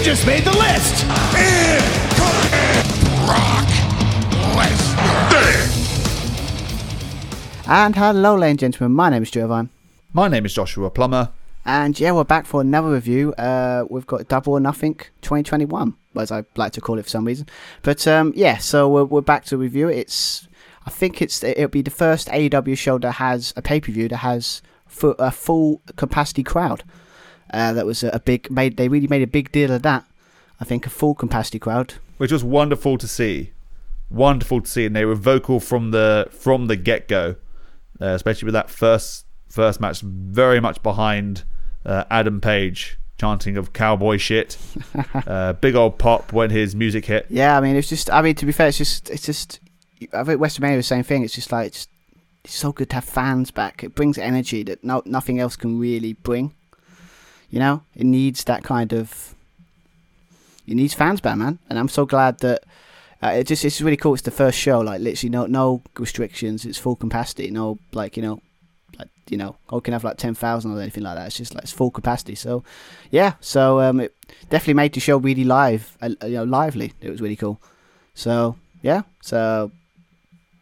You just made the list! Brock Lesnar. And hello, ladies and gentlemen. My name is Stu Irvine. My name is Joshua Plummer. And yeah, we're back for another review. Uh, we've got Double or Nothing 2021, as I like to call it for some reason. But um, yeah, so we're, we're back to review. It's I think it's it'll be the first AEW show that has a pay per view that has fu- a full capacity crowd. Uh, that was a, a big made. They really made a big deal of that. I think a full capacity crowd. which was wonderful to see. Wonderful to see, and they were vocal from the from the get go, uh, especially with that first first match, very much behind uh, Adam Page chanting of cowboy shit. uh, big old pop when his music hit. Yeah, I mean, it's just. I mean, to be fair, it's just. It's just. I think WrestleMania was the same thing. It's just like it's, it's so good to have fans back. It brings energy that no nothing else can really bring. You know, it needs that kind of. It needs fans back, man, and I'm so glad that. Uh, it just it's really cool. It's the first show, like literally no no restrictions. It's full capacity. No like you know, like you know, I can have like ten thousand or anything like that. It's just like it's full capacity. So, yeah. So um, it definitely made the show really live, uh, you know, lively. It was really cool. So yeah, so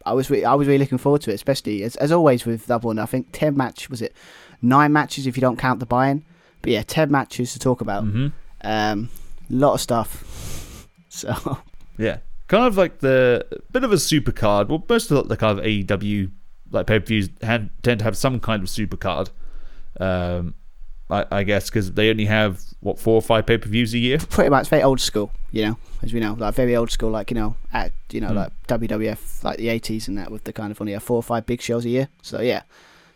I was re- I was really looking forward to it, especially as as always with Double I think Ten match was it? Nine matches if you don't count the buy-in. But yeah, ten matches to talk about. hmm Um, lot of stuff. So Yeah, kind of like the bit of a super card. Well, most of the kind of AEW like pay per views tend to have some kind of super card. Um, I, I guess because they only have what four or five pay per views a year. pretty much very old school, you know, as we know, like very old school, like you know, at you know, Mm. like WWF, like the eighties and that, with the kind of only have four or five big shows a year. So yeah,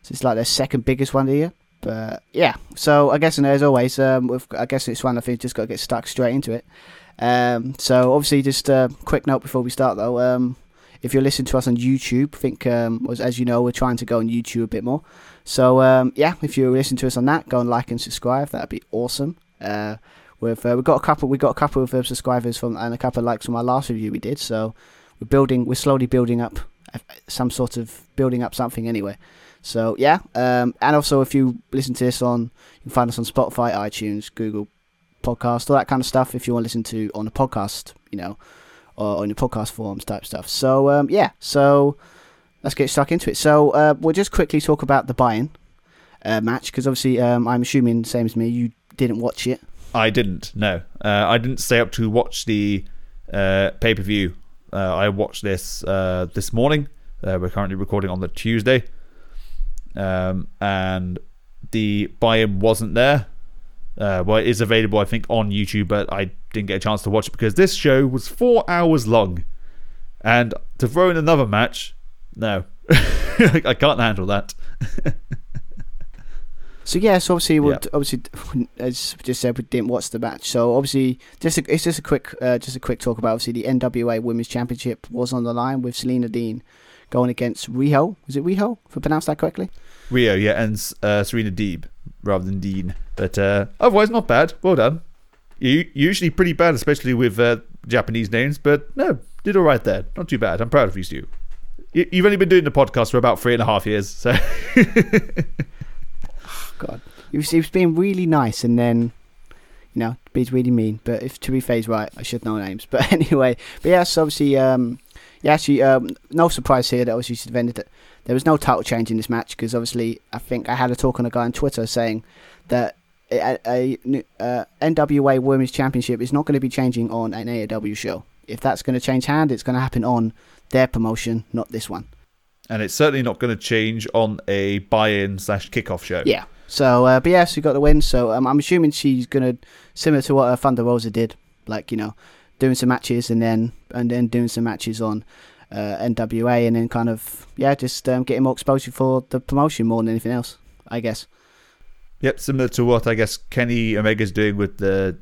so it's like their second biggest one a year. But yeah, so I guess and as always, um, I guess it's one I think just got to get stuck straight into it. Um, so obviously, just a quick note before we start though. Um, if you're listening to us on YouTube, I think um, as, you know, we're trying to go on YouTube a bit more. So um, yeah, if you're listening to us on that, go and like and subscribe. That'd be awesome. Uh, we've uh, we've got a couple we got a couple of uh, subscribers from and a couple of likes from our last review we did. So we're building we're slowly building up uh, some sort of building up something anyway. So yeah, um, and also if you listen to this on, you can find us on Spotify, iTunes, Google Podcast, all that kind of stuff. If you want to listen to on a podcast, you know, or on your podcast forums type stuff. So um, yeah, so let's get stuck into it. So uh, we'll just quickly talk about the buy-in uh, match because obviously um, I'm assuming same as me, you didn't watch it. I didn't. No, uh, I didn't stay up to watch the uh, pay per view. Uh, I watched this uh, this morning. We're currently recording on the Tuesday, um, and the buy-in wasn't there. Uh, well, it is available, I think, on YouTube, but I didn't get a chance to watch it because this show was four hours long, and to throw in another match, no, I can't handle that. So yeah, so obviously, we'll, Yeah. obviously, as we just said, we didn't watch the match. So obviously, just a, it's just a quick, uh, just a quick talk about obviously the NWA Women's Championship was on the line with Selena Dean going against Riho. Was it Riho? If I pronounced that correctly. Rio, yeah, and uh, Serena Deeb rather than Dean. But uh, otherwise, not bad. Well done. You usually pretty bad, especially with uh, Japanese names, but no, did all right there. Not too bad. I'm proud of you, Stu. You, you've only been doing the podcast for about three and a half years, so God, he was, he was being really nice, and then you know, he's really mean. But if to be fair, he's right, I should know names. But anyway, but yes, obviously, um, yeah, actually, um, no surprise here that obviously she defended it. There was no title change in this match because obviously, I think I had a talk on a guy on Twitter saying that a, a, a uh, NWA Women's Championship is not going to be changing on an AEW show. If that's going to change hand, it's going to happen on their promotion, not this one. and it's certainly not going to change on a buy-in slash kickoff show. Yeah. So, uh, but yeah, she got the win. So um, I'm assuming she's gonna similar to what uh, Thunder Rosa did, like you know, doing some matches and then and then doing some matches on uh, NWA and then kind of yeah, just um, getting more exposure for the promotion more than anything else, I guess. Yep, similar to what I guess Kenny Omega's doing with the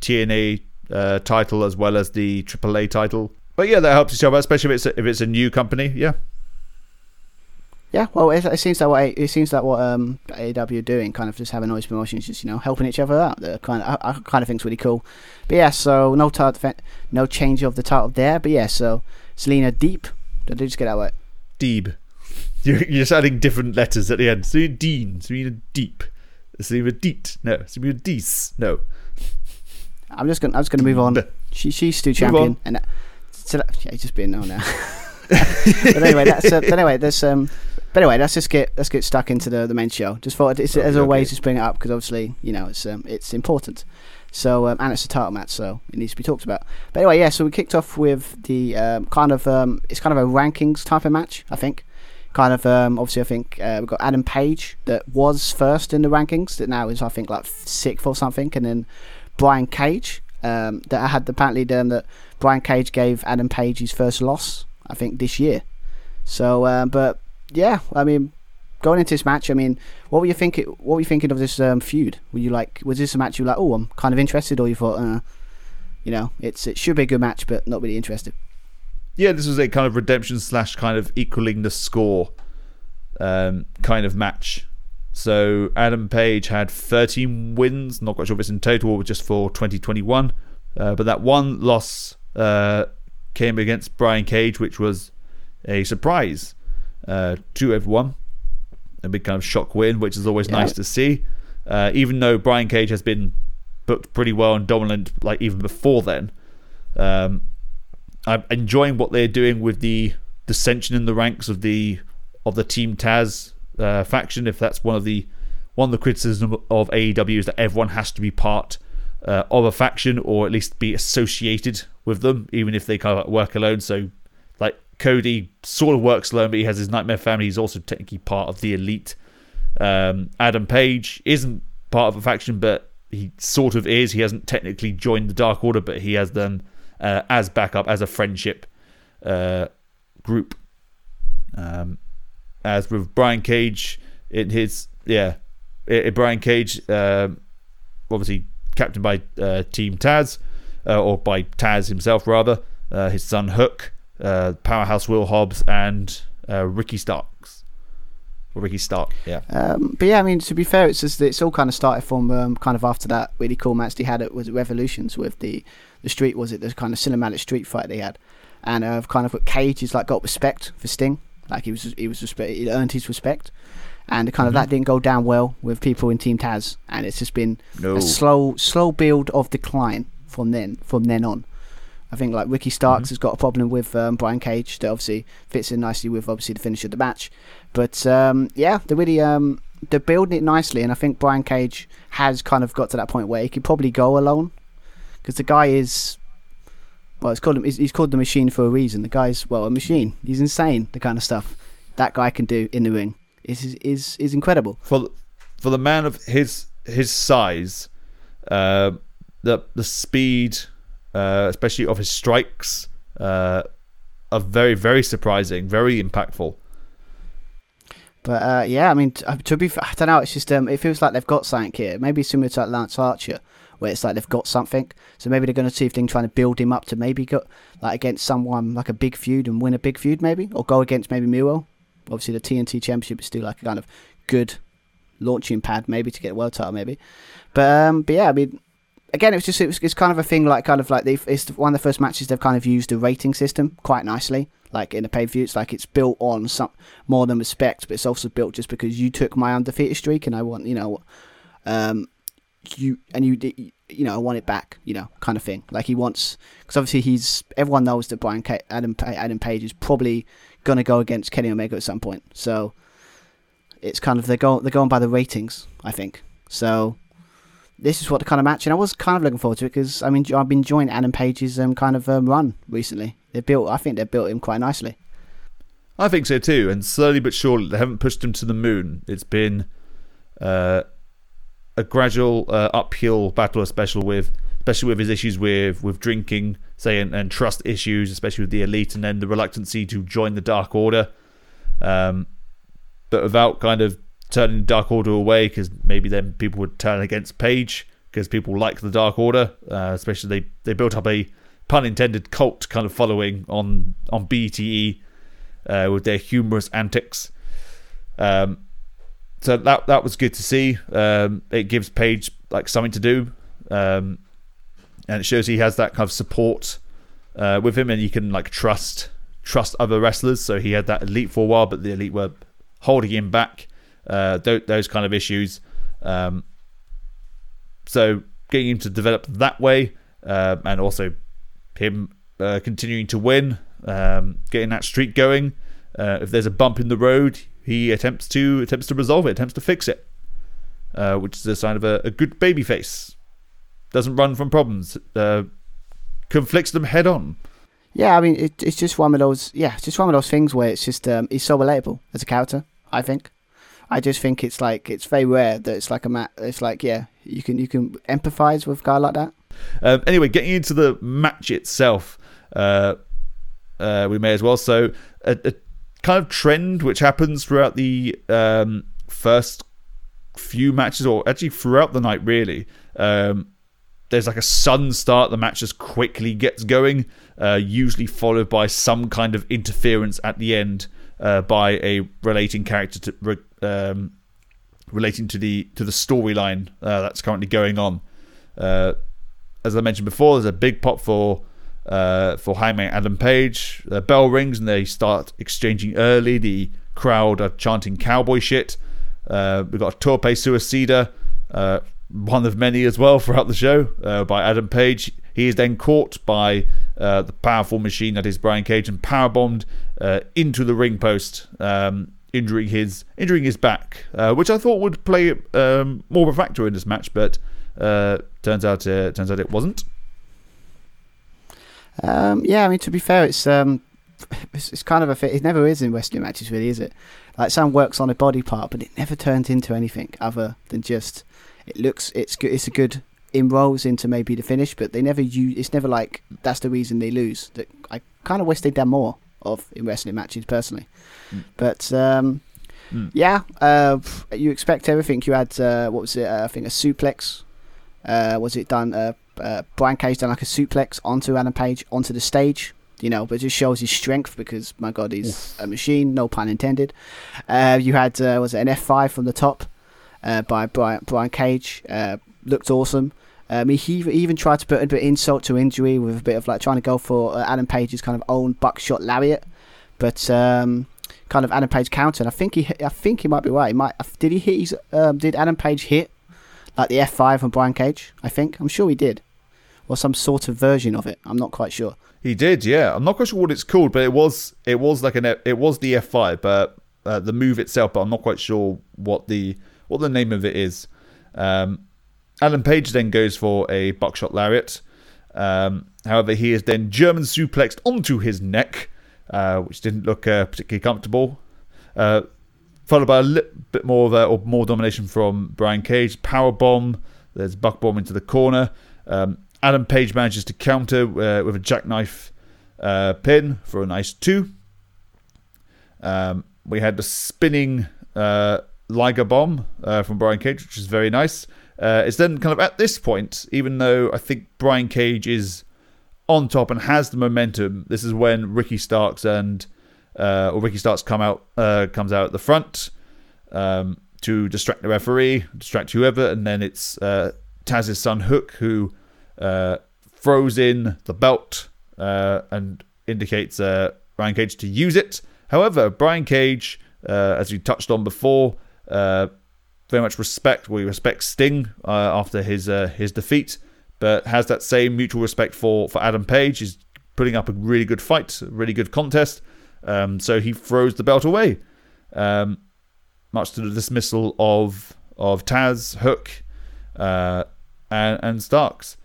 TNA uh, title as well as the AAA title. But yeah, that helps each other, especially if it's a, if it's a new company. Yeah, Yeah, well, it, it seems that what it seems that what um, AEW are doing, kind of just having all these promotions, just you know, helping each other out. That kind of I, I kind of think's really cool. But yeah, so no title, no change of the title there. But yeah, so Selena Deep, did I just get that right? Deeb. You're, you're just adding different letters at the end. Serena Dean, Serena Deep, Serena Deet, no, Serena Dees, no. I'm just gonna I'm just gonna move on. She she's still champion, on. and that, so that, yeah, just being known now. but anyway, that's uh, but anyway, there's um. But anyway, let's just get let's get stuck into the, the main show. Just thought it's, as Okay, always, okay. just bring it up because obviously you know it's um it's important. So um, and it's a title match, so it needs to be talked about. But anyway, yeah. So we kicked off with the um, kind of um, it's kind of a rankings type of match, I think. Kind of um, obviously, I think uh, we've got Adam Page that was first in the rankings, that now is I think like sixth or something, and then Brian Cage um, that I had apparently done that Brian Cage gave Adam Page his first loss, I think this year. So, but yeah, I mean, going into this match, I mean, what were you thinking? What were you thinking of this um, feud? Were you like, was this a match you were like, oh, I'm kind of interested, or you thought, uh, you know, it's it should be a good match, but not really interested. yeah, this was a kind of redemption slash kind of equaling the score um, kind of match. So Adam Page had 13 wins, not quite sure if it's in total or just for 2021, uh, but that one loss uh, came against Brian Cage, which was a surprise uh, to everyone. A big kind of shock win, which is always Yeah. nice to see. Uh, even though Brian Cage has been booked pretty well and dominant, like even before then. Um, I'm enjoying what they're doing with the dissension in the ranks of the of the Team Taz uh, faction. If that's one of the one of the criticism of AEW is that everyone has to be part uh, of a faction or at least be associated with them, even if they kind of work alone. So, Cody sort of works alone, but he has his Nightmare family. He's also technically part of the elite. Um, Adam Page isn't part of a faction, but he sort of is. He hasn't technically joined the Dark Order, but he has them uh, as backup, as a friendship uh, group. Um, as with Brian Cage, in his yeah, Brian Cage, um, obviously captained by uh, Team Taz, uh, or by Taz himself rather. Uh, his son Hook, uh, Powerhouse Will Hobbs, and uh, Ricky Starks. Or Ricky Stark, yeah. Um, but yeah, I mean, to be fair, it's just it's all kind of started from um, kind of after that really cool match they had at was it Revolutions with the the street was it the kind of cinematic street fight they had, and uh, kind of what Cage has like got respect for Sting, like he was he was respect he earned his respect, and kind of that didn't go down well with people in Team Taz, and it's just been No. a slow slow build of decline from then from then on. I think like Ricky Starks has got a problem with um, Brian Cage that obviously fits in nicely with obviously the finish of the match. But um, yeah, they're really um, they're building it nicely, and I think Brian Cage has kind of got to that point where he could probably go alone because the guy is well, it's called him. He's, called the machine for a reason. The guy's well a machine. He's insane. The kind of stuff that guy can do in the ring is is is, is incredible. for for the man of his his size, uh, the the speed, uh, especially of his strikes, uh, are very very surprising, very impactful. But uh, yeah, I mean, uh, to be, I don't know. It's just um, it feels like they've got something here. Maybe similar to Lance Archer, where it's like they've got something. So maybe they're going to see if they're trying to build him up to maybe go like against someone like a big feud and win a big feud, maybe, or go against maybe Miro. Obviously, the TNT Championship is still like a kind of good launching pad, maybe to get a world title, maybe. But um, but yeah, I mean, again, it's just it was, it's kind of a thing like kind of like they've it's one of the first matches they've kind of used the rating system quite nicely. Like in the pay per view, it's like it's built on some more than respect, but it's also built just because you took my undefeated streak and I want you know, um, you and you you know I want it back, you know, kind of thing. Like he wants because obviously he's everyone knows that Brian Ca- Adam Adam Page is probably gonna go against Kenny Omega at some point, so it's kind of they're going they're going by the ratings, I think. So this is what the kind of match, and I was kind of looking forward to it because I mean I've been enjoying Adam Page's um, kind of um, run recently. They built, I think they built him quite nicely. I think so too, and slowly but surely they haven't pushed him to the moon. It's been uh, a gradual uh, uphill battle, especially with especially with his issues with with drinking, say, and, and trust issues, especially with the elite, and then the reluctancy to join the Dark Order. Um, but without kind of turning Dark Order away, because maybe then people would turn against Page because people like the Dark Order, uh, especially they they built up a pun intended cult kind of following on on BTE uh, with their humorous antics. Um, so that that was good to see. Um, it gives Page like something to do, um, and it shows he has that kind of support uh, with him, and he can like trust trust other wrestlers. So he had that elite for a while, but the elite were holding him back. Uh, th- those kind of issues. Um, so getting him to develop that way, um, and also him uh, continuing to win, um, getting that streak going. Uh, if there's a bump in the road, he attempts to attempts to resolve it, attempts to fix it, uh, which is a sign of a, a good baby face. Doesn't run from problems, uh, conflicts them head on. Yeah, I mean, it, it's just one of those. Yeah, it's just one of those things where it's just um, he's so relatable as a character. I think. I just think it's like it's very rare that it's like a mat. It's like yeah, you can you can empathize with a guy like that. Um, anyway, getting into the match itself, uh, uh, we may as well. So, a, a, kind of trend which happens throughout the um, first few matches, or actually throughout the night, really. Um, there's like a sudden start. The match just quickly gets going, uh, usually followed by some kind of interference at the end uh, by a relating character to, um, relating to the to the storyline uh, that's currently going on. Uh, as I mentioned before, there's a big pop for uh, for Hangman Adam Page. The bell rings and they start exchanging early. The crowd are chanting cowboy shit. Uh, we've got a Tope Suicida, uh, one of many as well throughout the show uh, by Adam Page. He is then caught by uh, the powerful machine that is Brian Cage and powerbombed uh, into the ring post, um, injuring his injuring his back, uh, which I thought would play um, more of a factor in this match, but uh, turns out uh, turns out it wasn't. Um, yeah, I mean to be fair, it's um, it's, it's kind of a fit. It never is in wrestling matches, really, is it? Like someone works on a body part, but it never turns into anything other than just it looks. It's good. It's a good inroads into maybe the finish, but they never use. It's never like that's the reason they lose. That I kind of wish they'd done more of in wrestling matches personally. Mm. But um, mm. yeah, uh, you expect everything. You had uh, what was it? Uh, I think a suplex. Uh, was it done? Uh, uh, Brian Cage done like a suplex onto Adam Page onto the stage. You know, but it just shows his strength because my God, he's Oof. a machine. No pun intended. you had was it an F five from the top by Brian Brian Cage. looked awesome. Um, he, he even tried to put a bit of insult to injury with a bit of like trying to go for uh, Adam Page's kind of own buckshot lariat, but um, kind of Adam Page counter. And I think he, I think he might be right. He might did he hit? His, um, did Adam Page hit like the F five from Brian Cage? I think I'm sure he did, or some sort of version of it. I'm not quite sure. He did, yeah. I'm not quite sure what it's called, but it was it was like an it was the F five, but uh, the move itself. But I'm not quite sure what the what the name of it is. Um, Adam Page then goes for a buckshot lariat. Um, however, he is then German suplexed onto his neck, uh, which didn't look uh, particularly comfortable. Uh, followed by a little bit more of a, or more domination from Brian Cage. Power bomb. There's buck bomb into the corner. Um, Adam Page manages to counter uh, with a jackknife uh, pin for a nice two. Um, we had the spinning uh, Liger bomb from Brian Cage, which is very nice. Uh, it's then kind of at this point, even though I think Brian Cage is on top and has the momentum, this is when Ricky Starks and uh, or Ricky Starks come out uh, comes out at the front um, to distract the referee, distract whoever, and then it's uh, Taz's son Hook who uh, throws in the belt uh, and indicates Brian Cage to use it. However, Brian Cage, as we touched on before, very much respect. We respect Sting uh, after his uh, his defeat, but has that same mutual respect for for Adam Page. He's putting up a really good fight, really good contest. Um, so he throws the belt away, um, much to the dismissal of of Taz, Hook, uh, and, and Starks.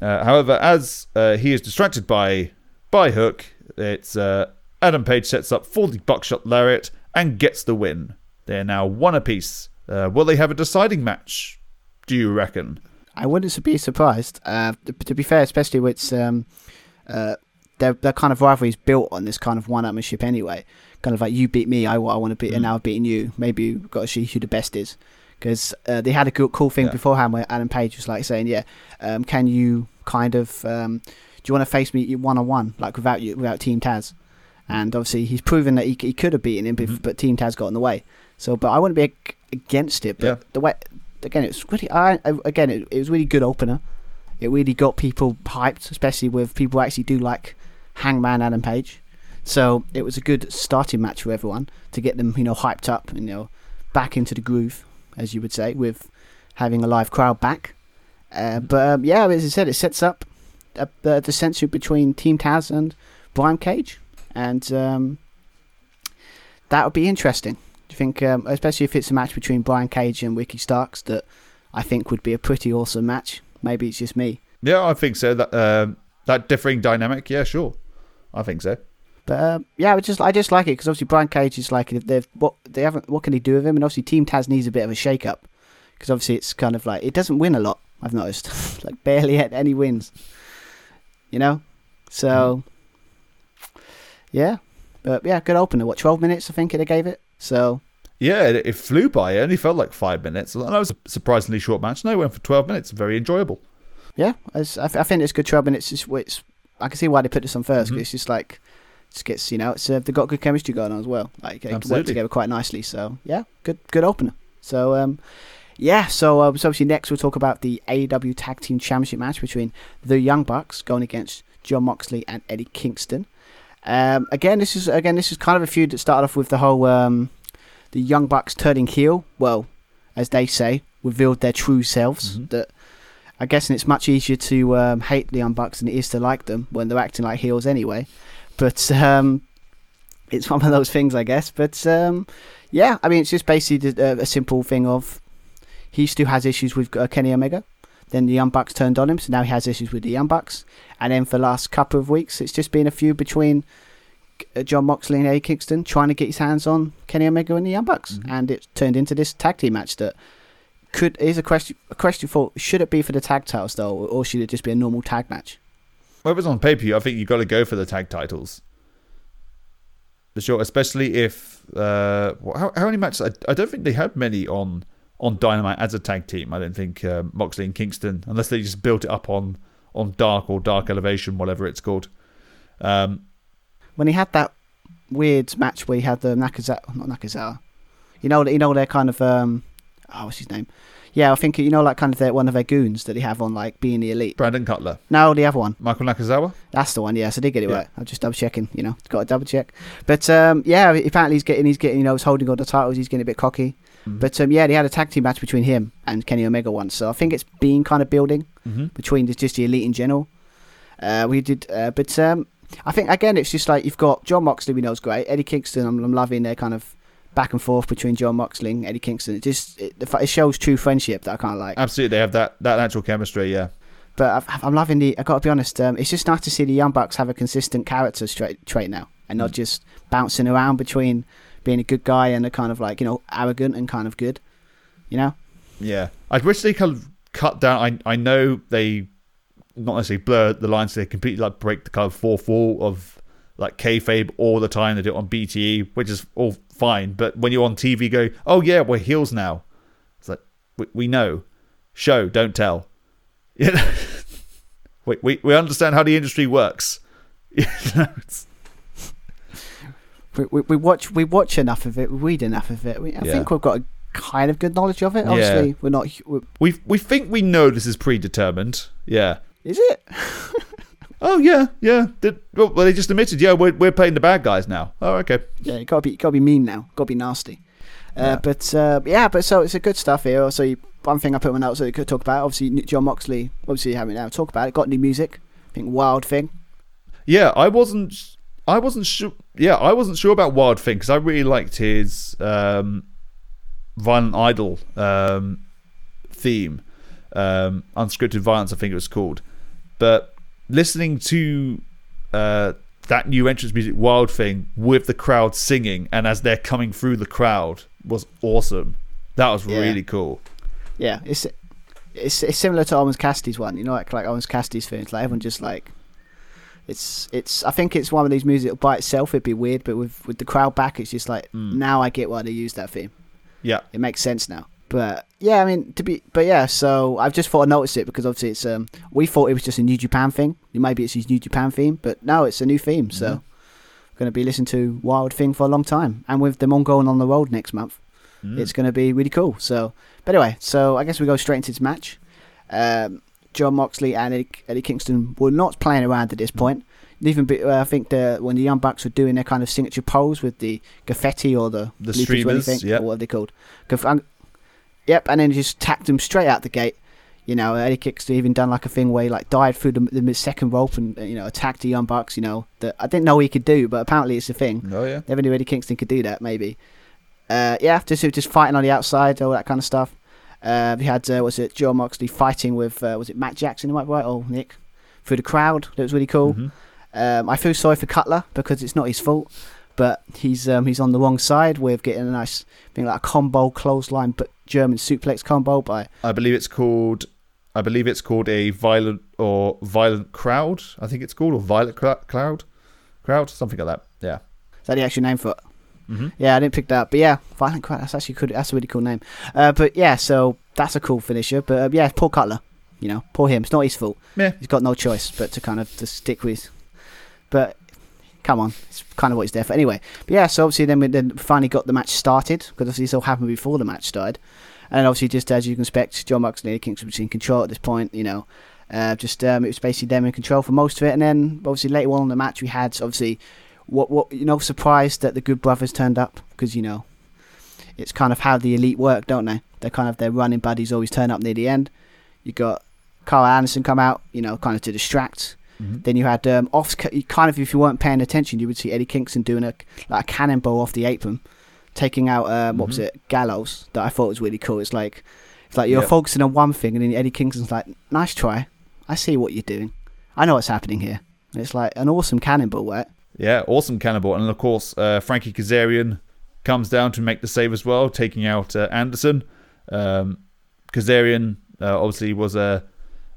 Uh, however, as uh, he is distracted by by Hook, it's uh, Adam Page sets up for the buckshot lariat and gets the win. They're now one apiece. Uh, will they have a deciding match? Do you reckon? I wouldn't be surprised. Uh, to be fair, especially with um, uh, their their kind of rivalry is built on this kind of one-upmanship anyway. Kind of like you beat me, I, I want to beat, mm. and now I've beaten you. Maybe you've got to see who the best is. Because uh, they had a cool thing yeah. beforehand where Adam Page was like saying, "Yeah, um, can you kind of um, do you want to face me one on one, like without you, without Team Taz?" And obviously, he's proven that he, he could have beaten him, mm-hmm. but Team Taz got in the way. So, but I wouldn't be against it. But yeah. the way again, it's really I, again it, it was really good opener. It really got people hyped, especially with people who actually do like Hangman Adam Page. So it was a good starting match for everyone to get them, you know, hyped up and you know back into the groove, as you would say, with having a live crowd back. Uh, but um, yeah, as I said, it sets up the a dissension between Team Taz and Brian Cage, and um, that would be interesting. Do you think, um, especially if it's a match between Brian Cage and Ricky Starks, that I think would be a pretty awesome match. Maybe it's just me, Yeah, I think so. That um, that differing dynamic. Yeah, sure. I think so. but um, yeah, I just I just like it because obviously Brian Cage is like they've what they haven't what can he do with him, and obviously Team Taz needs a bit of a shake up because obviously it's kind of like it doesn't win a lot. I've noticed like barely had any wins, you know. So yeah, but yeah, good opener. What twelve minutes I think they gave it. So Yeah, it, it flew by. It only felt like five minutes. And that was a surprisingly short match. No, it went for 12 minutes. Very enjoyable. yeah, I, I think it's good twelve minutes. It's, it's I can see why they put this on 1st Mhm. It's just like just gets you know it's uh, they've got good chemistry going on as well. Like they work together quite nicely. So yeah, good good opener. So um yeah, so, uh, so obviously next we'll talk about the AEW Tag Team Championship match between the Young Bucks going against Jon Moxley and Eddie Kingston. Um, again, this is again this is kind of a feud that started off with the whole um, the Young Bucks turning heel. Well, as they say, revealed their true selves. Mhm. That I guess it's much easier to um, hate the Young Bucks than it is to like them when they're acting like heels anyway. But um, it's one of those things, I guess. But um, yeah, I mean, it's just basically the- uh, a simple thing of he still has issues with uh, Kenny Omega. Then the Young Bucks turned on him, so now he has issues with the Young Bucks. And then for the last couple of weeks, it's just been a feud between uh, Jon Moxley and Eddie Kingston trying to get his hands on Kenny Omega and the Young Bucks, Mhm. and it turned into this tag team match that could is a question. A question for should it be for the tag titles though, or should it just be a normal tag match? Well, if it's on pay per view, I think you've got to go for the tag titles. For sure, especially if. Uh, how, how many matches? I, I don't think they had many on on Dynamite as a tag team. I don't think um, Moxley and Kingston, unless they just built it up on on Dark or Dark Elevation, whatever it's called. Um, When he had that weird match where he had the Nakazawa, not Nakazawa, you know, you know, they're kind of um, oh, what's his name? Yeah, I think you know, like kind of their, one of their goons that they have on like being the elite. Brandon Cutler, No, the other one. Michael Nakazawa. That's the one. Yes, I did get it Yeah. right. I'm just double checking. You know, got to double check. But um, yeah, apparently he's getting, he's getting, you know, he's holding all the titles. He's getting a bit cocky. Mhm. But um, yeah, they had a tag team match between him and Kenny Omega once. So I think it's been kind of building Mm-hmm. between the, just the elite in general. Uh, we did, uh, but um, I think again, it's just like you've got Jon Moxley. We know is great. Eddie Kingston. I'm, I'm loving their kind of back and forth between Jon Moxley and Eddie Kingston. It just it, it shows true friendship that I kind of like. Absolutely, they have that that natural chemistry. Yeah, But I've, I'm loving the. I got to be honest. Um, it's just nice to see the Young Bucks have a consistent character straight, trait now, and not Mm. just bouncing around between being a good guy and a kind of like you know arrogant and kind of good. You know. yeah. I wish they could cut down. I I know they not necessarily blur the lines. They completely like break the kind of four four of like kayfabe all the time. They do it on BTE, which is all fine. But when you're on TV, go, oh yeah, we're heels now. It's like we, we know, show, don't tell. We, we we understand how the industry works. You We, we, we watch we watch enough of it. We read enough of it. We, I Yeah. think we've got a kind of good knowledge of it. Yeah. Obviously, we're not. We're, we we think we know this is predetermined. Yeah. is it? Oh yeah, yeah. Did, well, they just admitted, yeah, we're we're playing the bad guys now. Oh, okay. Yeah, you gotta be gotta be mean now. Gotta be nasty. Uh, Yeah. But uh, yeah, but so it's a good stuff here. Also, you, one thing I put on out so you could talk about. Obviously, Jon Moxley. Obviously, having now talk about it. Got new music. I think Wild Thing. Yeah, I wasn't. I wasn't sure. Yeah, I wasn't sure about Wild Thing because I really liked his um, Violent Idol um, theme, um, unscripted violence. I think it was called. But listening to uh, that new entrance music, Wild Thing, with the crowd singing, and as they're coming through the crowd, was awesome. That was Yeah. really cool. Yeah, it's it's it's similar to Orange Cassidy's one. You know, like like Orange Cassidy's thing. It's like everyone just like. It's it's. I think it's one of these music by itself. It'd be weird, but with with the crowd back, it's just like Mm. now I get why they use that theme. Yeah. it makes sense now. But yeah, I mean to be, but yeah. So I've just thought I noticed it because obviously it's um we thought it was just a New Japan thing. Maybe it's his New Japan theme, but no, it's a new theme. So Mhm. we're going to be listening to Wild Thing for a long time, and with them all going on the road next month, Mm. it's going to be really cool. So, but anyway, so I guess we go straight into this match. Um, Jon Moxley and Eddie, Eddie Kingston were not playing around at this point. Even be, uh, I think the when the Young Bucks were doing their kind of signature pose with the graffiti or the The leafage or streamers, anything, yeah. or what are they called? Um, yep, and then just tacked them straight out the gate. You know, Eddie Kingston even done like a thing where he like died through the, the second rope and uh, you know attacked the Young Bucks. You know that I didn't know he could do, but apparently it's a thing. Oh yeah. Never knew Eddie Kingston could do that. Maybe. Uh, yeah, just just fighting on the outside, all that kind of stuff. Uh, we had uh, was it Jon Moxley fighting with uh, was it Matt Jackson? Am I right? Oh, Nick through the crowd. That was really cool. Mhm. Um, I feel sorry for Cutler because it's not his fault, but he's um, he's on the wrong side with getting a nice thing like a combo clothesline, but German suplex combo by I believe it's called. I believe it's called a violent or violent crowd. I think it's called or violent cl- cloud, crowd, something like that. Yeah. is that the actual name for it? Hmm Yeah, I didn't pick that up, but yeah, Violent Crowd. That's actually cool. That's a really cool name. Uh, but yeah, so that's a cool finisher. But uh, yeah, poor Cutler. You know, poor him. It's not his fault. Yeah. He's got no choice but to kind of to stick with. But come on, it's kind of what he's there for anyway. But yeah, so obviously then we then finally got the match started because obviously this all happened before the match started, and obviously just as you can expect, Jon Moxley and Kingston was in control at this point. You know, uh, just um, it was basically them in control for most of it, and then obviously later on in the match we had obviously what what you know surprised that the Good Brothers turned up because you know it's kind of how the elite work, don't they? They're kind of their running buddies always turn up near the end. You got Karl Anderson come out, you know, kind of to distract. hmm Then you had um, off kind of if you weren't paying attention, you would see Eddie Kingston doing a like a cannonball off the apron, taking out um, what was Mhm. it Gallows that I thought was really cool. It's like it's like you're Yep. focusing on one thing, and then Eddie Kingston's like, "Nice try, I see what you're doing, I know what's happening here." And it's like an awesome cannonball, right? Yeah, awesome cannonball, and of course uh, Frankie Kazarian comes down to make the save as well, taking out uh, Anderson. Um, Kazarian uh, obviously was a,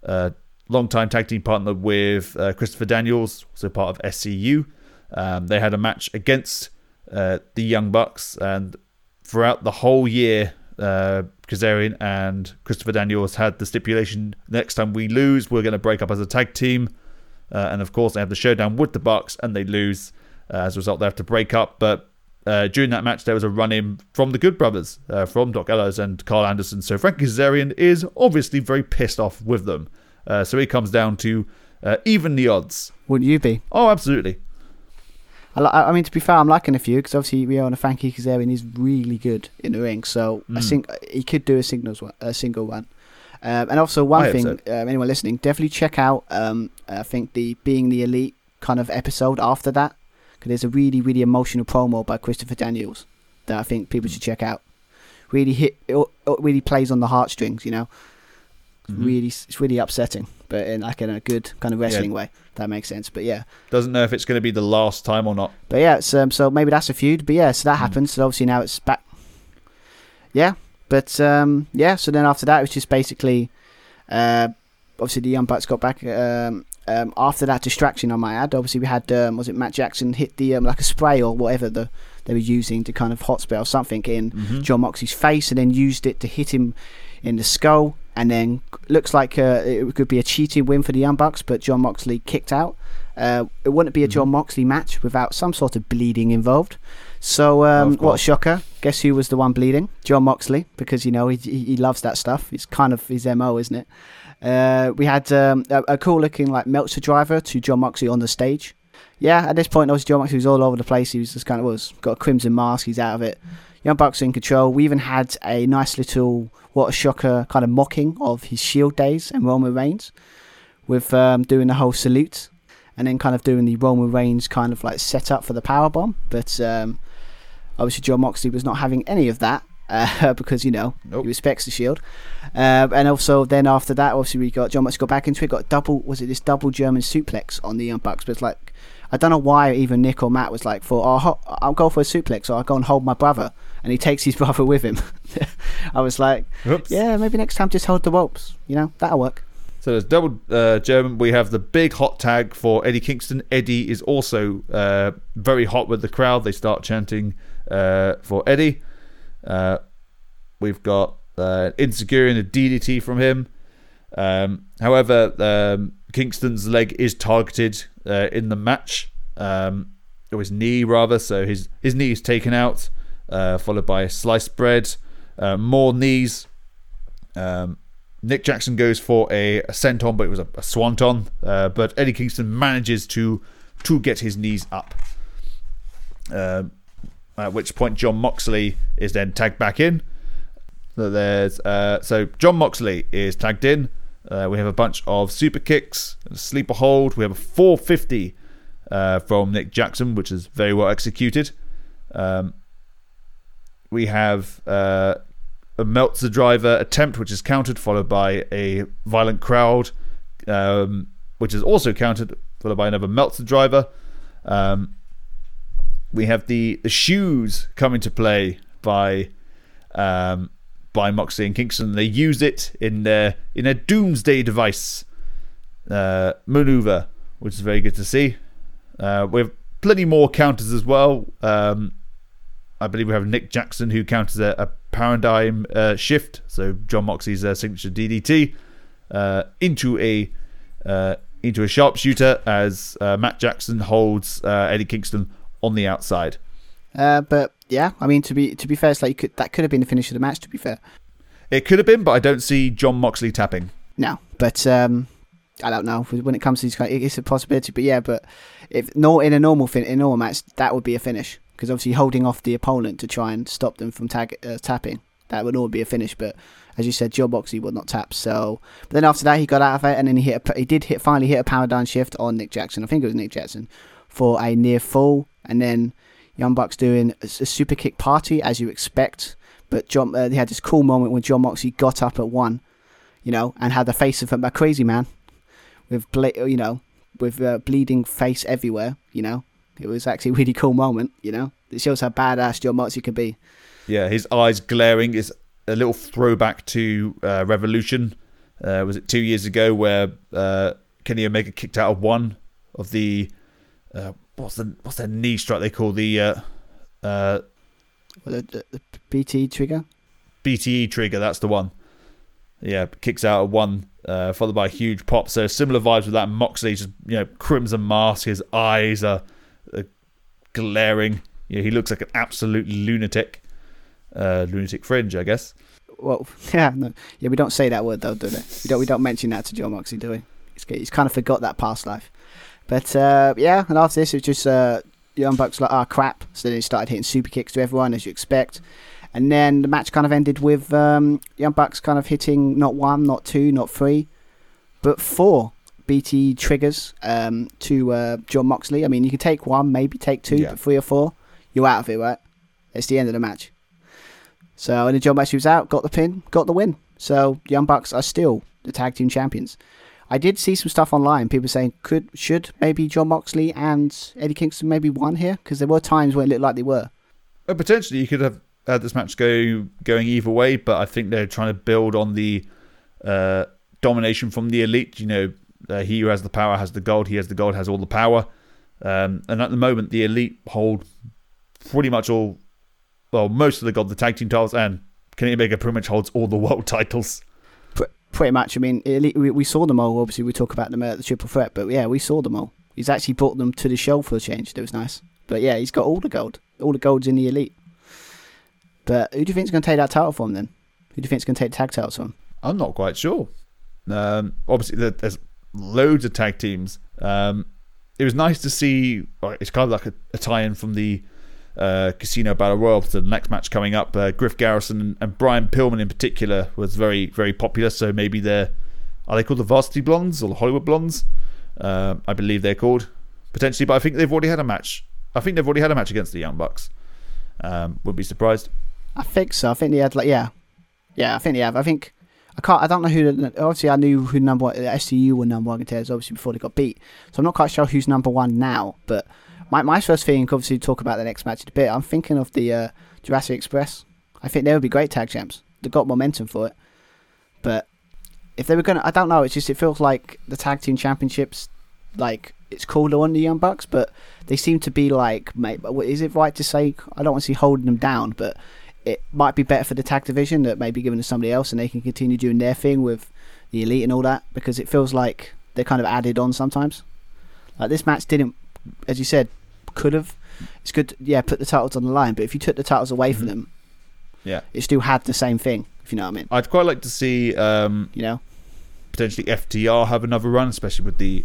a long-time tag team partner with uh, Christopher Daniels, also part of SCU. Um, they had a match against uh, the Young Bucks, and throughout the whole year, uh, Kazarian and Christopher Daniels had the stipulation: next time we lose, we're going to break up as a tag team. Uh, and of course, they have the showdown with the Bucks, and they lose. Uh, as a result, they have to break up. But uh, during that match, there was a run in from the Good Brothers, uh, from Doc Ellis and Karl Anderson. So Frankie Kazarian is obviously very pissed off with them. Uh, so he comes down to uh, even the odds. Wouldn't you be? Oh, absolutely. I, li- I mean, to be fair, I'm liking a few because obviously we own a Frankie Kazarian. He's really good in the ring, so I Mm. think he could do a singles one, a single one. Um, and also one I thing, so. um, anyone listening, definitely check out. Um, I think the being the elite kind of episode after that because there's a really really emotional promo by Christopher Daniels that I think people should check out. Really hit, it, it really plays on the heartstrings, you know. Mhm. Really, it's really upsetting, but in like in a good kind of wrestling way. if That makes sense. But yeah, Doesn't know if it's going to be the last time or not. but yeah, it's, um, so maybe that's a feud. But yeah, so that Mm. happens. So obviously now it's back. Yeah, but um, yeah. So then after that, it was just basically, uh, obviously the Young Bucks got back. Um, um, after that distraction, I might add, obviously we had um, was it Matt Jackson hit the um, like a spray or whatever the they were using to kind of hot or something in Mhm. Jon Moxley's face, and then used it to hit him in the skull. And then looks like uh, it could be a cheating win for the Young Bucks, but Jon Moxley kicked out. Uh, it wouldn't be a. Jon Moxley match without some sort of bleeding involved. So, um, what a shocker! Guess who was the one bleeding? Jon Moxley, because you know he he, he loves that stuff. It's kind of his mo, isn't it? Uh, we had um, a, a cool looking like Meltzer driver to Jon Moxley on the stage. Yeah, at this point, obviously Jon Moxley was all over the place. He was just kind of was got a crimson mask. He's out of it. Young Bucks in control. We even had a nice little what a shocker kind of mocking of his Shield days and Roman Reigns, with um, doing the whole salute and then kind of doing the Roman Reigns kind of like setup for the power bomb. But um, obviously Jon Moxley was not having any of that uh, because you know Nope. he respects the Shield. Um, and also then after that, obviously we got Jon Moxley got back into it. Got double was it this double German suplex on the Young Bucks? But it's like I don't know why even Nick or Matt was like for oh, ho- I'll go for a suplex or I'll go and hold my brother, and he takes his brother with him. I was like, Oops. yeah, maybe next time just hold the ropes. You know that'll work. So there's double uh, German. We have the big hot tag for Eddie Kingston. Eddie is also uh, very hot with the crowd. They start chanting uh, for Eddie. Uh, we've got uh, insecure and a DDT from him. Um, however, um, Kingston's leg is targeted uh, in the match, um, or his knee rather. So his his knee is taken out, uh, followed by sliced bread, uh, more knees. Um, Nick Jackson goes for a, a senton, but it was a, a swanton. Uh, but Eddie Kingston manages to to get his knees up. Um, at which point Jon Moxley is then tagged back in. So there's uh, so Jon Moxley is tagged in. Uh, we have a bunch of super kicks, sleeper hold. We have a 450 uh, from Nick Jackson, which is very well executed. Um, we have uh, a Meltzer driver attempt, which is countered, followed by a violent crowd, um, which is also countered, followed by another Meltzer driver. Um, we have the the shoes come into play by um, by Moxley and Kingston. They use it in their in their Doomsday device uh, maneuver, which is very good to see. Uh, we have plenty more counters as well. Um, I believe we have Nick Jackson who counters a, a paradigm uh, shift, so Jon Moxley's uh, signature DDT uh, into a uh, into a sharpshooter as Matt Jackson holds Eddie Kingston on the outside. Uh, but yeah, I mean to be to be fair, it's like you could, that could have been the finish of the match. To be fair, It could have been, but I don't see Jon Moxley tapping. no, but um, I don't know when it comes to these kind, it's a possibility. But yeah, but if no in a normal fin in a normal match, that would be a finish because obviously holding off the opponent to try and stop them from tag uh, tapping, that would all be a finish. But as you said, Jon Moxley would not tap. So, but then after that, he got out of it and then he hit. A, he did hit finally hit a paradigm shift on Nick Jackson. I think it was Nick Jackson for a near fall, and then Young Bucks doing a, a super kick party as you expect. But Jon, uh, they had this cool moment when Jon Moxley got up at one, you know, and had the face of a crazy man, with ble- you know, with uh, bleeding face everywhere. You know, it was actually a really cool moment. You know, it shows how badass Jon Moxley can be. Yeah, his eyes glaring is a little throwback to uh, Revolution. Uh, was it two years ago where uh, Kenny Omega kicked out of one of the uh, what's the what's their knee strike they call the uh, uh, The, the, the BT trigger. BTE trigger? That's the one. Yeah, kicks out of one, uh, followed by a huge pop. So similar vibes with that. Moxley just you know crimson mask. His eyes are, are glaring. Yeah, he looks like an absolute lunatic. Uh, lunatic fringe, I guess. Well, yeah, no, yeah, we don't say that word though, do they? We don't. We don't mention that to Jon Moxley, do we? He's, he's kind of forgot that past life. But uh, yeah, and after this, it was just uh, Young Bucks like, ah, crap. So then he started hitting super kicks to everyone, as you expect. And then the match kind of ended with um, Young Bucks kind of hitting not one, not two, not three, but four BT triggers um, to uh, Jon Moxley. I mean, you can take one, maybe take two, Yeah. but three or four, you're out of it, right? It's the end of the match. So, and then Jon Moxley was out, got the pin, got the win. So, Young Bucks are still the tag team champions. I did see some stuff online. People saying could should maybe Jon Moxley and Eddie Kingston maybe won here because there were times when it looked like they were. Uh, potentially, you could have had this match go going either way, but I think they're trying to build on the uh, domination from the elite. You know, uh, he who has the power has the gold. He has the gold, has all the power. Um, and at the moment, the elite hold pretty much all, well, most of the gold, the tag team titles, and Kenny Omega pretty much holds all the world titles. Pr- pretty much. I mean, we, saw them all. Obviously, we talk about them at the Triple Threat, but yeah, we saw them all. He's actually brought them to the show for a change. That was nice. But yeah, he's got all the gold. All the gold's in the elite. But who do you think's going to take that title from then? Who do you think's going to take the tag titles from? I'm not quite sure. Um, obviously, there's loads of tag teams. Um, it was nice to see. It's kind of like a, a tie-in from the uh, Casino Battle Royal to the next match coming up. Uh, Griff Garrison and, and Brian Pillman in particular was very very popular. So maybe they're are they called the Varsity Blondes or the Hollywood Blondes? Um I believe they're called potentially, but I think they've already had a match. I think they've already had a match against the Young Bucks. Um, would be surprised. I think so. I think they had like yeah, yeah. I think they have. I think I can't. I don't know who. Obviously, I knew who number one. The SCU were number one contenders obviously before they got beat. So I'm not quite sure who's number one now. But my my first thing, obviously, to talk about the next match in a bit. I'm thinking of the uh, Jurassic Express. I think they would be great tag champs. They got momentum for it. But if they were gonna, I don't know. It's just it feels like the tag team championships, like it's cooler on the Young Bucks, but they seem to be like, mate, is it right to say I don't want to see holding them down, but it might be better for the tag division that maybe given to somebody else and they can continue doing their thing with the elite and all that because it feels like they're kind of added on sometimes. Like this match didn't, as you said, could have. It's good, to, yeah, put the titles on the line, but if you took the titles away from Mhm. them, Yeah, it still had the same thing. If you know what I mean, I'd quite like to see um, you know. potentially FTR have another run, especially with the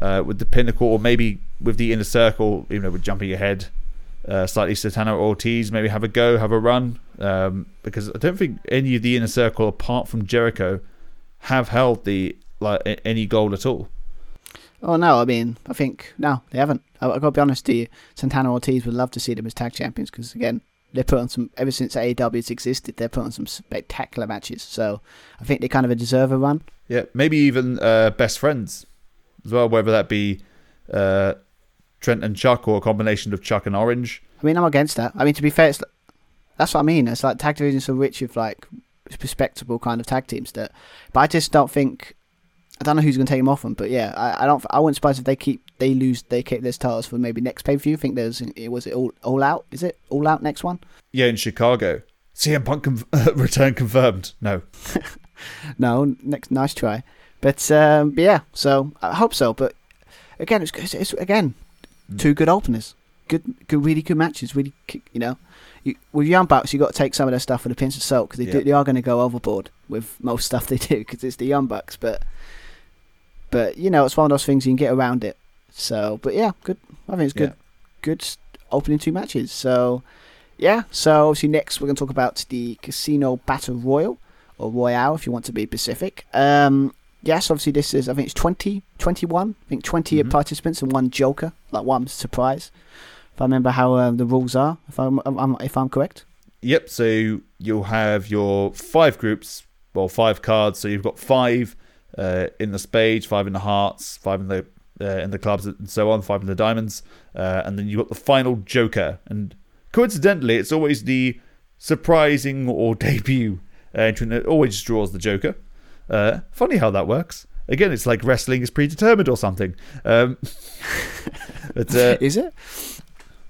uh, with the pinnacle, or maybe with the inner circle. You know, with jumping ahead, uh, slightly Santana Ortiz maybe have a go, have a run, um, because I don't think any of the inner circle apart from Jericho have held the like any gold at all. Oh no, I mean, I think no, they haven't. I, I got to be honest to you. Santana Ortiz would love to see them as tag champions because again, they put on some ever since AEW existed. They're put on some spectacular matches. So I think they kind of deserve a run. Yeah, maybe even uh, best friends as well, whether that be uh, Trent and Chuck or a combination of Chuck and Orange. I mean, I'm against that. I mean, to be fair, it's, that's what I mean. It's like tag divisions are rich with like respectable kind of tag teams that, but I just don't think. I don't know who's going to take them off them, but yeah, I, I don't. I wouldn't surprise if they keep they lose they keep their titles for maybe next pay per view. Think there's it was it all all out. Is it all out next one? Yeah, in Chicago. CM Punk return confirmed. No. No, next nice try, but, um, but yeah. So I hope so. But again, it's, it's, it's again two good openers, good good really good matches. Really, you know, you, with Young Bucks, you got to take some of their stuff with a pinch of salt because they do, they are going to go overboard with most stuff they do because it's the Young Bucks. But but you know, it's one of those things you can get around it. So, but yeah, good. I think it's good. Yeah. Good s- opening two matches. So yeah. So obviously next we're going to talk about the Casino Battle Royal or Royale if you want to be specific. Um, yes, obviously this is I think it's 20, 21. I think 20 Mhm. participants and one Joker, like one surprise. If I remember how um, the rules are, if I'm, I'm if I'm correct. Yep. So you'll have your five groups, well, five cards. So you've got five uh, in the spades, five in the hearts, five in the uh, in the clubs, and so on. Five in the diamonds, uh, and then you've got the final joker. And coincidentally, it's always the surprising or debut entrant that always draws the joker. Uh, funny how that works. Again, it's like wrestling is predetermined or something. Um, but uh, Is it?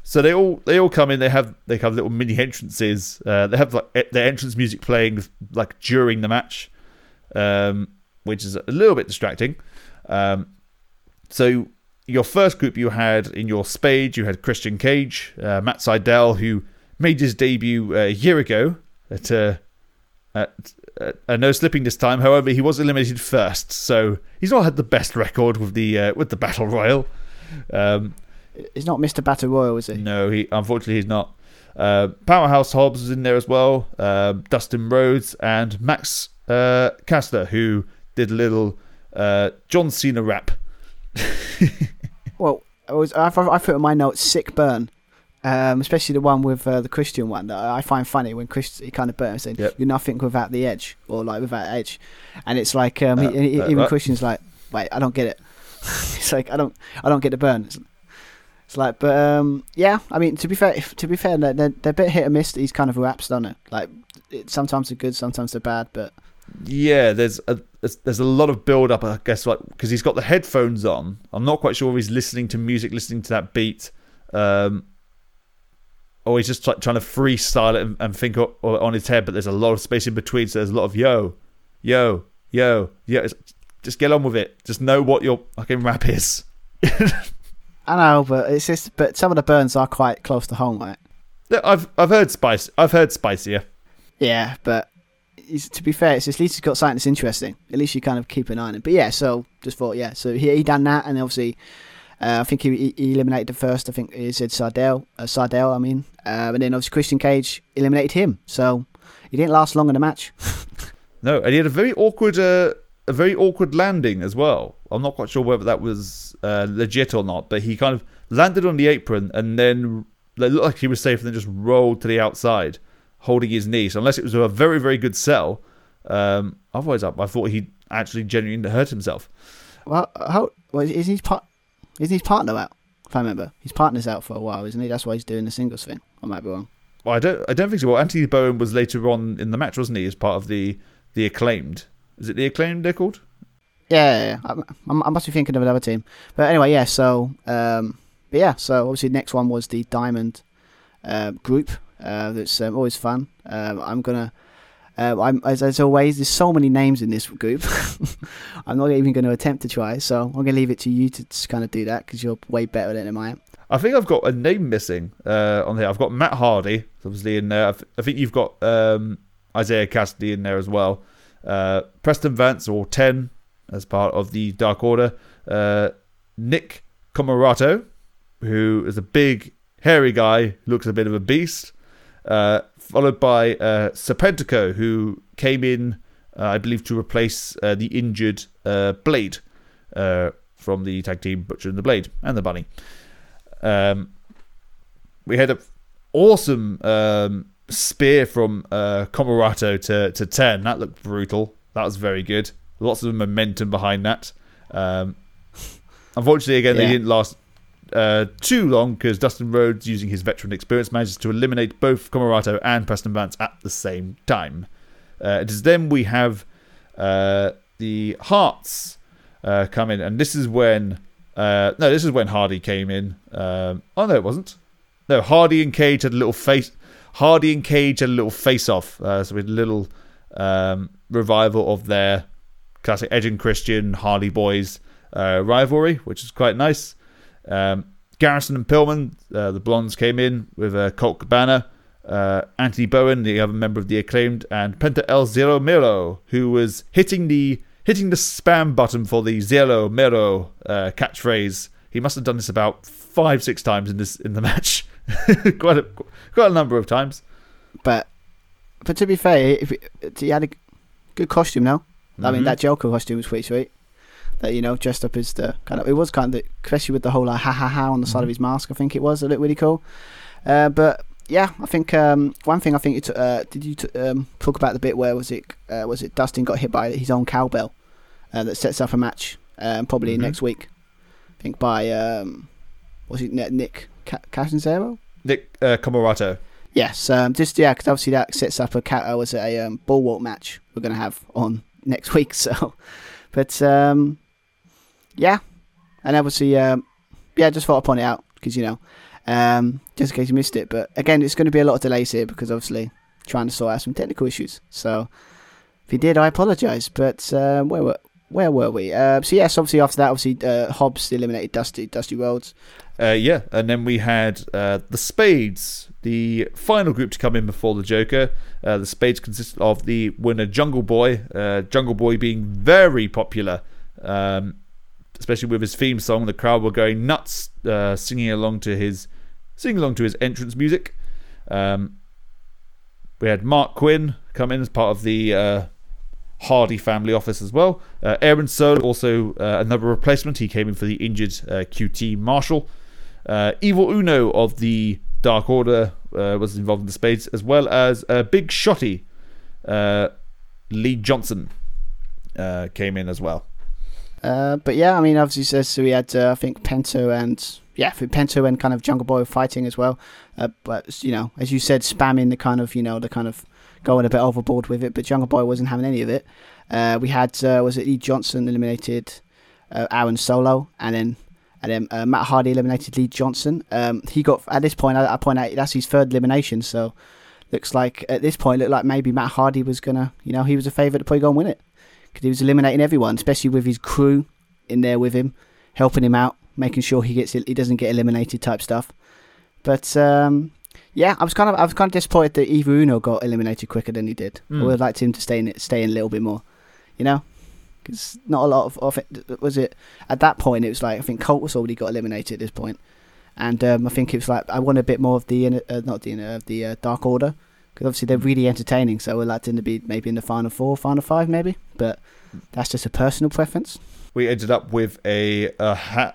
so they all they all come in. They have they have little mini entrances. Uh, they have like their entrance music playing like during the match, um, which is a little bit distracting. Um, so your first group you had in your spade, you had Christian Cage, uh, Matt Sydal, who made his debut uh, a year ago at uh, at uh, no slipping this time. However, he was eliminated first, so he's not had the best record with the uh, with the battle royal. Um, It's not Mr. Battle Royal, is it? no, he unfortunately he's not. Uh, Powerhouse Hobbs was in there as well. Uh, Dustin Rhodes and Max uh, who did a little uh, John Cena rap. Well, I was I, I put in my notes sick burn, um, especially the one with uh, the Christian one that I find funny when Chris he kind of burns saying Yep. you're nothing without the edge or like without edge, and it's like um, Uh, he- uh, even what? Christian's like wait I don't get it. it's like I don't I don't get the burn. It's, it's like but um, yeah I mean to be fair if, to be fair they're, they're, they're a bit hit or miss these kind of raps don't they like it, sometimes they're good sometimes they're bad but Yeah, there's a there's, there's a lot of build up, I guess, like because he's got the headphones on. I'm not quite sure if he's listening to music, listening to that beat, um, or he's just like, trying to freestyle it and, and think o- on his head. But there's a lot of space in between, so there's a lot of yo, yo, yo, yo. Just get on with it. Just know what your fucking rap is. I know but it's just but some of the burns are quite close to home right. I've I've heard spice. I've heard spicier. Yeah, but to be fair, it's at least he's got something that's interesting. At least you kind of keep an eye on it. But yeah, so just thought, yeah, so he, he done that, and obviously, uh, I think he, he- eliminated the first. I think he said Sardell, uh, Sardell, I mean, uh, and then obviously Christian Cage eliminated him. So he didn't last long in the match. No, and he had a very awkward, uh, a very awkward landing as well. I'm not quite sure whether that was uh, legit or not, but he kind of landed on the apron and then it looked like he was safe, and then just rolled to the outside, holding his knee. So unless it was a very, very good sell, um, otherwise I, I thought he actually genuinely hurt himself. Well, how well, is his part? Isn't his partner out? If I remember, his partner's out for a while, isn't he? That's why he's doing the singles thing. I might be wrong. Well, I don't, I don't think so. Well, Anthony Bowen was later on in the match, wasn't he? As part of the the acclaimed. Is it the acclaimed they're called? Yeah, yeah, yeah. I, I must be thinking of another team. But anyway, yeah. So, um, but yeah. So obviously, the next one was the Diamond uh, group. Uh, that's um, always fun. Um, I'm gonna. Um, I'm as, as always. There's so many names in this group. I'm not even going to attempt to try. So I'm going to leave it to you to kind of do that because you're way better than I am. I think I've got a name missing uh, on here. I've got Matt Hardy, obviously in there. I, I think you've got um, Isiah Kassidy in there as well. Uh, Preston Vance or Ten as part of the Dark Order. Uh, Nick Comoroto, who is a big hairy guy, looks a bit of a beast. Uh, followed by uh, Serpentico, who came in, uh, I believe, to replace uh, the injured uh, Blade uh, from the tag team Butcher and the Blade and the Bunny. Um, we had an awesome um, spear from uh, to, to 10. That looked brutal. That was very good. Lots of momentum behind that. Um, unfortunately, again, Yeah. they didn't last uh, too long because Dustin Rhodes, using his veteran experience, manages to eliminate both Comoroto and Preston Vance at the same time. Uh, it is then we have uh, the Hearts uh, come in, and this is when uh, no, this is when Hardy came in. Um, oh no, it wasn't. No, Hardy and Cage had a little face. Hardy and Cage had a little face-off, so we had a little um, revival of their classic Edge and Christian Hardy Boys rivalry, which is quite nice. Um, Garrison and Pillman, uh, the Blondes, came in with uh, Colt Cabana, uh, Anthony Bowen, the other member of the acclaimed, and Penta El Zero Miedo, who was hitting the hitting the spam button for the Zero Miedo uh, catchphrase. He must have done this about five, six times in this in the match, quite a quite a number of times. But but to be fair, if he had a good costume, no? I mean, Mhm. that Joker costume was pretty sweet. That you know, dressed up as the kind of it was kind of the, especially with the whole like ha ha ha on the side of his mask. I think it was. It looked really cool. Uh, but yeah, I think um, one thing I think it uh, did you t- um, talk about the bit where was it uh, was it Dustin got hit by his own cowbell uh, that sets up a match um, probably Mhm. next week. I think by um, was it Nick- Nick Ca- Casanzaro? Nick uh, Comoroto. Yes, um, just yeah, because obviously that sets up a cat. Uh, was a um, bullrope match we're going to have on next week? So, but um, yeah, and obviously, um, yeah, just thought I'd point it out because you know, um, just in case you missed it. But again, it's going to be a lot of delays here because obviously trying to sort out some technical issues. So, if you did, I apologise. But um, where were where were we? Uh, so yes, obviously after that, obviously uh, Hobbs eliminated Dusty Dusty Worlds. Uh, yeah, and then we had uh, the Spades, the final group to come in before the Joker. Uh, the Spades consisted of the winner Jungle Boy, uh, Jungle Boy being very popular, um, especially with his theme song. The crowd were going nuts, uh, singing along to his singing along to his entrance music. Um, we had Marq Quen come in as part of the uh, Hardy family office as well. Uh, Aaron Solo, also uh, another replacement. He came in for the injured uh, QT Marshall. Uh, Evil Uno of the Dark Order was involved in the spades, as well as Big Shotty, Lee Johnson came in as well. Uh, but yeah, I mean, obviously, says so we had uh, I think Penta and yeah, Penta and kind of Jungle Boy fighting as well. Uh, but you know, as you said, spamming the kind of you know the kind of going a bit overboard with it. But Jungle Boy wasn't having any of it. Uh, we had uh, was it Lee Johnson eliminated uh, Aaron Solo, and then and then Matt Hardy eliminated Lee Johnson. Um, he got at this point, I, I point out that's his third elimination. So looks like at this point, looked like maybe Matt Hardy was gonna, you know, he was a favourite to probably go and win it because he was eliminating everyone, especially with his crew in there with him, helping him out, making sure he gets he doesn't get eliminated type stuff. But um, yeah, I was kind of I was kind of disappointed that Evil Uno got eliminated quicker than he did. I Mm. would have liked him to stay in it, stay in a little bit more, you know, because not a lot of, of it was it at that point. It was like I think Colt was already got eliminated at this point, and um, I think it was like I want a bit more of the uh, not the of the uh, Dark Order because obviously they're really entertaining. So I would like them to be maybe in the final four, final five, maybe. But that's just a personal preference. We ended up with a, a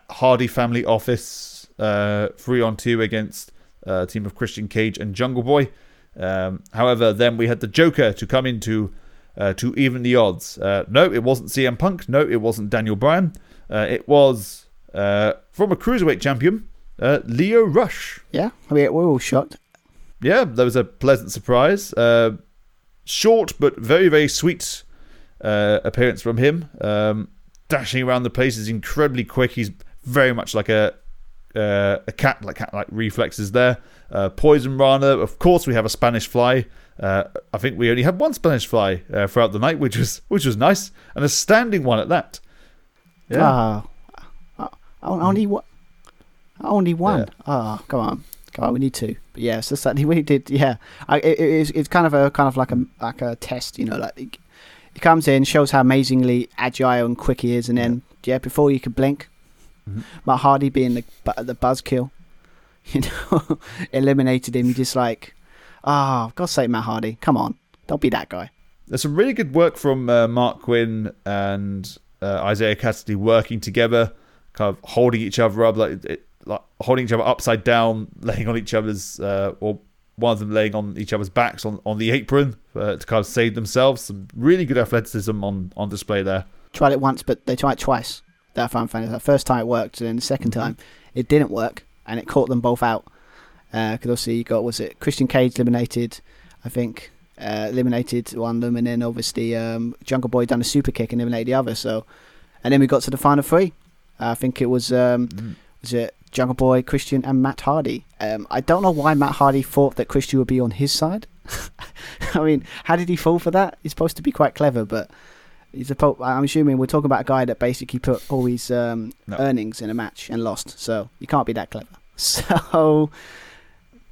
Hardy family office uh, three on two against uh, a team of Christian Cage and Jungle Boy. Um, however, then we had the Joker to come in to, uh, to even the odds. Uh, no, it wasn't CM Punk. No, it wasn't Daniel Bryan. Uh, it was uh, from a cruiserweight champion, uh, Lio Rush. Yeah, I mean, we're all shocked. Yeah, that was a pleasant surprise. Uh, short but very very sweet uh, appearance from him. Um, dashing around the place is incredibly quick. He's very much like a uh, a cat like cat like reflexes there. Uh, Poison Rana, of course, we have a Spanish fly. Uh, I think we only had one Spanish fly uh, throughout the night, which was which was nice, and a standing one at that. Yeah, Ah, oh, only one. Only one. Ah, come on, on. We need to. But yeah, so certainly we did. Yeah, I, it, it is. It's kind of a kind of like a like a test. You know, like he, he comes in, shows how amazingly agile and quick he is, and then yeah, before you could blink, Mhm. Matt Hardy being the the buzzkill, you know, eliminated him. You're just like, oh, God's sake, Matt Hardy, come on, don't be that guy. There's some really good work from uh, Marq Quen and uh, Isiah Kassidy working together, kind of holding each other up, like, it, like holding each other upside down, laying on each other's, uh, or one of them laying on each other's backs on, on the apron uh, to kind of save themselves. Some really good athleticism on, on display there. Tried it once, but they tried it twice. That I found funny. The first time it worked, and then the second Mm-hmm. time it didn't work, and it caught them both out. Because obviously you got was it Christian Cage eliminated, I think, uh, eliminated one of them, and then obviously um, Jungle Boy done a super kick and eliminated the other. So, and then we got to the final three. I think it was um, Mm. was it Jungle Boy, Christian, and Matt Hardy. Um, I don't know why Matt Hardy thought that Christian would be on his side. I mean, how did he fall for that? He's supposed to be quite clever, but he's a. po- I'm assuming we're talking about a guy that basically put all his um, No. earnings in a match and lost. So you can't be that clever. So,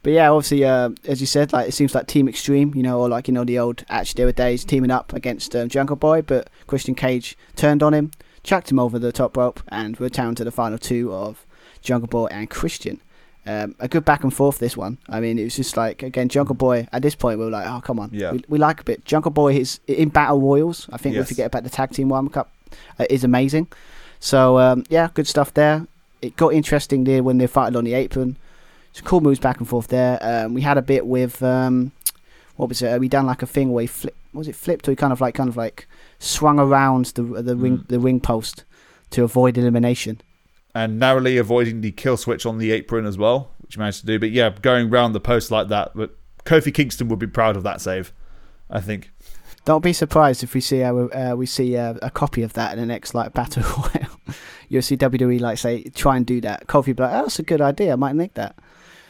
but yeah, obviously, uh, as you said, like it seems like Team Extreme, you know, or like you know the old Ash Dera days, teaming up against um, Jungle Boy, but Christian Cage turned on him, chucked him over the top rope, and we're down to the final two of Jungle Boy and Christian. Um, a good back and forth this one. I mean, it was just like again, Jungle Boy. At this point, we were like, oh come on, Yeah. we, we like a bit. Jungle Boy is in Battle Royals. I think Yes. we forget about the Tag Team One Cup. Uh, is amazing. So um, yeah, good stuff there. It got interesting there when they fighted on the apron. Some cool moves back and forth there. Um, we had a bit with um, what was it? Uh, we done like a thing where he flip. Was it flipped or he kind of like kind of like swung around the the ring Mm. the ring post to avoid elimination. And narrowly avoiding the kill switch on the apron as well, which he managed to do. But yeah, going round the post like that, but Kofi Kingston would be proud of that save, I think. Don't be surprised if we see our, uh, we see uh, a copy of that in the next like battle. You'll see WWE like say try and do that. Kofi be like, oh, that's a good idea. I might make that.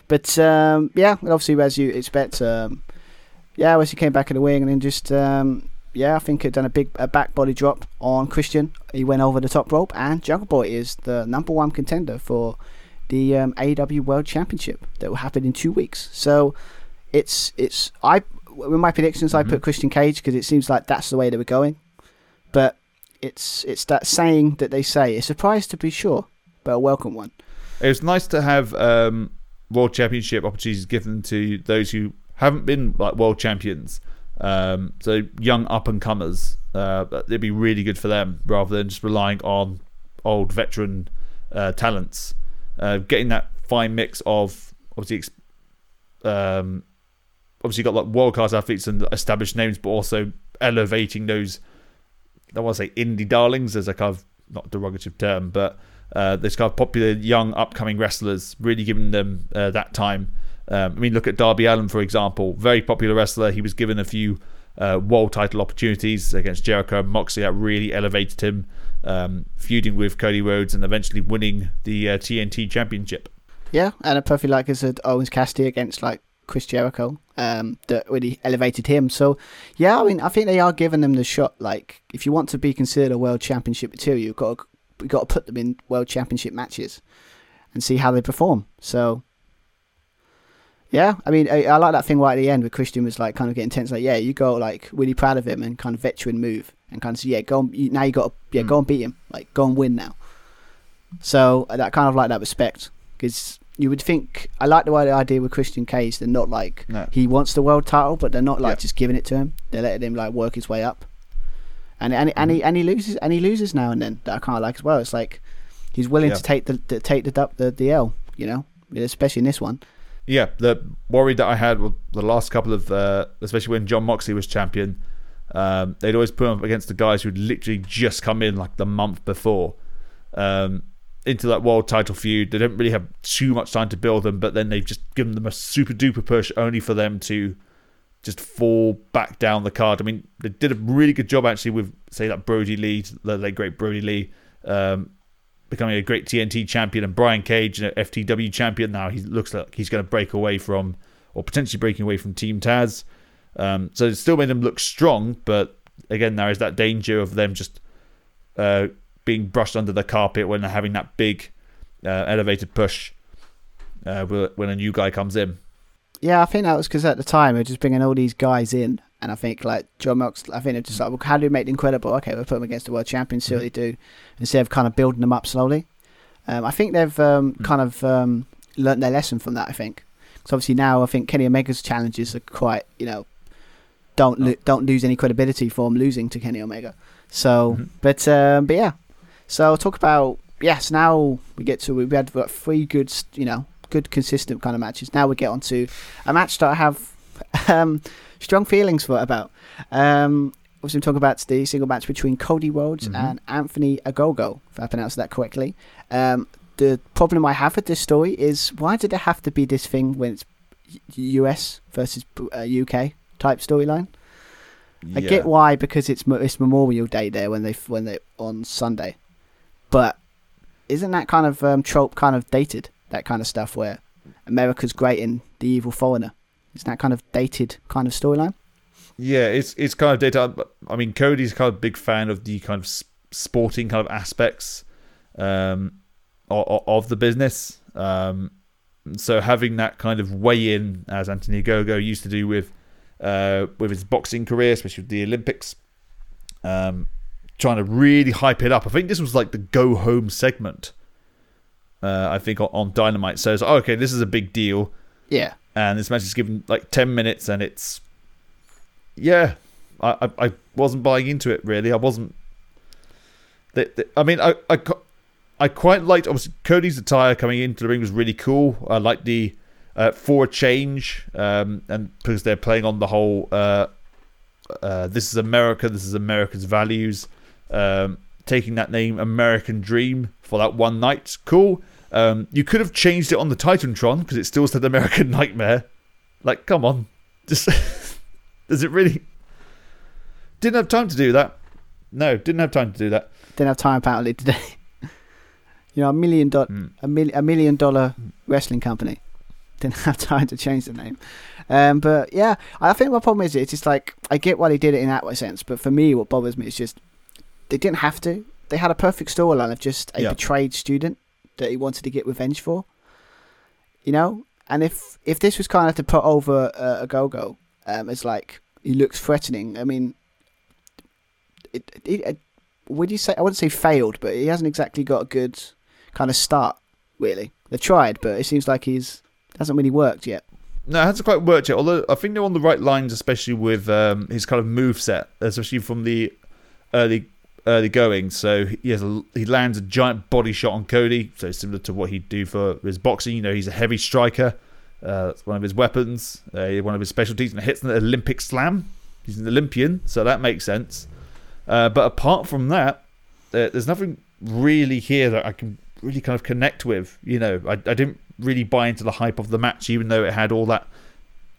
But um, yeah, obviously as you expect, um, yeah, as he came back in the wing and then just um, yeah, I think he'd done a big a back body drop on Christian. He went over the top rope, and Jungle Boy is the number one contender for the um, AEW World Championship that will happen in two weeks. So it's it's I with my predictions I Mhm. put Christian Cage because it seems like that's the way they were going, but it's it's that saying that they say a surprise to be sure, but a welcome one. It was nice to have um, world championship opportunities given to those who haven't been like world champions. Um, so young up and comers, uh, it'd be really good for them rather than just relying on old veteran uh, talents. Uh, getting that fine mix of obviously, um, obviously got like world class athletes and established names, but also elevating those. I want to say indie darlings as a kind of not derogative term, but uh, this kind of popular young upcoming wrestlers, really giving them uh, that time. Um, I mean, look at Darby Allin for example, very popular wrestler. He was given a few uh, world title opportunities against Jericho and Moxley that really elevated him, um, feuding with Cody Rhodes and eventually winning the uh, TNT Championship. Yeah, and a perfect like as said Orange Cassidy against like Chris Jericho, um, that really elevated him. So yeah, I mean I think they are giving them the shot. Like if you want to be considered a world championship material, you've got to, you've got to put them in world championship matches and see how they perform. So yeah, I mean I, I like that thing right at the end where Christian was like kind of getting tense. Like yeah, you go like really proud of him and kind of veteran move and kind of say, yeah go and, you, now you got to yeah Mm. go and beat him like go and win now. So uh, that kind of like that respect because you would think I like the way the idea with Christian Cage. They're not like No. he wants the world title, but they're not like Yeah. just giving it to him. They're letting him like work his way up, and and and Mm-hmm. he and he loses and he loses now and then. That I kind of like as well. It's like he's willing Yeah. to take the, the take the, the the L. You know, especially in this one. Yeah, the worry that I had with the last couple of, uh, especially when Jon Moxley was champion, um, they'd always put him up against the guys who'd literally just come in like the month before um, into that world title feud. They didn't really have too much time to build them, but then they've just given them a super duper push only for them to just fall back down the card. I mean, they did a really good job actually with, say, that Brodie Lee, the late great Brodie Lee. Um, becoming a great TNT champion and Brian Cage, an FTW champion. Now he looks like he's going to break away from, or potentially breaking away from Team Taz. Um, so it still made them look strong, but again, there is that danger of them just uh, being brushed under the carpet when they're having that big uh, elevated push uh, when a new guy comes in. Yeah, I think that was because at the time they're just bringing all these guys in, and I think like Jon Mox, I think they're just like, well, how do we make them credible? Okay, we'll put them against the world champions, see what they do, instead of kind of building them up slowly. Um, I think they've um, kind of um, learnt their lesson from that. I think. So obviously now I think Kenny Omega's challenges are quite you know don't lo- don't lose any credibility from losing to Kenny Omega. So, Mhm. but um, but yeah. So talk about yes. Now we get to we had three good you know good consistent kind of matches. Now we get on to a match that I have um, strong feelings for about. Um, obviously, talk about the single match between Cody Rhodes Mhm. and Anthony Ogogo, if I pronounced that correctly. Um, the problem I have with this story is why did it have to be this thing when it's US versus uh, UK type storyline? I get why because it's it's Memorial Day there when they when they on Sunday, but isn't that kind of um, trope kind of dated? That kind of stuff where America's great in the evil foreigner. Isn't that kind of dated kind of storyline? Yeah, it's it's kind of data. I mean, Cody's kind of big fan of the kind of sporting kind of aspects um, of, of the business. Um, so having that kind of weigh in, as Anthony Gogo used to do with uh, with his boxing career, especially with the Olympics, um, trying to really hype it up. I think this was like the go home segment. Uh, I think on, on Dynamite. So it's like, okay, this is a big deal Yeah, and this match is given like 10 minutes and it's yeah i i, I wasn't buying into it really. I wasn't i mean I, I i quite liked obviously cody's attire coming into the ring was really cool. I liked the uh, for change um and because they're playing on the whole uh uh this is america this is america's values um taking that name american dream for that one night. Cool um, you could have changed it on the Titantron because it still said American Nightmare. Like, come on, just does it really? Didn't have time to do that. No, didn't have time to do that. didn't have time apparently today. you know, a million dot Mm. a, mil- a million dollar wrestling company didn't have time to change the name. Um, but yeah, I think my problem is it's just like I get why they did it in that way sense, but for me, what bothers me is just they didn't have to. They had a perfect storyline of just a Yeah. betrayed student that he wanted to get revenge for. You know, and if if this was kind of to put over uh, a go go, um, as like he looks threatening. I mean, it, it, it would you say I wouldn't say failed, but he hasn't exactly got a good kind of start. Really, they tried, but it seems like he's hasn't really worked yet. No, it hasn't quite worked yet. Although I think they're on the right lines, especially with um, his kind of move set, especially from the early early going. So he has a, he lands a giant body shot on Cody, so similar to what he'd do for his boxing. You know, he's a heavy striker. Uh, that's one of his weapons, uh, one of his specialties, and hits an Olympic slam. He's an Olympian, so that makes sense. Uh, but apart from that, uh, there's nothing really here that I can really kind of connect with. You know, I, I didn't really buy into the hype of the match, even though it had all that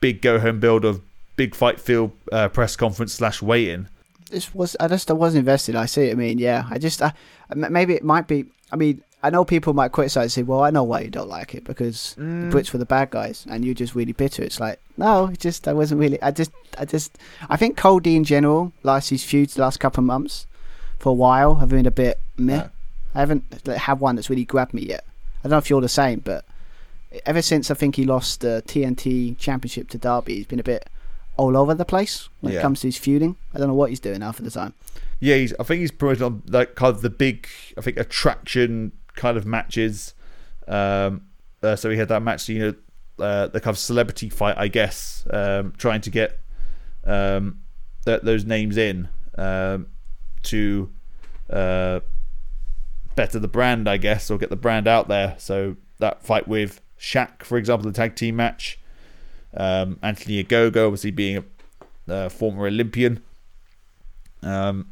big go home build of big fight field uh, press conference slash weigh in. This was I just I wasn't invested. I see. I mean, yeah. I just I, maybe it might be. I mean, I know people might criticize and say, "Well, I know why you don't like it because Mm. the Brits were the bad guys, and you're just really bitter." It's like, no, it just I wasn't really. I just I just I think Cody in general, last his feuds the last couple of months, for a while have been a bit meh. Yeah. I haven't like, had one that's really grabbed me yet. I don't know if you're the same, but ever since I think he lost the TNT Championship to Darby, he's been a bit all over the place when it comes to his feuding. I don't know what he's doing half of the time. Yeah, he's, I think he's promoted on like kind of the big, I think attraction kind of matches. Um, uh, so he had that match, you know, uh, the kind of celebrity fight, I guess, um, trying to get um, th- those names in um, to uh, better the brand, I guess, or get the brand out there. So that fight with Shaq, for example, the tag team match. Um, Anthony Ogogo, obviously being a former Olympian. Um,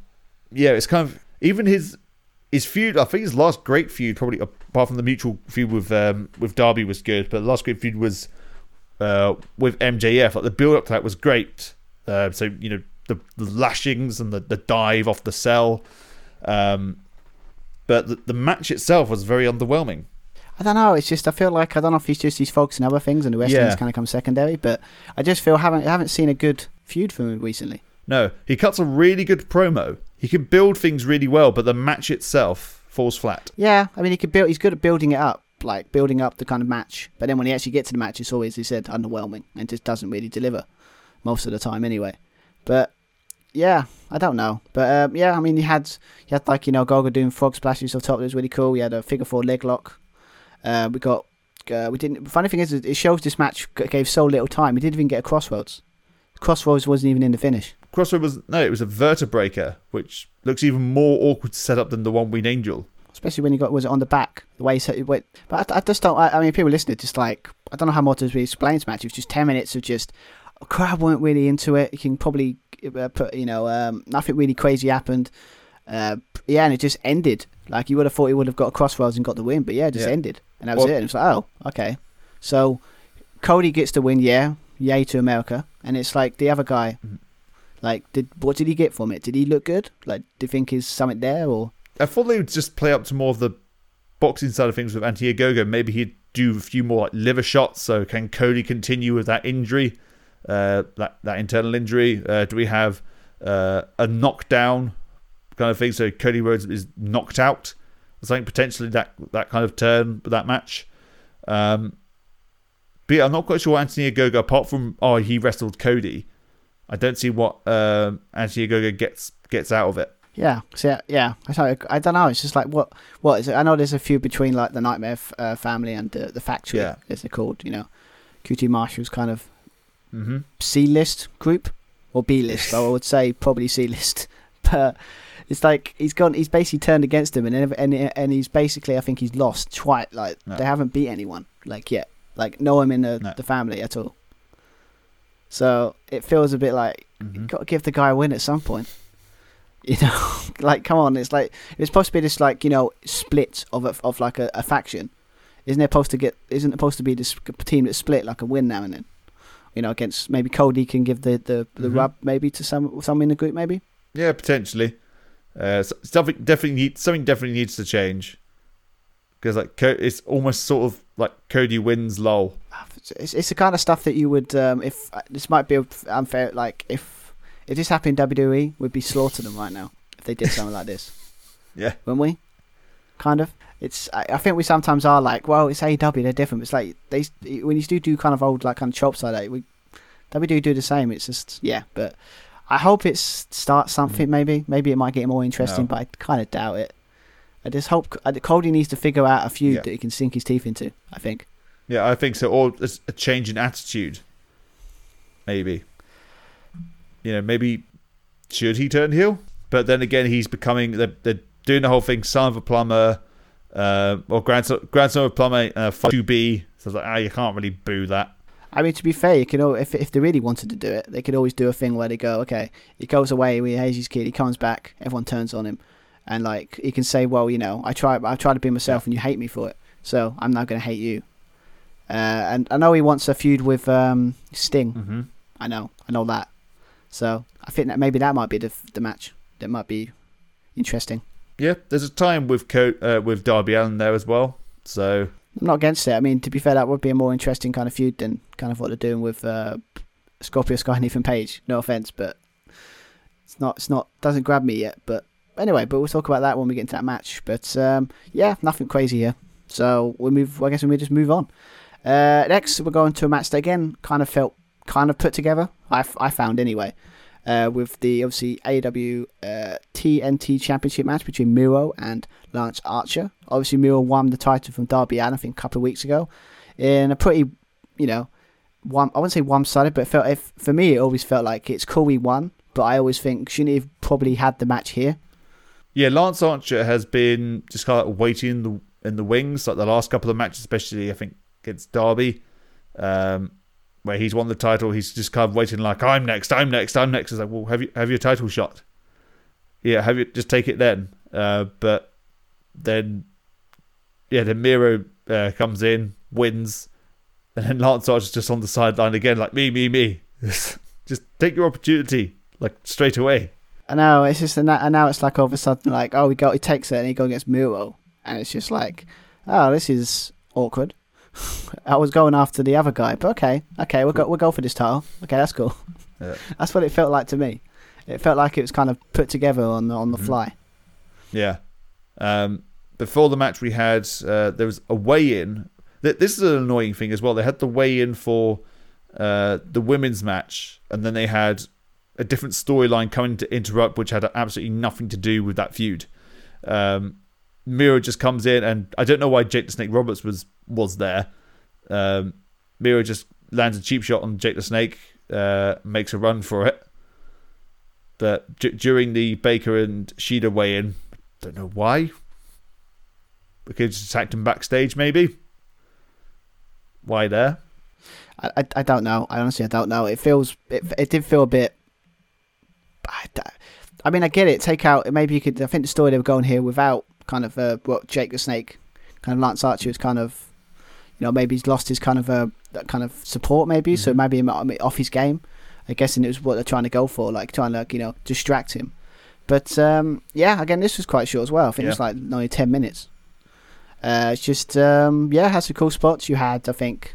yeah, it's kind of even his his feud. I think his last great feud, probably apart from the mutual feud with um, with Darby, was good. But the last great feud was uh, with MJF. Like the build up to that was great. Uh, so you know the, the lashings and the, the dive off the cell. Um, but the, the match itself was very underwhelming. I don't know. It's just I feel like I don't know if he's just he's focusing on other things and the wrestling's Yeah. kind of come secondary. But I just feel I haven't I haven't seen a good feud from him recently. No, he cuts a really good promo. He can build things really well, but the match itself falls flat. Yeah, I mean he could build. He's good at building it up, like building up the kind of match. But then when he actually gets to the match, it's always he said underwhelming and just doesn't really deliver most of the time anyway. But yeah, I don't know. But um, yeah, I mean he had he had like you know Goga doing frog splashes off top. It was really cool. He had a figure four leg lock. Uh, we got uh, we didn't. Funny thing is, it shows this match gave so little time. We didn't even get a crossroads. Crossroads wasn't even in the finish. Crossroads was no, it was a vertebreaker, which looks even more awkward to set up than the one winged angel. especially when you got was it on the back the way he said it went. But I, I just don't. I, I mean, people listening just like I don't know how more to explain this match. It was just ten minutes of just a crowd weren't really into it. You can probably uh, put you know um, nothing really crazy happened. Uh, yeah, and it just ended. Like you would have thought he would have got a crossroads and got the win, but yeah, it just Yeah. ended, and that was Well- it. And it's like, oh, okay. So Cody gets the win, yeah, yay to America, and it's like the other guy. Mhm. Like, did what did he get from it? Did he look good? Like, do you think is something there or? I thought they would just play up to more of the boxing side of things with Anthony Ogogo. Maybe he'd do a few more like liver shots. So can Cody continue with that injury, uh, that that internal injury? Uh, do we have uh, a knockdown kind of thing? So Cody Rhodes is knocked out. Something potentially that that kind of turn that match. Um, but yeah, I'm not quite sure Anthony Ogogo, apart from oh he wrestled Cody. I don't see what um, Anthony Ogogo gets gets out of it. Yeah, so yeah, yeah. I don't, I don't know. It's just like what, what is it? I know there's a few between like the Nightmare f- uh, family and the the Factory, Yeah. as they're called. You know, QT Marshall's kind of Mm-hmm. C list group or B list. I would say probably C list, but it's like he's gone. He's basically turned against him, and and and he's basically I think he's lost twice. Like No. they haven't beat anyone like yet. Like no one in the No. the family at all. So it feels a bit like Mhm. you got to give the guy a win at some point. You know, like come on, it's like it's supposed to be this like you know split of a, of like a, a faction. Isn't it supposed to get? Isn't it supposed to be this team that's split like a win now and then? You know, against maybe Cody can give the the, the Mhm. rub maybe to some some in the group maybe. Yeah, potentially. Uh, something definitely needs something definitely needs to change because like it's almost sort of like Cody wins lol. It's, it's the kind of stuff that you would um, if this might be unfair. Like if if this happened in WWE, we'd be slaughtering them right now if they did something like this. Yeah. wouldn't we? Kind of. It's. I, I think we sometimes are like, well, it's AEW, they're different. It's like they when you do do kind of old like kind of chops like that, we WWE do the same. It's just yeah, but I hope it starts something. Maybe maybe it might get more interesting, Mm. No. but I kind of doubt it. I just hope Cody needs to figure out a feud Yeah. that he can sink his teeth into. I think. Yeah, I think so. Or a a change in attitude, maybe. You know, maybe should he turn heel? But then again, he's becoming they're, they're doing the whole thing. Son of a plumber, uh, or grandson grandson of a plumber, uh, two B. So like, ah, you can't really boo that. I mean, to be fair, you could al- if if they really wanted to do it, they could always do a thing where they go, okay, he goes away, we haze his kid, he comes back, everyone turns on him, and like he can say, well, you know, I try, I try to be myself, and you hate me for it, so I'm now going to hate you. Uh, and I know he wants a feud with um, Sting. Mm-hmm. I know, I know that. So I think that maybe that might be the the match. That might be interesting. Yeah, there's a time with Co- uh, with Darby Allin there as well. So I'm not against it. I mean, to be fair, that would be a more interesting kind of feud than kind of what they're doing with uh, Scorpio Sky and Ethan Page. No offense, but it's not. It's not. Doesn't grab me yet. But anyway, but we'll talk about that when we get into that match. But um, yeah, nothing crazy here. So we move. I guess we just move on. Uh, next, we're going to a match that again kind of felt kind of put together. I, I found anyway. Uh, with the obviously AW uh, TNT Championship match between Miro and Lance Archer. Obviously, Miro won the title from Darby Allin, I think, a couple of weeks ago, in a pretty, you know, one. I wouldn't say one-sided, but it felt if for me, it always felt like it's cool he won, but I always think shouldn't have probably had the match here. yeah, Lance Archer has been just kind of like waiting in the in the wings, like the last couple of matches, especially I think against Darby, um, where he's won the title. He's just kind of waiting, like I'm next, I'm next, I'm next. It's like, well, have you have your title shot? Yeah, have you just take it then? Uh, but then, yeah, then Miro uh, comes in, wins, and then Lance Archer's just on the sideline again, like me, me, me. just take your opportunity, like straight away. I know it's just and now, it's like all of a sudden like oh he go he takes it and he goes against Miro and it's just like oh this is awkward. I was going after the other guy, but okay, okay, we'll go we'll go for this title. Okay, that's cool. Yeah. That's what it felt like to me. It felt like it was kind of put together on the, on the Mhm. fly. Yeah. Um, before the match, we had uh, there was a weigh-in. Th- This is an annoying thing as well. They had the weigh-in for uh, the women's match, and then they had a different storyline coming to interrupt, which had absolutely nothing to do with that feud. Um, Miro just comes in, and I don't know why Jake the Snake Roberts was was there, Um, Miro just lands a cheap shot on Jake the Snake, uh, makes a run for it. But d- during the Baker and Shida weigh in, don't know why. Because he attacked him backstage, maybe. Why there? I, I, I don't know. I honestly I don't know. It feels it, it did feel a bit. I, I mean, I get it. Take out maybe you could. I think the story they were going here without kind of uh, what Jake the Snake, kind of Lance Archer is kind of, you know, maybe he's lost his kind of uh, that kind of support maybe. So Mhm. maybe um, off his game. I guess and it was what they're trying to go for, like trying to like, you know distract him. But um, yeah, again, this was quite short as well. I think it was like only ten minutes. Uh, it's just um, yeah, had some cool spots. You had, I think,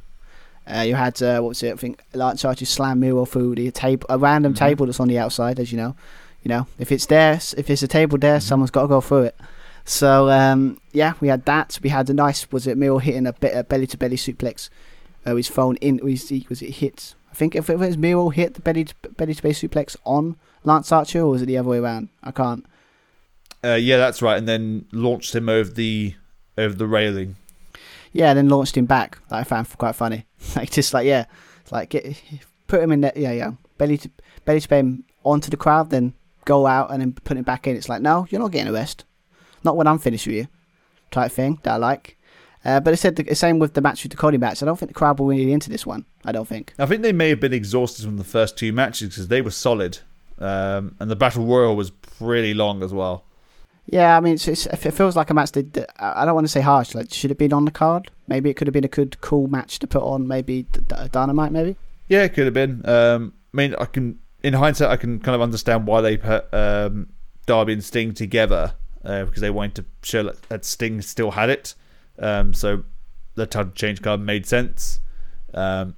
uh, you had uh, what was it? I think Lance Archer slam Miro through the table, a random Mhm. table that's on the outside, as you know. You know, if it's there, s- if it's a table there, Mhm. someone's got to go through it. So um, yeah, we had that. We had a nice, was it Miro hitting a, bit, a belly to belly suplex? Uh, his phone in, was he, was it hit? I think if it was Miro hit the belly to belly to belly suplex on Lance Archer, or was it the other way around? I can't. Uh, yeah, that's right. And then launched him over the over the railing. Yeah, and then launched him back. That I found quite funny. like just like yeah, like get put him in there. Yeah, yeah, belly to belly to him onto the crowd, then go out and then put him back in. It's like no, you're not getting a rest. Not when I'm finished with you, type thing that I like. Uh, but it said the same with the match with the Cody match. I don't think the crowd were really into this one. I don't think. I think they may have been exhausted from the first two matches because they were solid, um, and the battle royal was pretty long as well. Yeah, I mean, it's, it's, it feels like a match that I don't want to say harsh. Like, should have been on the card. Maybe it could have been a good, cool match to put on. Maybe Dynamite. Maybe. Yeah, it could have been. Um, I mean, I can, in hindsight, I can kind of understand why they put um, Darby and Sting together uh, because they wanted to show that- Sting still had it. Um, so the title change card made sense. Um,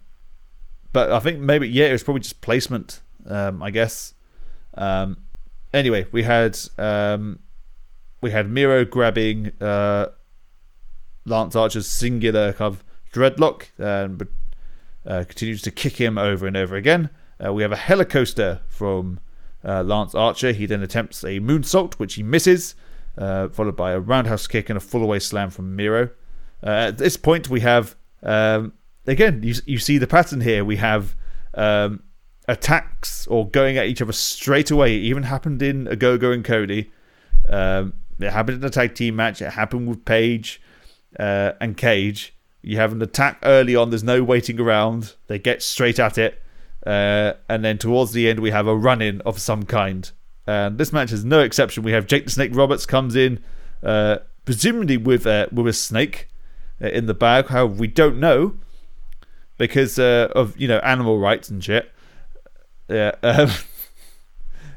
but I think maybe yeah, it was probably just placement. Um, I guess. Um, anyway, we had um, we had Miro grabbing uh, Lance Archer's singular kind of dreadlock, and but uh, continues to kick him over and over again. Uh, we have a helicoaster from uh, Lance Archer. He then attempts a moonsault, which he misses, uh, followed by a roundhouse kick and a fallaway slam from Miro. Uh, at this point, we have um, again you you see the pattern here. We have um, attacks or going at each other straight away. It even happened in a Go and Cody. Um, it happened in a tag team match. It happened with Page uh, and Cage. You have an attack early on. There's no waiting around. They get straight at it, uh, and then towards the end we have a run-in of some kind. And this match is no exception. We have Jake the Snake Roberts comes in, uh, presumably with uh, with a snake uh, in the bag. However, we don't know because uh, of you know animal rights and shit. Yeah, um,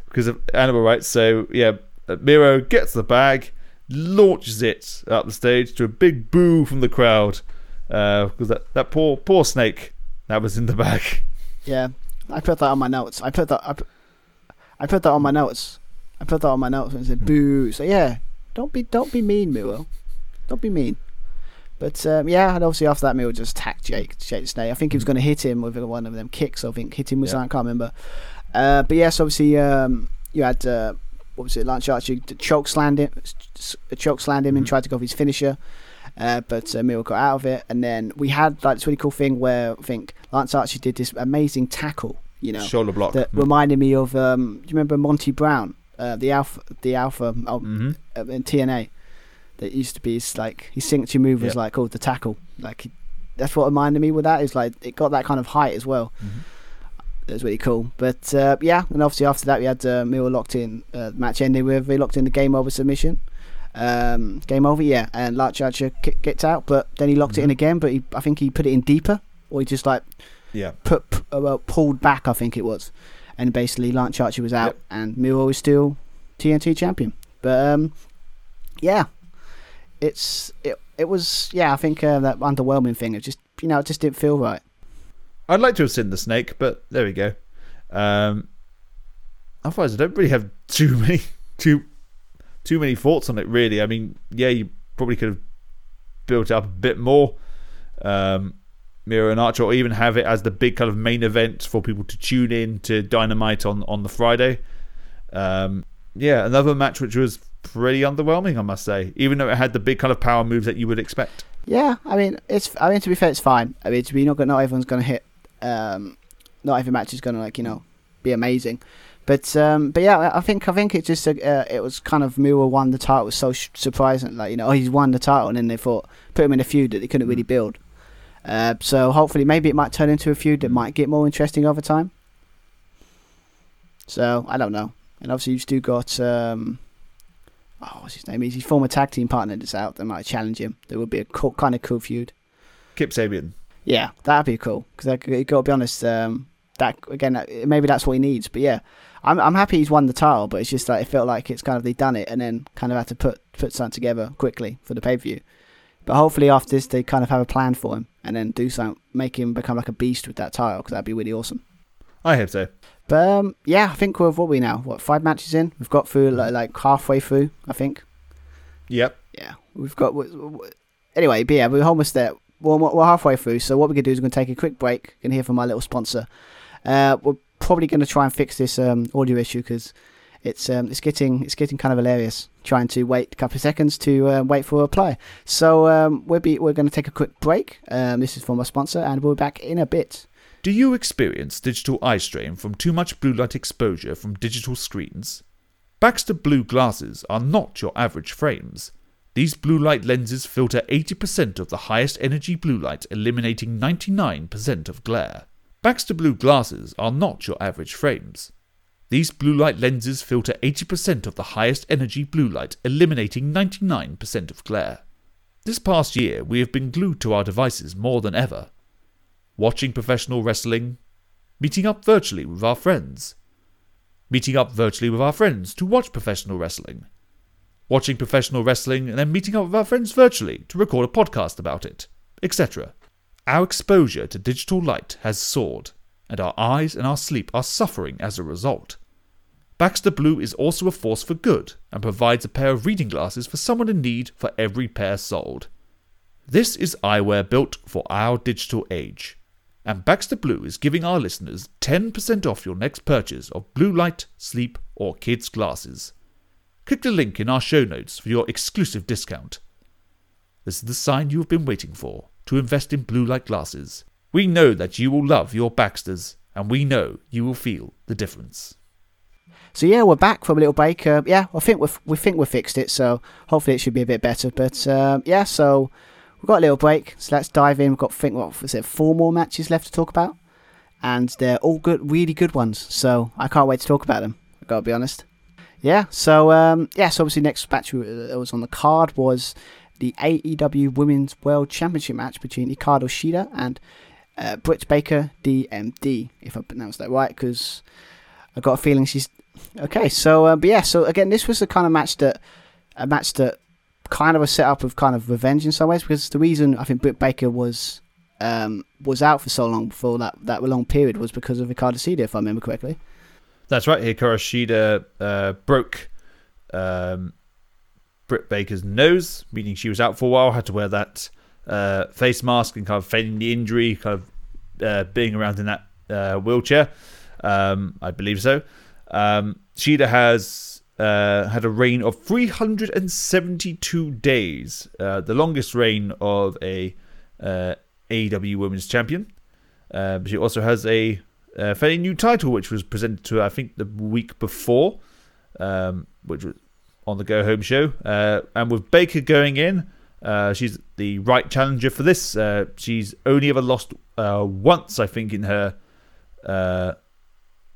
because of animal rights. So yeah, uh, Miro gets the bag, launches it up the stage to a big boo from the crowd because that, that poor poor snake that was in the bag. Yeah, I put that on my notes. I put that. I put, I put that on my notes. I put that on my notes and said boo. So yeah, don't be don't be mean, Miro. Don't be mean. But um, yeah, and obviously after that, Miro just attacked Jake, Jake Snake. I think he was going to hit him with one of them kicks. I think hit him with Yeah. something. I can't remember. Uh, but yes, obviously um, you had uh, what was it? Lance Archer choke slammed him, s- choke slammed him, and Mhm. tried to go for his finisher. Uh, but uh, Miro got out of it, and then we had like this really cool thing where I think Lance Archer did this amazing tackle. You know, Shoulder block. that reminded me of. Um, do you remember Monty Brown, uh, the alpha, the alpha oh, hmm uh, in TNA? That used to be his like his signature move was Yep. like called the tackle. Like he, that's what reminded me with that. Is like it got that kind of height as well. Mhm. It was really cool. But uh, yeah, and obviously after that we had uh, Miro locked in uh, match ending with he locked in the game over submission. Um, game over, yeah, and Lance Archer gets out, but then he locked it in again. But he, I think he put it in deeper, or he just like Yeah. put p- uh, well, pulled back, I think it was, and basically Lance Archer was out, Yep. and Miro is still TNT champion. But um, yeah, it's it it was yeah, I think uh, that underwhelming thing. It just you know it just didn't feel right. I'd like to have seen the snake, but there we go. Um, otherwise, I don't really have too many too too many thoughts on it. Really, I mean, yeah, you probably could have built it up a bit more. Um, Miro and Archer, or even have it as the big kind of main event for people to tune in to Dynamite on on the Friday. Um, yeah, another match which was pretty underwhelming, I must say. Even though it had the big kind of power moves that you would expect. Yeah, I mean, it's. I mean, to be fair, it's fine. I mean, to be not not everyone's going to hit. Um, not every match is going to like you know be amazing, but um, but yeah, I think I think it just uh, it was kind of Miro won the title was so sh- surprising. Like you know, oh, he's won the title, and then they thought put him in a feud that they couldn't really build. Uh, so hopefully, maybe it might turn into a feud that might get more interesting over time. So I don't know, and obviously you've still got um, oh, what's his name? He's his former tag team partner that's out that might challenge him. There would be a cool, kind of cool feud. Kip Sabian. Yeah, that'd be cool. Because you got to be honest, um, that again, maybe that's what he needs. But yeah, I'm I'm happy he's won the title. But it's just like it felt like it's kind of they've done it and then kind of had to put put something together quickly for the pay per view. But hopefully after this, they kind of have a plan for him and then do something, make him become like a beast with that title because that'd be really awesome. I hope so. But um, yeah, I think we're what we now what five matches in. We've got through like, like halfway through. I think. Yep. Yeah, we've got. Anyway, but yeah, we're almost there. We're, we're halfway through. So what we're gonna do is we're gonna take a quick break. Gonna hear from my little sponsor. Uh, we're probably gonna try and fix this um, audio issue because it's um, it's getting it's getting kind of hilarious trying to wait a couple of seconds to uh, wait for a reply. So um, we'll be we're gonna take a quick break. Um, this is from my sponsor, and we'll be back in a bit. Do you experience digital eye strain from too much blue light exposure from digital screens? Baxter Blue glasses are not your average frames. These blue light lenses filter 80% of the highest energy blue light, eliminating 99% of glare. Baxter Blue glasses are not your average frames. These blue light lenses filter 80% of the highest energy blue light, eliminating 99% of glare. This past year, we have been glued to our devices more than ever watching professional wrestling, meeting up virtually with our friends, meeting up virtually with our friends to watch professional wrestling, watching professional wrestling and then meeting up with our friends virtually to record a podcast about it, etc. Our exposure to digital light has soared, and our eyes and our sleep are suffering as a result. Baxter Blue is also a force for good and provides a pair of reading glasses for someone in need for every pair sold. This is eyewear built for our digital age and Baxter Blue is giving our listeners 10% off your next purchase of blue light, sleep, or kids' glasses. Click the link in our show notes for your exclusive discount. This is the sign you have been waiting for to invest in blue light glasses. We know that you will love your Baxters, and we know you will feel the difference. So yeah, we're back from a little break. Uh, yeah, I think we we think we fixed it. So hopefully it should be a bit better. But um, yeah, so we've got a little break. So let's dive in. We've got think what was it four more matches left to talk about, and they're all good, really good ones. So I can't wait to talk about them. I gotta be honest. Yeah. So um, yeah. So obviously next match that was on the card was the AEW Women's World Championship match between Hikaru Shida and uh, Britt Baker, DMD, if I pronounced that right, because I got a feeling she's okay. So, uh, but yeah, so again, this was the kind of match that a match that kind of a setup of kind of revenge in some ways, because the reason I think Britt Baker was um, was out for so long before that that long period was because of Hikaru Shida, if I remember correctly. That's right. Hikaru Shida uh, broke um, Britt Baker's nose, meaning she was out for a while. Had to wear that uh, face mask and kind of feigning the injury, kind of uh, being around in that uh, wheelchair. Um, I believe so. Um, has uh, had a reign of 372 days, uh, the longest reign of a uh, AEW Women's Champion. Uh, she also has a, a fairly new title, which was presented to her, I think, the week before, um, which was on the Go Home show. Uh, and with Baker going in, uh, she's the right challenger for this. Uh, she's only ever lost once, I think, in her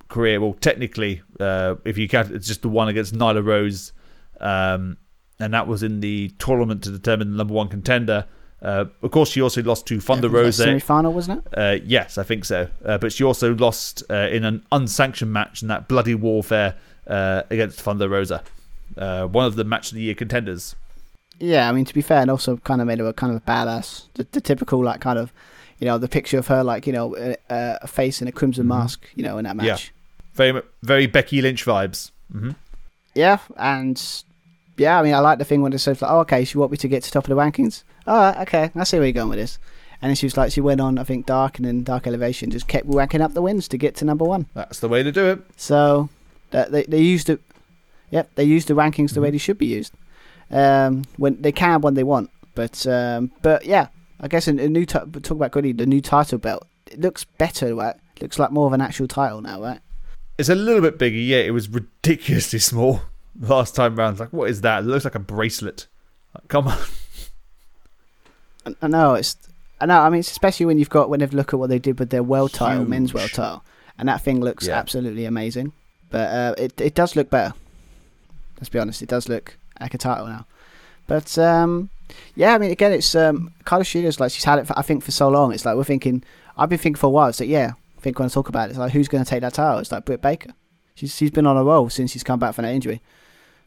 career. Well, technically, uh, if you count, it's just the one against Nyla Rose, um, and that was in the tournament to determine the number one contender. Uh, of course, she also lost to Thunder Rosa. Semi final, wasn't it? Uh, yes, I think so. Uh, but she also lost uh, in an unsanctioned match in that bloody warfare uh, against Thunder Rosa, uh, one of the match of the year contenders. Yeah, I mean to be fair, and also kind of made her a kind of a badass. The, the typical like kind of, you know, the picture of her like you know a, a face in a crimson Mhm. mask, you know, in that match. Very, very Becky Lynch vibes. hmm Yeah, and yeah, I mean I like the thing when it says like, oh okay, she want me to get to top of the rankings. All right, okay, I see where you're going with this. And then she was like, she went on, I think, Dark and then Dark Elevation, just kept ranking up the wins to get to number one. That's the way to do it. So that they they used it. Yep, they used the rankings the way Mhm. they should be used. Um, when they can when they want, But um, but yeah, I guess a, a new t- talk about quickly the new title belt. It looks better, right? It looks like more of an actual title now, right? It's a little bit bigger. Yeah, it was ridiculously small last time round. It's like, what is that? It looks like a bracelet. Like, come on. I, know it's. I know. I mean, it's especially when you've got when they've look at what they did with their world title, men's world title, and that thing looks Yeah. absolutely amazing. But uh, it it does look better. Let's be honest, it does look like a title now. But um, yeah, I mean, again, it's um, Hikaru Shida like she's had it. For, I think for so long. It's like we're thinking. I've been thinking for a while. It's like yeah, think when I talk about it, it's like who's going to take that title? It's like Britt Baker. She's she's been on a roll since she's come back from that injury.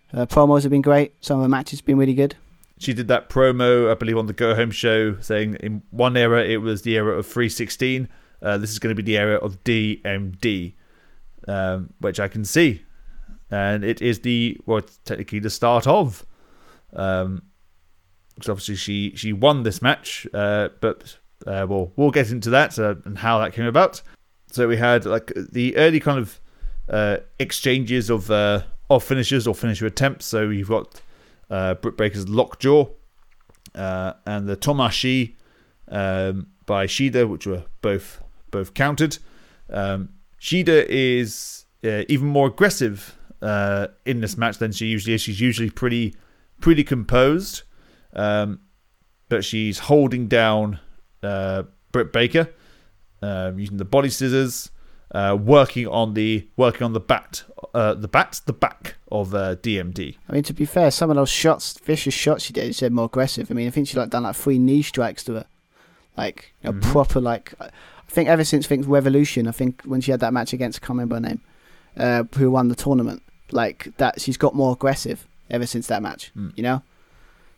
Her promos have been great. Some of the matches have been really good. She did that promo, I believe, on the Go Home show, saying in one era it was the era of 316. Uh, this is going to be the era of DMD, um, which I can see, and it is the well, technically the start of. Um, because obviously she she won this match, uh, but uh, we'll we'll get into that uh, and how that came about. So we had like the early kind of uh, exchanges of uh, of finishers or finisher attempts. So you've got uh, Britt Baker's Lockjaw uh, and the Tomashi um, by Shida, which were both both counted. Um, Shida is uh, even more aggressive uh, in this match than she usually is. She's usually pretty pretty composed, um, but she's holding down uh, Britt Baker um, using the body scissors, uh, working on the working on the bat, uh, the bat, the back of uh, DMD. I mean, to be fair, some of those shots, vicious shots she did, she said more aggressive. I mean, I think she like done like three knee strikes to her, like you know, Mhm. proper like. I think ever since think Revolution, I think when she had that match against I can't remember her name, uh, who won the tournament, like that she's got more aggressive ever since that match. Mm. You know,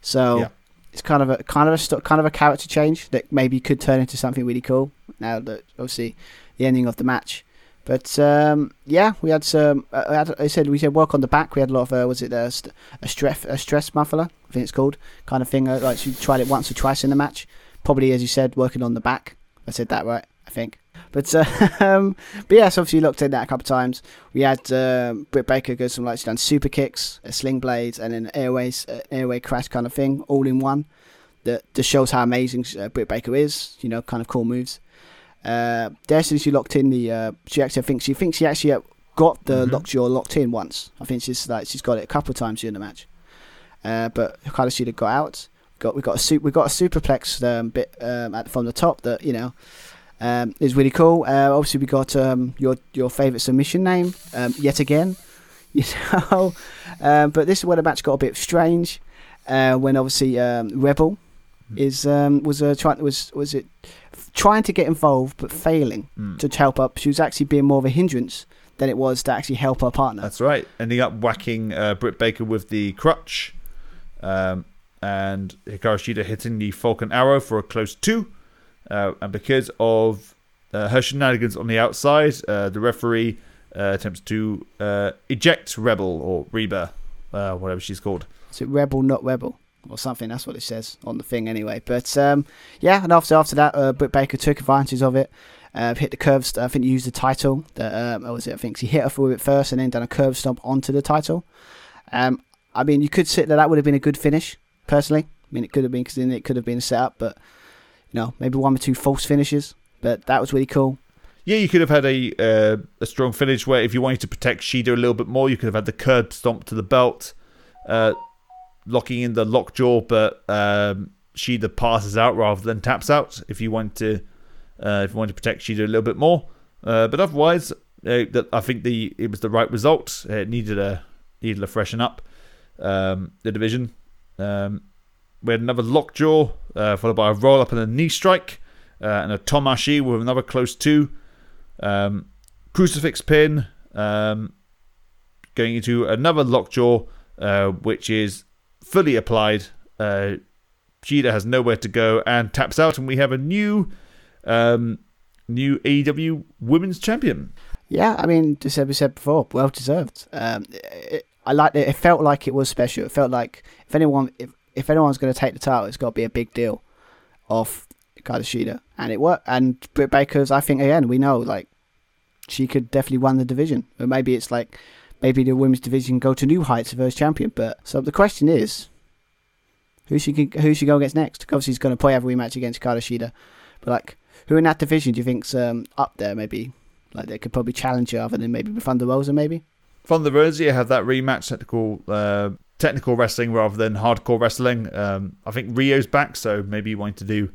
so Yeah. it's kind of a kind of a kind of a character change that maybe could turn into something really cool. Now that obviously the ending of the match. But um, yeah, we had some. Uh, I, had, I said we said work on the back. We had a lot of. Uh, was it a, st- a stress a stretch muffler? I think it's called kind of thing. Uh, like she tried it once or twice in the match. Probably as you said, working on the back. I said that right. I think. But uh, um, but yes, obviously looked at that a couple of times. We had um, Britt Baker go some like she done super kicks, uh, sling blades, and then airways uh, airway crash kind of thing, all in one. That just shows how amazing uh, Britt Baker is. You know, kind of cool moves. Uh, since she locked in the, uh, she actually I think she thinks she actually uh, got the Mhm. lockjaw locked in once. I think she's like she's got it a couple of times during the match. Uh, but Hikaru Shida got out. Got we got a su- we got a superplex um, bit um, at from the top that you know um, is really cool. Uh, obviously, we got um, your your favorite submission name um, yet again. You know, um, but this is where the match got a bit strange. Uh, when obviously um, Rebel is um, was uh, trying was was it trying to get involved but failing Mm. to help up. She was actually being more of a hindrance than it was to actually help her partner. That's right. Ending up whacking uh, Britt Baker with the crutch. Um, and Hikaru Shida hitting the Falcon Arrow for a close two. Uh, and because of uh, her shenanigans on the outside, uh, the referee uh, attempts to uh, eject Rebel or Reba, uh, whatever she's called. Is it Rebel, not Rebel? Or something, that's what it says on the thing anyway. But um, yeah, and after after that, uh, Britt Baker took advantage of it, uh, hit the curves. I think he used the title. That um, was it? I think she hit her with it first and then done a curb stomp onto the title. Um, I mean, you could say that that would have been a good finish, personally. I mean, it could have been because then it could have been a setup, but you know, maybe one or two false finishes. But that was really cool. Yeah, you could have had a uh, a strong finish where if you wanted to protect Shida a little bit more, you could have had the curb stomp to the belt, uh, locking in the lockjaw, but um, Shida passes out rather than taps out. If you want to, uh, if you want to protect Shida a little bit more, uh, but otherwise, uh, that I think the it was the right result. It needed a needed a freshen up um, the division. Um, we had another lockjaw uh, followed by a roll up and a knee strike. Uh, and a Tomashi with another close two. Um, crucifix pin, um, going into another lockjaw, uh, which is fully applied. Uh, has nowhere to go and taps out, and we have a new, um, new AEW Women's Champion. Yeah, I mean, just as we said before, well deserved. Um, it, I liked it. It felt like it was special. It felt like if anyone, if, if anyone's going to take the title, it's got to be a big deal of Hikaru Shida, and it worked. And Britt Baker's, I think, again, we know like she could definitely win the division, but maybe it's like maybe the women's division go to new heights of as champion. But so the question is, Who should who should go against next? Obviously, he's going to play every a rematch against Hikaru Shida, but like, who in that division do you think's um, up there? Maybe like they could probably challenge her other than maybe Thunder Rosa, maybe. Thunder Rosa you have that rematch, technical uh, technical wrestling rather than hardcore wrestling. Um, I think Rio's back, so maybe you want to do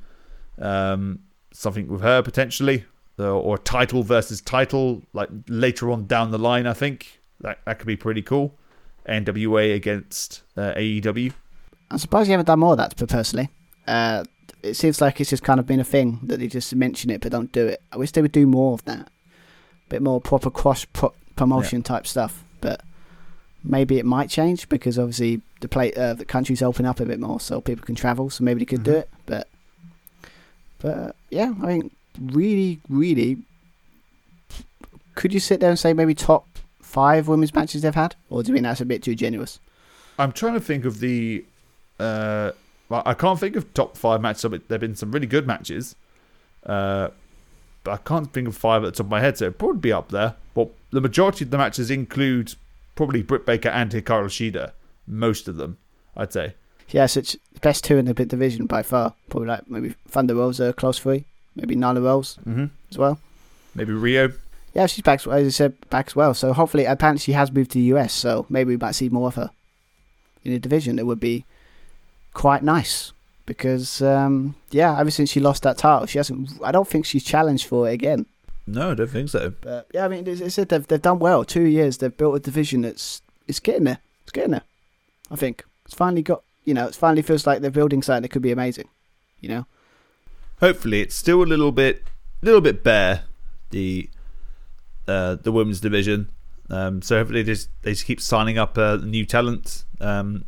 um, something with her potentially, or title versus title, like later on down the line. I think that that could be pretty cool. NWA against uh, AEW. I'm surprised you haven't done more of that, personally. Uh, it seems like it's just kind of been a thing that they just mention it but don't do it. I wish they would do more of that. A bit more proper cross pro- promotion yeah. type stuff. But maybe it might change because obviously the play uh, the countries open up a bit more so people can travel. So maybe they could mm-hmm. do it. But but yeah, I think really, really, could you sit there and say maybe top five women's matches they've had, or do you think that's a bit too generous? I'm trying to think of the uh, well, I can't think of top five matches. There have been some really good matches, uh, but I can't think of five at the top of my head. So it'd probably be up there. Well, the majority of the matches include probably Britt Baker and Hikaru Shida. Most of them, I'd say. Yeah, so it's the best two in the division by far. Probably like maybe Thunder Rosa, close three. Maybe Nyla Rose mm-hmm. as well. Maybe Rio. Yeah, she's back. As I said, back as well. So hopefully, apparently, she has moved to the US. So maybe we might see more of her in the division. It would be quite nice because um, yeah, ever since she lost that title, she hasn't. I don't think she's challenged for it again. No, I don't think so. But yeah, I mean, it's, it's, they've they've done well. Two years, they've built a division that's it's getting there. It's getting there. I think it's finally got. You know, it finally feels like they're building something that could be amazing. You know. Hopefully, it's still a little bit, little bit bare. The uh, the women's division. Um, so hopefully, they just, they just keep signing up uh, new talent. Um,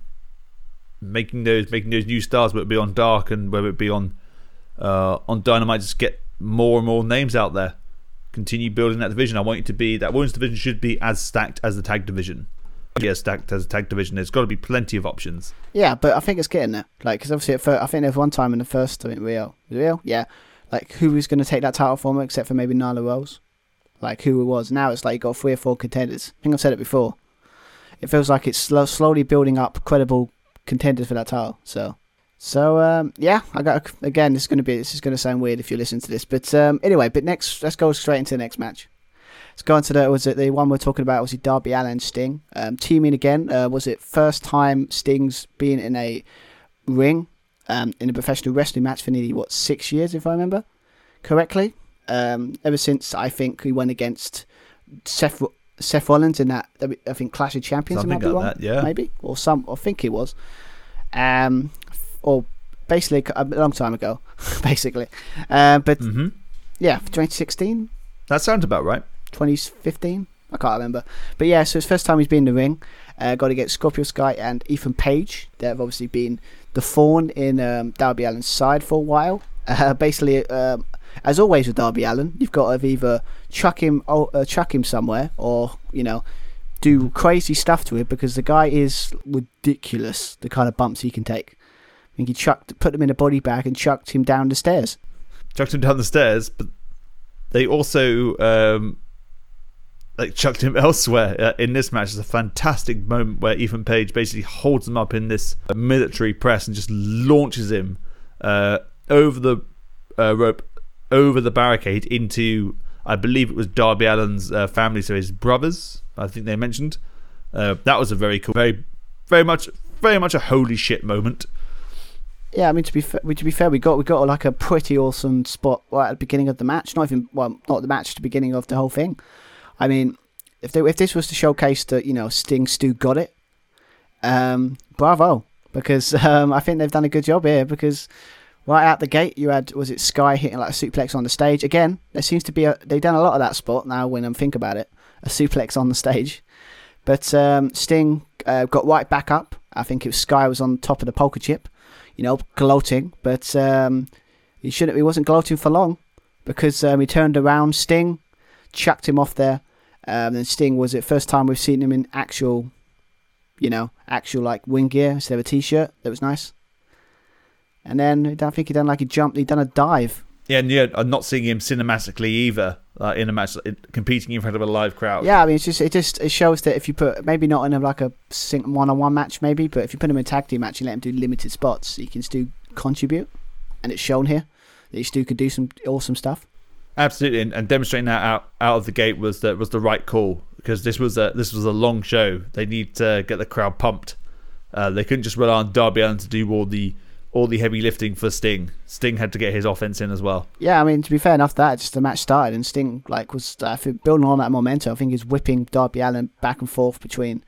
making those making those new stars, whether it be on Dark and whether it be on uh, on Dynamite, just get more and more names out there. Continue building that division. I want it to be that women's division should be as stacked as the tag division. Yeah, stacked as a tag division. There's got to be plenty of options. Yeah, but I think it's getting there. Like, because obviously, first, I think there's one time in the first, I think Rio, Rio, yeah, like who was going to take that title from her except for maybe Nyla Rose, like who it was. Now it's like you got three or four contenders. I think I've said it before. It feels like it's slow, slowly building up credible contenders for that title. So, so um, yeah, I got again. This is going to be this is going to sound weird if you listen to this, but um, anyway. But next, let's go straight into the next match. Let's go into the was it the one we're talking about? Was it Darby Allin Sting um, teaming again? Uh, was it first time Sting's being in a ring um, in a professional wrestling match for nearly what six years, if I remember correctly. Um, ever since I think he went against Seth Seth Rollins in that I think Clash of Champions, Something like wrong, that, yeah, maybe or some. I think it was, um, or basically a long time ago, basically. Uh, but mm-hmm. yeah, 2016. That sounds about right. 2015. I can't remember, but yeah. So it's first time he's been in the ring. Uh, got to get Scorpio Sky and Ethan Page. They've obviously been the thorn in um, Darby Allin's side for a while. Uh, basically, um, as always with Darby Allin, you've got to either chuck him, uh, chuck him somewhere, or you know, do crazy stuff to him because the guy is ridiculous. The kind of bumps he can take. I think he chucked, put him in a body bag and chucked him down the stairs. Chucked him down the stairs, but they also um, like chucked him elsewhere uh, in this match. It's a fantastic moment where Ethan Page basically holds him up in this military press and just launches him uh, over the uh, rope over the barricade into, I believe it was Darby Allin's uh, family, so his brothers. I think they mentioned. Uh, that was a very cool, very, very much, very much a holy shit moment. Yeah, I mean to be fair, to be fair, we got we got like a pretty awesome spot right at the beginning of the match. Not even well, not the match, the beginning of the whole thing. I mean, if they, if this was to showcase that you know Sting Stu got it, um, bravo, because um, I think they've done a good job here because right out the gate, you had was it Sky hitting like a suplex on the stage again. There seems to be a they've done a lot of that spot now. When I think about it, a suplex on the stage, but um, Sting uh, got right back up. I think it was Sky was on top of the poker chip, you know, gloating. But um, he shouldn't. He wasn't gloating for long because um, he turned around. Sting chucked him off there. Um, and Sting was it first time we've seen him in actual, you know, actual like wing gear instead of a t-shirt. That was nice. And then I think he done like a jump. He done a dive. Yeah, and yeah, I'm not seeing him cinematically either uh, in a match, in- competing in front of a live crowd. Yeah, I mean, it's just it just it shows that if you put maybe not in a, like a one on one match, maybe, but if you put him in a tag team match and let him do limited spots, he can still contribute, and it's shown here that he still could do some awesome stuff. Absolutely, and, and demonstrating that out, out of the gate was that was the right call because this was a this was a long show. They need to get the crowd pumped. Uh, they couldn't just rely on Darby Allin to do all the all the heavy lifting for Sting. Sting had to get his offense in as well. Yeah, I mean to be fair enough, that just the match started and Sting like was I think building on that momentum. I think he's whipping Darby Allin back and forth between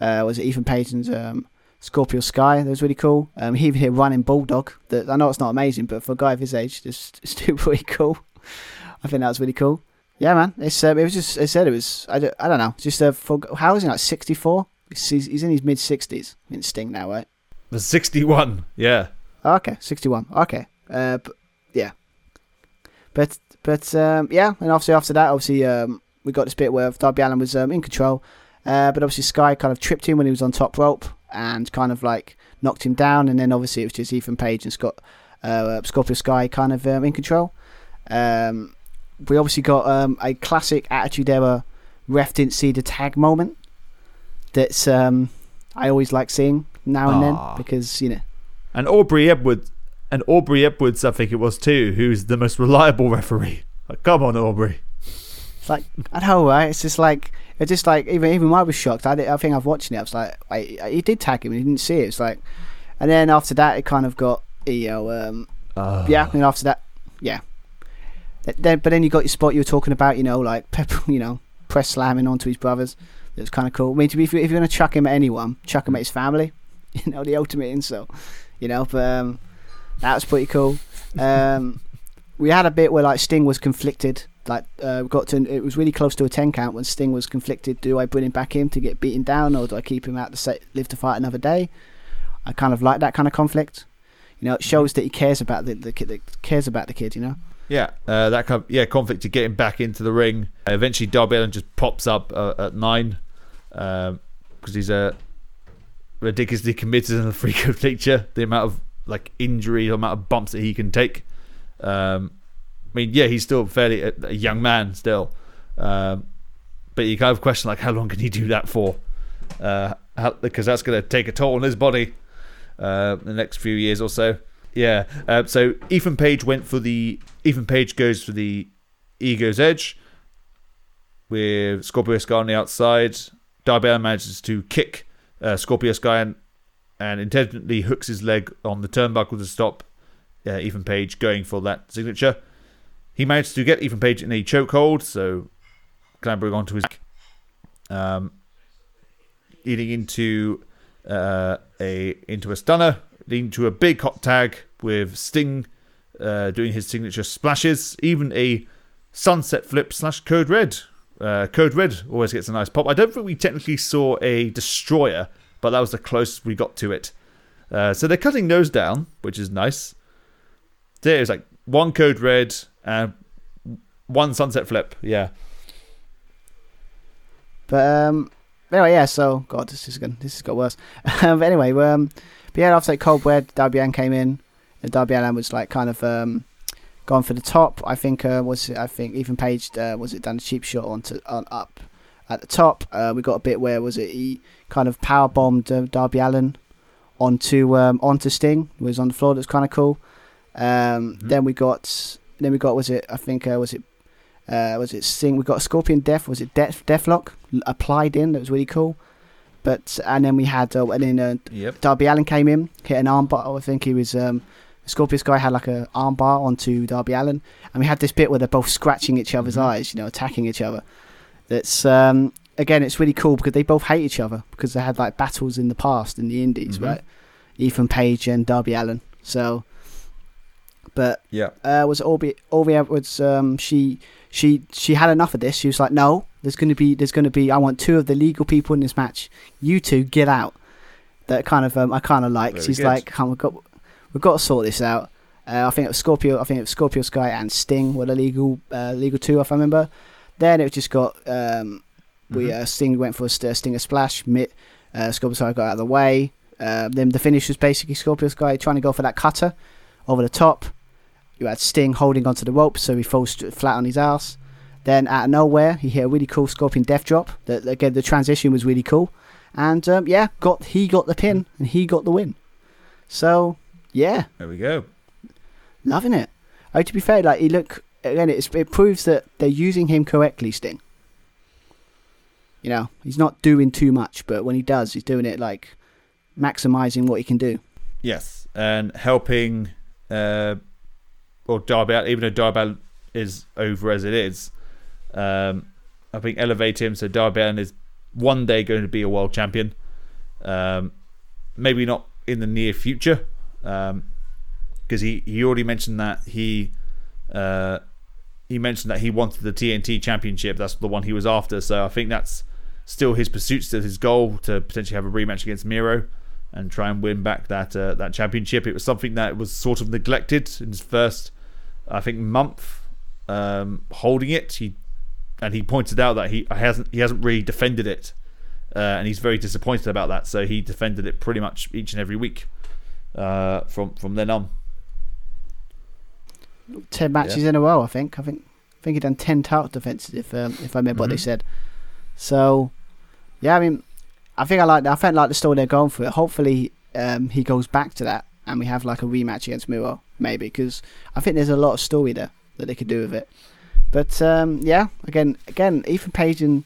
uh, was it Ethan Page and um, Scorpio Sky. That was really cool. Um, he even hit running bulldog. That I know it's not amazing, but for a guy of his age, it's, it's still pretty cool. I think that was really cool. Yeah, man. It's uh, it was just. I said it was. I don't, I don't know. Just uh, for how is he like sixty four? He's, he's in his mid sixties. In Sting now, right? The 61, yeah. Okay, sixty one. Okay. Uh, but, yeah. But but um, yeah, and obviously after that, obviously um, we got this bit where Darby Allin was um, in control, uh, but obviously Sky kind of tripped him when he was on top rope and kind of like knocked him down, and then obviously it was just Ethan Page and Scott uh, Scorpio Sky kind of um, in control. Um, we obviously got um, a classic Attitude Era ref didn't see the tag moment. That's um, I always like seeing now and Aw. then because you know And Aubrey Edwards, and Aubrey Edwards, I think it was too, who's the most reliable referee. Like, come on, Aubrey. it's like I know right. It's just like it's just like even even I was shocked. I, did, I think I've watched it. I was like, wait, he did tag him and he didn't see it. It's like, and then after that it kind of got you know um, Uh, yeah, and after that yeah. Then, but then you got your spot you were talking about, you know, like pepper, you know, press slamming onto his brothers. It was kind of cool. I mean, to be, if, you, if you're going to chuck him at anyone, chuck him at his family. You know, the ultimate insult. You know, but um, that was pretty cool. Um, we had a bit where like Sting was conflicted. Like, uh, we got to it was really close to a ten count when Sting was conflicted. Do I bring him back in to get beaten down, or do I keep him out to say, live to fight another day? I kind of like that kind of conflict. You know, it shows that he cares about the, the kid. Cares about the kid. You know. Yeah, uh, that kind of, yeah conflict to get him back into the ring. Uh, eventually, Darby Allin just pops up uh, at nine because he's uh, ridiculously committed in the freak of nature. The amount of like injury, the amount of bumps that he can take. Um, I mean, yeah, he's still fairly a, a young man still, um, but you kind of question like how long can he do that for? Uh, because that's going to take a toll on his body uh, the next few years or so. Yeah. Uh, so Ethan Page went for the Ethan Page goes for the Ego's Edge with Scorpio Sky on the outside. Darby Allin manages to kick uh, Scorpio Sky and, and intelligently hooks his leg on the turnbuckle to stop uh, Ethan Page going for that signature. He managed to get Ethan Page in a chokehold, so clambering onto his um, leading into uh, a into a stunner, leading to a big hot tag with Sting uh, doing his signature splashes, even a sunset flip slash code red. Uh, code red always gets a nice pop. I don't think we technically saw a destroyer, but that was the closest we got to it. Uh, so they're cutting those down, which is nice. There's like one code red and one sunset flip. Yeah. But um, anyway, yeah. So God, this is good. This has got worse. but anyway, um, but yeah, after Code Red, Darby Allin came in, and Darby Allin was like kind of um, gone for the top. I think uh, was it, I think Ethan Page uh, was it done a cheap shot onto on up at the top. Uh, we got a bit where was it he kind of power bombed uh, Darby Allin onto um, onto Sting. He was on the floor. That's kind of cool. Um, Then we got then we got was it I think uh, was it uh, was it Sting? We got Scorpion Death. Was it Death Deathlock applied in? That was really cool. But and then we had uh, and then uh, Yep. Darby Allin came in, hit an armbar. I think he was um, Scorpio Sky had like a armbar onto Darby Allin, and we had this bit where they're both scratching each other's Mhm. eyes, you know, attacking each other. That's um, again, it's really cool because they both hate each other because they had like battles in the past in the Indies, Mhm. right? Ethan Page and Darby Allin. So, but Yeah. uh, was Aubrey Aubrey Edwards. Um, she she she had enough of this. She was like, no, there's gonna be there's gonna be. I want two of the legal people in this match. You two get out. That kind of um, I kind of like. She's good. like, we've got we've got to sort this out. Uh, I think it was Scorpio. I think it was Scorpio Sky and Sting were the legal uh, legal two, if I remember. Then it just got um, we Mhm. uh, Sting went for a st- Stinger splash. Mitt, uh, Scorpio Sky got out of the way. Uh, then the finish was basically Scorpio Sky trying to go for that cutter over the top. you had Sting holding onto the rope, so he falls flat on his ass. Then out of nowhere, he hit a really cool Scorpion Death Drop. That again, the transition was really cool, and um, yeah, got he got the pin and he got the win. So yeah, There we go. loving it. Oh, to be fair, like he look again, it's, it proves that they're using him correctly. Sting. You know, he's not doing too much, but when he does, he's doing it like maximizing what he can do. Yes, and helping, uh, or Darby, even though Darby is over as it is, um, I think elevate him so Darby is one day going to be a world champion. Um, maybe not in the near future, because he, he already mentioned that he uh, he mentioned that he wanted the TNT championship. That's the one he was after. So I think that's still his pursuit, still his goal to potentially have a rematch against Miro and try and win back that uh, that championship. It was something that was sort of neglected in his first, I think, month um, holding it. He and he pointed out that he hasn't he hasn't really defended it, uh, and he's very disappointed about that. So he defended it pretty much each and every week uh, from from then on. ten matches in a row. I think. I think. I think he done ten title defenses if um, if I remember what they Mhm. said. So, yeah, I mean, I think I like. I felt like the story they're going for it. Hopefully, um, he goes back to that, and we have like a rematch against Miro, maybe, because I think there's a lot of story there that they could do with it. But um, yeah, again, again, Ethan Page and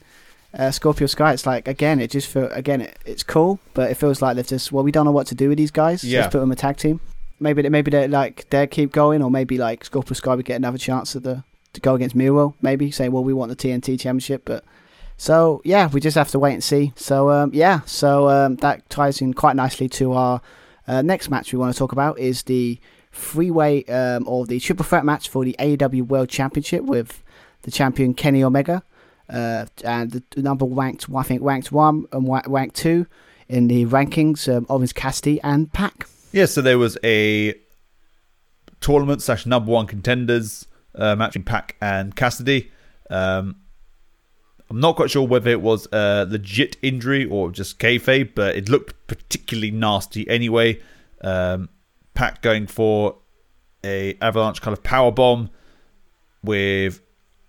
uh, Scorpio Sky. It's like again, it just feel again, it, it's cool, but it feels like they've just well, we don't know what to do with these guys. Yeah. Let's put them a tag team. Maybe they, maybe they like they keep going, or maybe like Scorpio Sky would get another chance at the to go against Miro. Maybe say, well, we want the TNT Championship, but so yeah, we just have to wait and see. So um, yeah, so um, that ties in quite nicely to our uh, next match we want to talk about is the three-way um, or the triple threat match for the AEW World Championship with the champion Kenny Omega uh, and the number ranked, I think ranked one and ranked two in the rankings, um, Orange Cassidy and Pac. Yeah, so there was a tournament slash number one contenders uh, match between Pac and Cassidy. Um, I'm not quite sure whether it was a legit injury or just kayfabe, but it looked particularly nasty anyway. Um, Pac going for a avalanche kind of power bomb with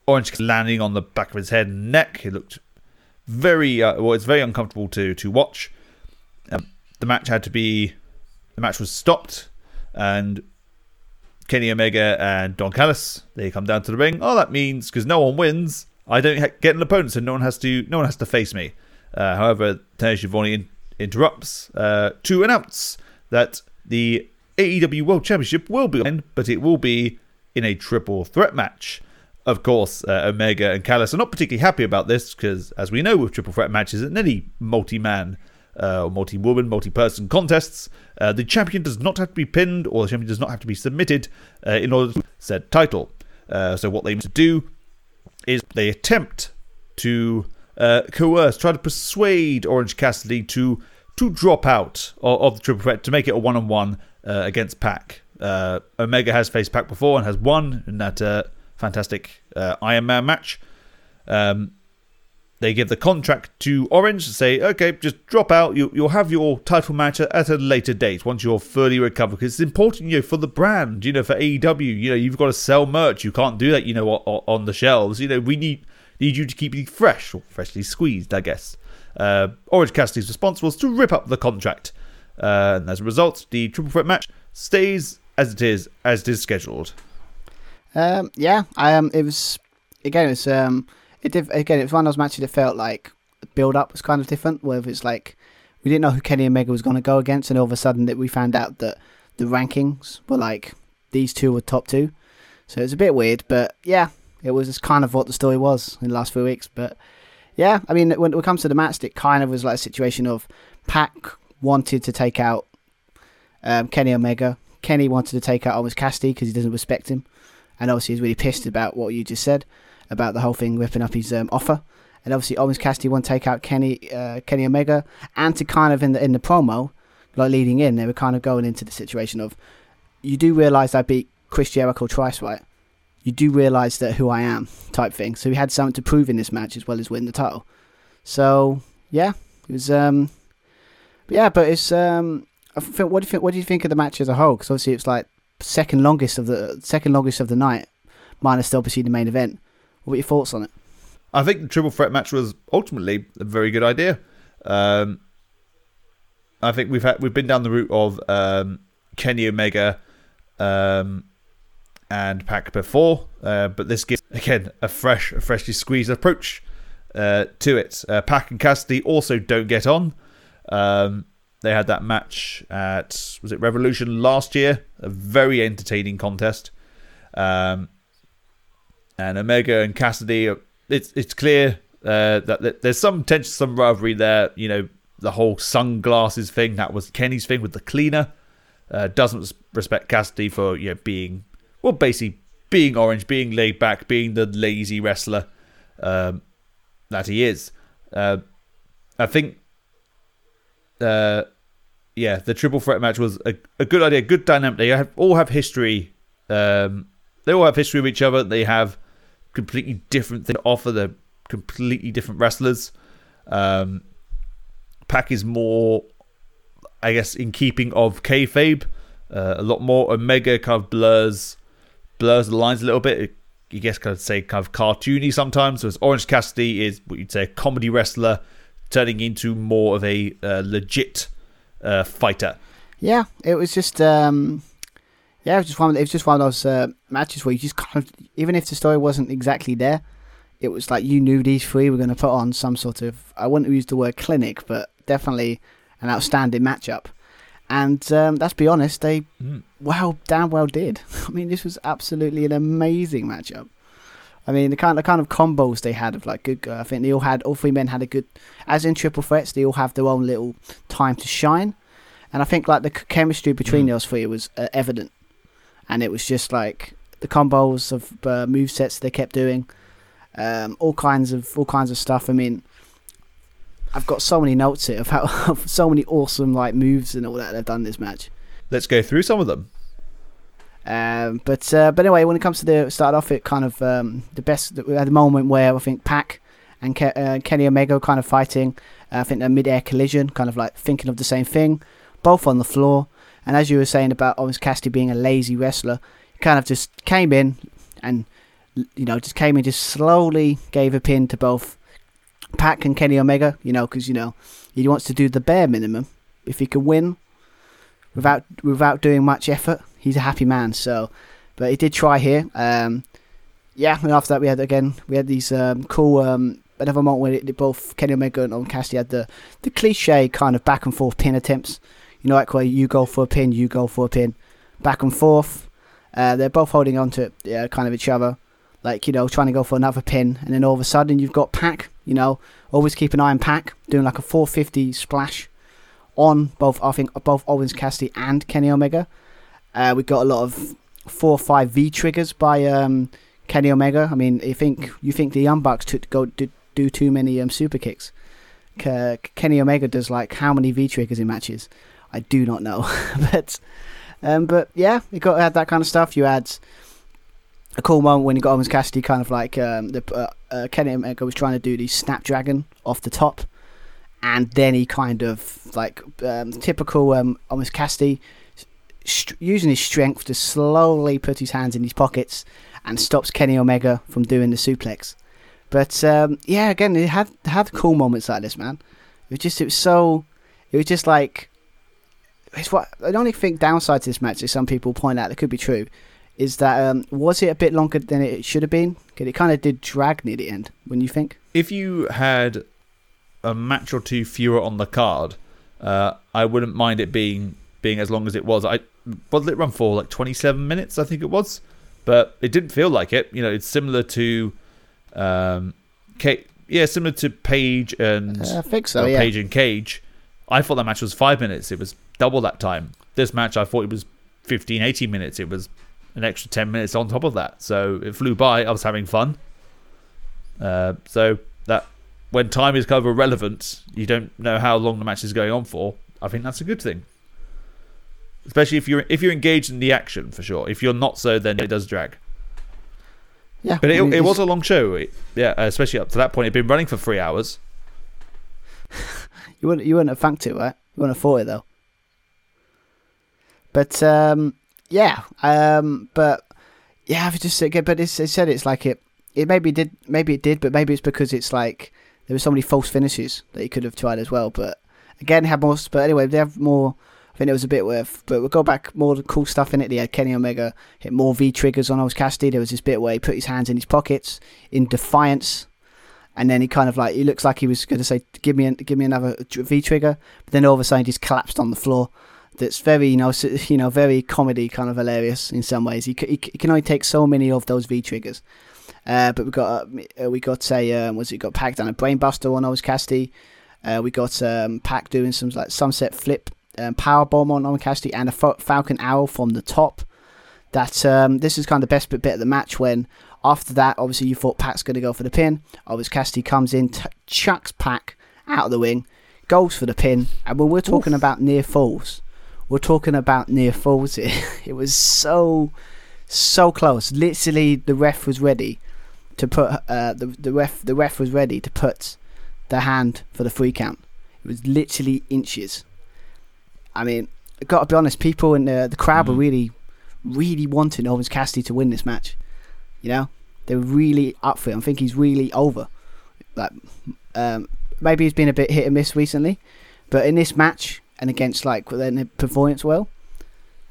Orange landing on the back of his head and neck. It looked very uh, well. It's very uncomfortable to to watch. Um, the match had to be the match was stopped and Kenny Omega and Don Callis they come down to the ring. Oh, that means because no one wins, I don't ha- get an opponent, so no one has to no one has to face me. Uh, however, Tony Schiavone in- interrupts uh, to announce that the AEW World Championship will be on, but it will be in a triple threat match. Of course, uh, Omega and Callis are not particularly happy about this because, as we know, with triple threat matches and any multi-man uh, or multi-woman, multi-person contests, uh, the champion does not have to be pinned or the champion does not have to be submitted uh, in order to said title. Uh, so what they do is they attempt to uh, coerce, try to persuade Orange Cassidy to to drop out of, of the triple threat to make it a one-on-one uh, against Pac. Omega has faced Pac before and has won in that fantastic uh, Iron Man match. Um, they give the contract to Orange to say, okay, just drop out. You, you'll have your title match at- a later date once you're fully recovered. Because it's important, you know, for the brand, you know, for AEW. You know, you've got to sell merch. You can't do that, you know, on the shelves. You know, we need need you to keep it fresh or freshly squeezed, I guess. Uh, Orange Cassidy's response was to rip up the contract. Uh, and as a result, the triple threat match stays as it is, as it is scheduled. Um, yeah, I um, it was again, it's um, it did again, it was one of those matches that felt like build up was kind of different. Where it's like we didn't know who Kenny Omega was going to go against, and all of a sudden that we found out that the rankings were like these two were top two. So it's a bit weird, but yeah, it was just kind of what the story was in the last few weeks. But yeah, I mean, when it comes to the match, it kind of was like a situation of Pac wanted to take out um, Kenny Omega. Kenny wanted to take out Orange Cassidy because he doesn't respect him and obviously he's really pissed about what you just said about the whole thing ripping up his um, offer. And obviously, Orange Cassidy to take out Kenny uh, Kenny Omega, and to kind of in the in the promo, like leading in, they were kind of going into the situation of, you do realize I beat Chris Jericho twice, right? You do realize that who I am, type thing. So he had something to prove in this match as well as win the title. So yeah, it was um, but yeah, but it's um, I think what do you think? What do you think of the match as a whole? Because obviously it's like second longest of the second longest of the night, minus obviously the main event. What were your thoughts on it? I think the triple threat match was ultimately a very good idea. Um, I think we've had we've been down the route of um, Kenny Omega um, and Pac before, uh, but this gives again a fresh, a freshly squeezed approach uh, to it. Uh, Pac and Cassidy also don't get on. Um, they had that match at was it Revolution last year, a very entertaining contest. Um, and Omega and Cassidy, it's it's clear uh, that there's some tension, some rivalry there. You know, the whole sunglasses thing that was Kenny's thing with the cleaner. Uh, doesn't respect Cassidy for you know being well, basically being orange, being laid back, being the lazy wrestler um, that he is. Uh, I think, uh, yeah, the triple threat match was a, a good idea, good dynamic. They have, all have history. Um, they all have history of each other. They have completely different things to offer. They're completely different wrestlers. Um, Pac is more, I guess, in keeping of kayfabe. Uh, a lot more Omega kind of blurs blurs the lines a little bit. You guess kind of say kind of cartoony sometimes. Whereas Orange Cassidy is what you'd say a comedy wrestler turning into more of a uh, legit uh, fighter. Yeah, it was just um, yeah, it was just one. Of, it was just one of those uh, matches where you just kind of even if the story wasn't exactly there, it was like you knew these three were going to put on some sort of I wouldn't use the word clinic, but definitely an outstanding matchup. And um, let's be honest, they mm. well damn well did. I mean, this was absolutely an amazing matchup. I mean, the kind the kind of combos they had of like good. Uh, I think they all had all three men had a good, as in triple threats, they all have their own little time to shine, and I think like the chemistry between mm. those three was uh, evident, and it was just like the combos of uh, move sets they kept doing, um, all kinds of all kinds of stuff. I mean, I've got so many notes here about so many awesome like moves and all that they've done this match. Let's go through some of them. Um, but uh, but anyway, when it comes to the start off, it kind of um, the best. We had a moment where I think Pac and Ke- uh, Kenny Omega kind of fighting. Uh, I think a mid-air collision, kind of like thinking of the same thing, both on the floor. And as you were saying about Orange Cassidy being a lazy wrestler, kind of just came in and you know just came in, just slowly gave a pin to both Pac and Kenny Omega, you know, because you know he wants to do the bare minimum. If he can win without without doing much effort, he's a happy man. So, but he did try here. Um, yeah, and after that we had again we had these um, cool um, another moment where it, both Kenny Omega and Orange Cassidy had the the cliche kind of back and forth pin attempts. You know, like where you go for a pin, you go for a pin, back and forth. Uh, they're both holding on to yeah, kind of each other, like you know, trying to go for another pin, and then all of a sudden you've got Pac you know, always keep an eye on Pac doing like a 450 splash on both. I think both Orange Cassidy and Kenny Omega. Uh, we got a lot of four or five V triggers by um, Kenny Omega. I mean, you think you think the Young Bucks to go do, do too many um, super kicks? Kenny Omega does like how many V triggers in matches? I do not know, but um, but yeah, you got to add that kind of stuff. You add a cool moment when he got Orange Cassidy, kind of like um, the uh, uh, Kenny Omega was trying to do the Snapdragon off the top, and then he kind of like um, typical um, Orange Cassidy, st- using his strength to slowly put his hands in his pockets and stops Kenny Omega from doing the suplex. But um, yeah, again, it had had cool moments like this, man. It was just it was so it was just like it's what I only think downside to this match is some people point out that could be true is that um, was it a bit longer than it should have been? Because it kind of did drag near the end. When you think, if you had a match or two fewer on the card, uh, I wouldn't mind it being being as long as it was. I what did it run for? Like twenty seven minutes, I think it was, but it didn't feel like it. You know, it's similar to, um, Kate. Yeah, similar to Page and uh, I think so. yeah. Page and Cage. I thought that match was five minutes. It was double that time. This match, I thought it was 15, 18 minutes. It was an extra 10 minutes on top of that. So it flew by. I was having fun. Uh, so that when time is kind of irrelevant, you don't know how long the match is going on for. I think that's a good thing, especially if you're if you're engaged in the action for sure. If you're not so, then it does drag. Yeah, but it, it was a long show. It, yeah, especially up to that point, it'd been running for three hours. you wouldn't you wouldn't have funked it, right? You wouldn't have thought it though. But um, yeah, um, but yeah, I've just but it's, it said it's like it. It maybe did, maybe it did, but maybe it's because it's like there were so many false finishes that he could have tried as well. But again, had more. But anyway, they have more. I think it was a bit worth. But we'll go back more cool stuff in it. They had Kenny Omega hit more V triggers on Orange Cassidy. There was this bit where he put his hands in his pockets in defiance, and then he kind of like he looks like he was going to say, "Give me, give me another V trigger," but then all of a sudden he just collapsed on the floor that's very you know you know very comedy kind of hilarious in some ways. He, he, he can only take so many of those V triggers. Uh, but we got uh, we got a um, was it got Pac down a brainbuster on Orange Cassidy. Uh, we got um, Pac doing some like sunset flip um, power bomb on Cassidy and a Falcon Arrow from the top. That um, this is kind of the best bit of the match when after that obviously you thought Pac's going to go for the pin. Orange Cassidy comes in, t- chucks Pac out of the wing, goes for the pin, and when we're talking Oof. about near falls, we're talking about near falls here. it was so, so close. Literally, the ref was ready to put uh, the the ref the ref was ready to put the hand for the free count. It was literally inches. I mean, I've got to be honest. People in the the crowd mm. were really, really wanting Orange Cassidy to win this match. You know, they were really up for it. I think he's really over. Like, um, maybe he's been a bit hit and miss recently, but in this match, and against like their performance well.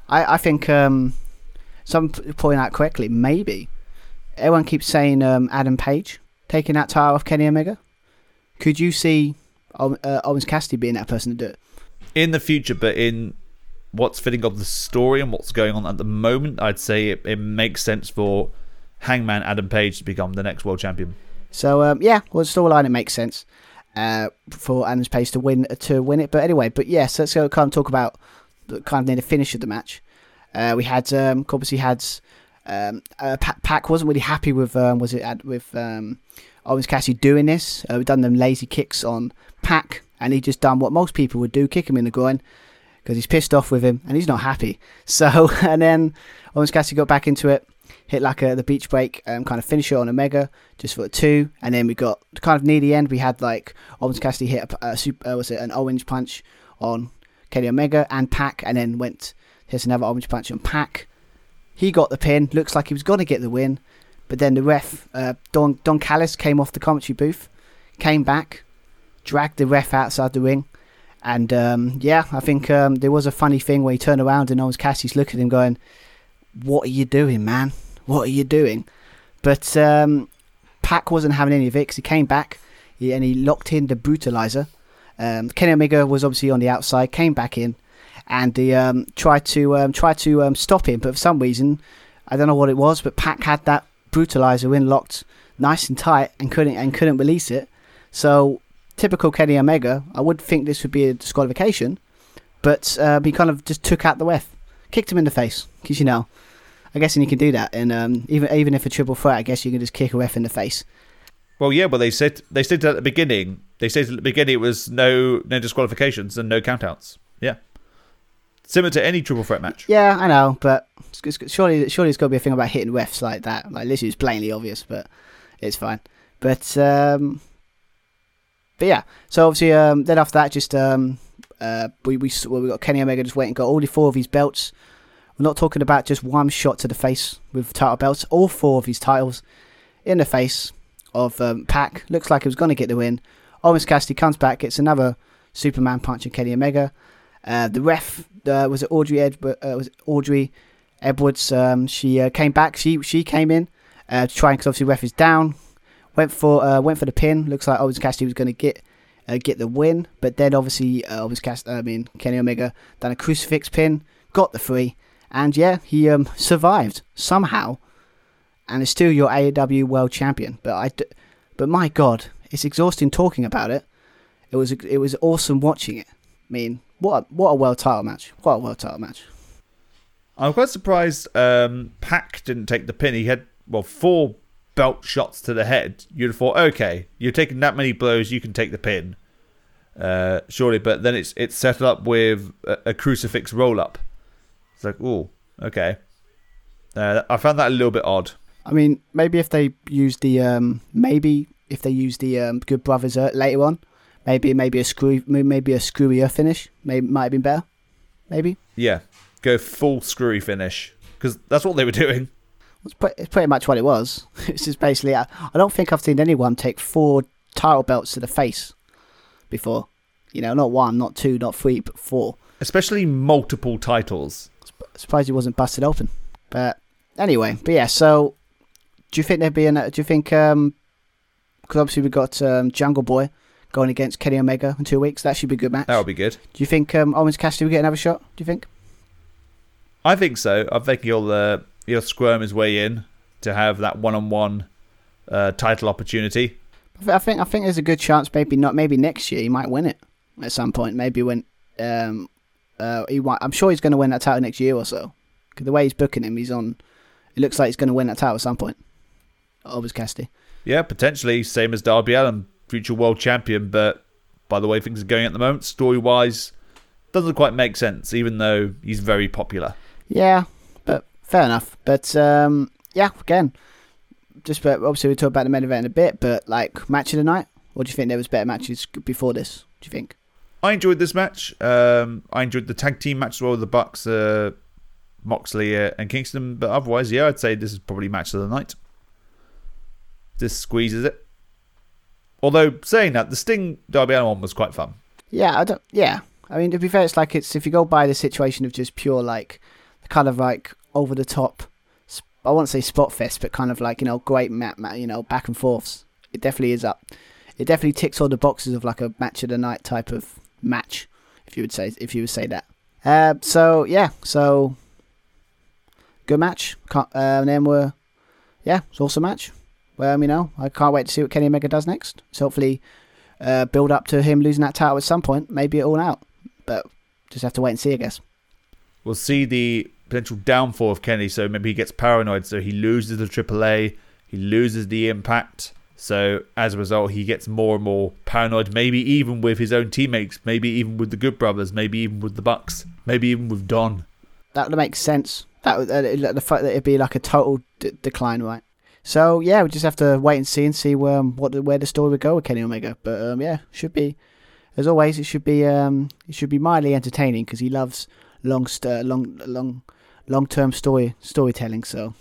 I I think um, some point out correctly maybe everyone keeps saying um, Adam Page taking that title off Kenny Omega. Could you see uh, Orange Cassidy being that person to do it in the future? But in what's fitting of the story and what's going on at the moment, I'd say it, it makes sense for Hangman Adam Page to become the next world champion. So um, yeah, well, storyline it makes sense uh, for Adam Page to win to win it. But anyway, but yes, let's go kind of talk about the kind of near the finish of the match. Uh, we had um, obviously had um, uh, Pac wasn't really happy with um, was it at, with um, Orange Cassidy doing this. Uh, we've done them lazy kicks on Pac, and he just done what most people would do, kick him in the groin because he's pissed off with him and he's not happy. So and then Orange Cassidy got back into it hit like a, the beach break, um, kind of finish it on Omega just for a two, and then we got kind of near the end we had like Orange Cassidy hit a, a super, uh, was it an orange punch on Kenny Omega and Pac, and then went here's another orange punch on Pac. He got the pin. Looks like he was going to get the win, but then the ref uh, Don Don Callis came off the commentary booth, came back, dragged the ref outside the ring. And um, yeah, I think um, there was a funny thing where he turned around and Orange Cassidy's looking at him going, "What are you doing, man? what are you doing? But um, wasn't having any of it because he came back and he locked in the brutalizer. Um, Kenny Omega was obviously on the outside, came back in, and he um, tried to um, try to um, stop him. But for some reason, I don't know what it was, but Pac had that brutalizer in locked nice and tight and couldn't and couldn't release it. So typical Kenny Omega, I would think this would be a disqualification, but uh, he kind of just took out the ref, kicked him in the face because you know I guess and you can do that, and um, even even if a triple threat, I guess you can just kick a ref in the face. Well, yeah, but they said they said at the beginning. They said at the beginning it was no no disqualifications and no countouts. Yeah, similar to any triple threat match. Yeah, I know, but surely surely it's got to be a thing about hitting refs like that. Like this is plainly obvious, but it's fine. But um, but yeah, so obviously um, then after that, just um, uh, we we well, we got Kenny Omega just waiting, got all the four of his belts. We're not talking about just one shot to the face with title belts. All four of his titles in the face of um, Pac. Looks like he was going to get the win. Orange Cassidy comes back, gets another Superman punch in Kenny Omega. Uh, the ref uh, was it Aubrey Ed- uh, was Aubrey Edwards. Um, she uh, came back. She she came in uh, to try because obviously ref is down. Went for uh, went for the pin. Looks like Orange Cassidy was going to get get the win, but then obviously Orange Cassidy, I mean Kenny Omega done a crucifix pin, got the free, and yeah, he um, survived somehow, and is still your AEW World Champion. But I, d- but my God, it's exhausting talking about it. It was it was awesome watching it. I mean, what a, what a world title match! What a world title match! I'm quite surprised um, Pac didn't take the pin. He had well four belt shots to the head. You'd have thought, okay, you're taking that many blows, you can take the pin, uh, surely. But then it's it's set up with a, a crucifix roll up. It's like, oh, okay. Uh, I found that a little bit odd. I mean, maybe if they use the um, maybe if they use the um, Good Brothers uh, later on, maybe maybe a screw maybe a screwier finish, maybe might have been better. Maybe. Yeah, go full screwy finish because that's what they were doing. It's, pre- it's pretty much what it was. It's just basically. I, I don't think I've seen anyone take four title belts to the face before. You know, not one, not two, not three, but four. Especially multiple titles. Surprised he wasn't busted open. But anyway, but yeah. So, do you think there'd be an? Do you think? um Because obviously we got um, Jungle Boy going against Kenny Omega in two weeks. That should be a good match. That would be good. Do you think um, Orange Cassidy will get another shot? Do you think? I think so. I think he'll uh, he'll squirm his way in to have that one-on-one uh, title opportunity. I think I think there's a good chance. Maybe not. Maybe next year he might win it at some point. Maybe when um, uh, he might. I'm sure he's going to win that title next year or so. Because the way he's booking him, he's on. It looks like he's going to win that title at some point. Orange Cassidy. Yeah, potentially same as Darby Allin, future world champion. But by the way things are going at the moment, story-wise, doesn't quite make sense. Even though he's very popular. Yeah, fair enough. But um, yeah, again, just but obviously we talk about the main event in a bit. But like match of the night, what do you think? There was better matches before this. Do you think? I enjoyed this match. Um, I enjoyed the tag team match as well with the Bucks, uh, Moxley, uh, and Kingston. But otherwise, yeah, I'd say this is probably match of the night. This squeezes it. Although saying that, the Sting Darby Allin one was quite fun. Yeah, I don't. Yeah, I mean to be fair, it's like it's if you go by the situation of just pure like kind of like over the top. I won't say spot fest, but kind of like you know great mat you know back and forths. It definitely is up. It definitely ticks all the boxes of like a match of the night type of match, if you would say if you would say that. Uh, so yeah, so good match. Uh, and then we're yeah, it's awesome match. Well, you know, I can't wait to see what Kenny Omega does next. So hopefully, uh, build up to him losing that title at some point. Maybe it all out, but just have to wait and see, I guess. We'll see the potential downfall of Kenny. So maybe he gets paranoid. So he loses the AAA. He loses the Impact. So as a result, he gets more and more paranoid. Maybe even with his own teammates. Maybe even with the Good Brothers. Maybe even with the Bucks. Maybe even with Don. That would make sense. That would, uh, the fact that it'd be like a total d- decline, right? So yeah, we just have to wait and see and see where, um, what where the story would go with Kenny Omega. But um, yeah, should be as always. It should be um, it should be mildly entertaining because he loves long, st- long, long, long term story storytelling. So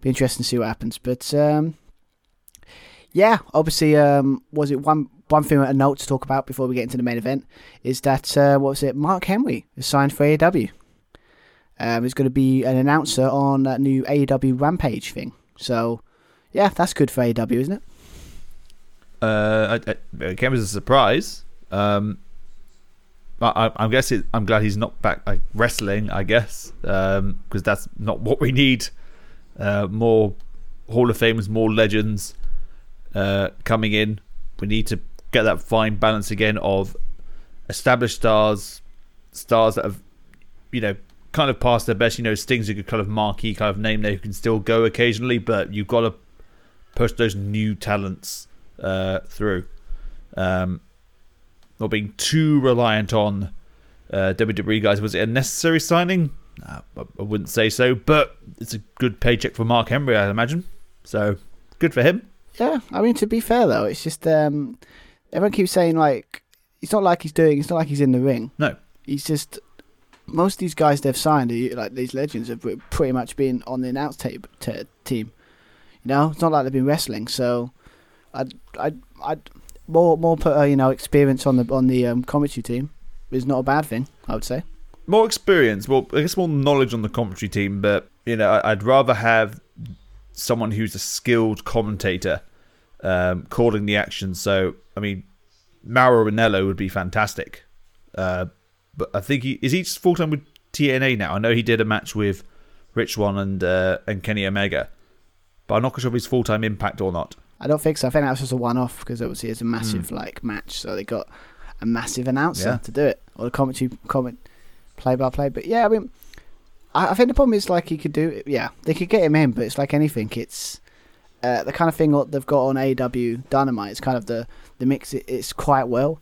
be interesting to see what happens. But um, yeah, obviously, um, was it one one thing a note to talk about before we get into the main event is that uh, what was it? Mark Henry is signed for AEW. Um, he's going to be an announcer on that new AEW Rampage thing. So, yeah, that's good for AEW, isn't it? Uh, it came as a surprise. Um, I, I'm guessing I'm glad he's not back like wrestling. I guess because that's not what we need. Uh, more Hall of Famers, more legends uh, coming in. We need to get that fine balance again of established stars, stars that have, you know, kind of passed their best. You know, Sting's a good kind of marquee kind of name there who can still go occasionally, but you've got to push those new talents uh, through. Um, not being too reliant on uh, WWE guys. Was it a necessary signing? Uh, I, I wouldn't say so, but it's a good paycheck for Mark Henry, I imagine. So good for him. Yeah, I mean, to be fair though, it's just um, everyone keeps saying like it's not like he's doing. It's not like he's in the ring. No. he's just most of these guys they've signed, are, like these legends, have pretty much been on the announce tape t- team. You know, it's not like they've been wrestling. So, I'd, I'd, I'd more, more put uh, you know experience on the on the um, commentary team is not a bad thing. I would say. More experience, well, I guess more knowledge on the commentary team, but you know, I'd rather have someone who's a skilled commentator um, calling the action. So, I mean, Mauro Ranallo would be fantastic. Uh, but I think he is he full time with TNA now. I know he did a match with Rich Swann and uh, and Kenny Omega, but I'm not sure if he's full time Impact or not. I don't think so. I think that was just a one-off because obviously it's a massive like match, so they got a massive announcer Yeah. to do it or the commentary comment play-by-play. But yeah, I mean, I, I think the problem is like he could do it. Yeah, they could get him in, but it's like anything. It's uh, the kind of thing what they've got on AW Dynamite. It's kind of the the mix. It, it's quite well.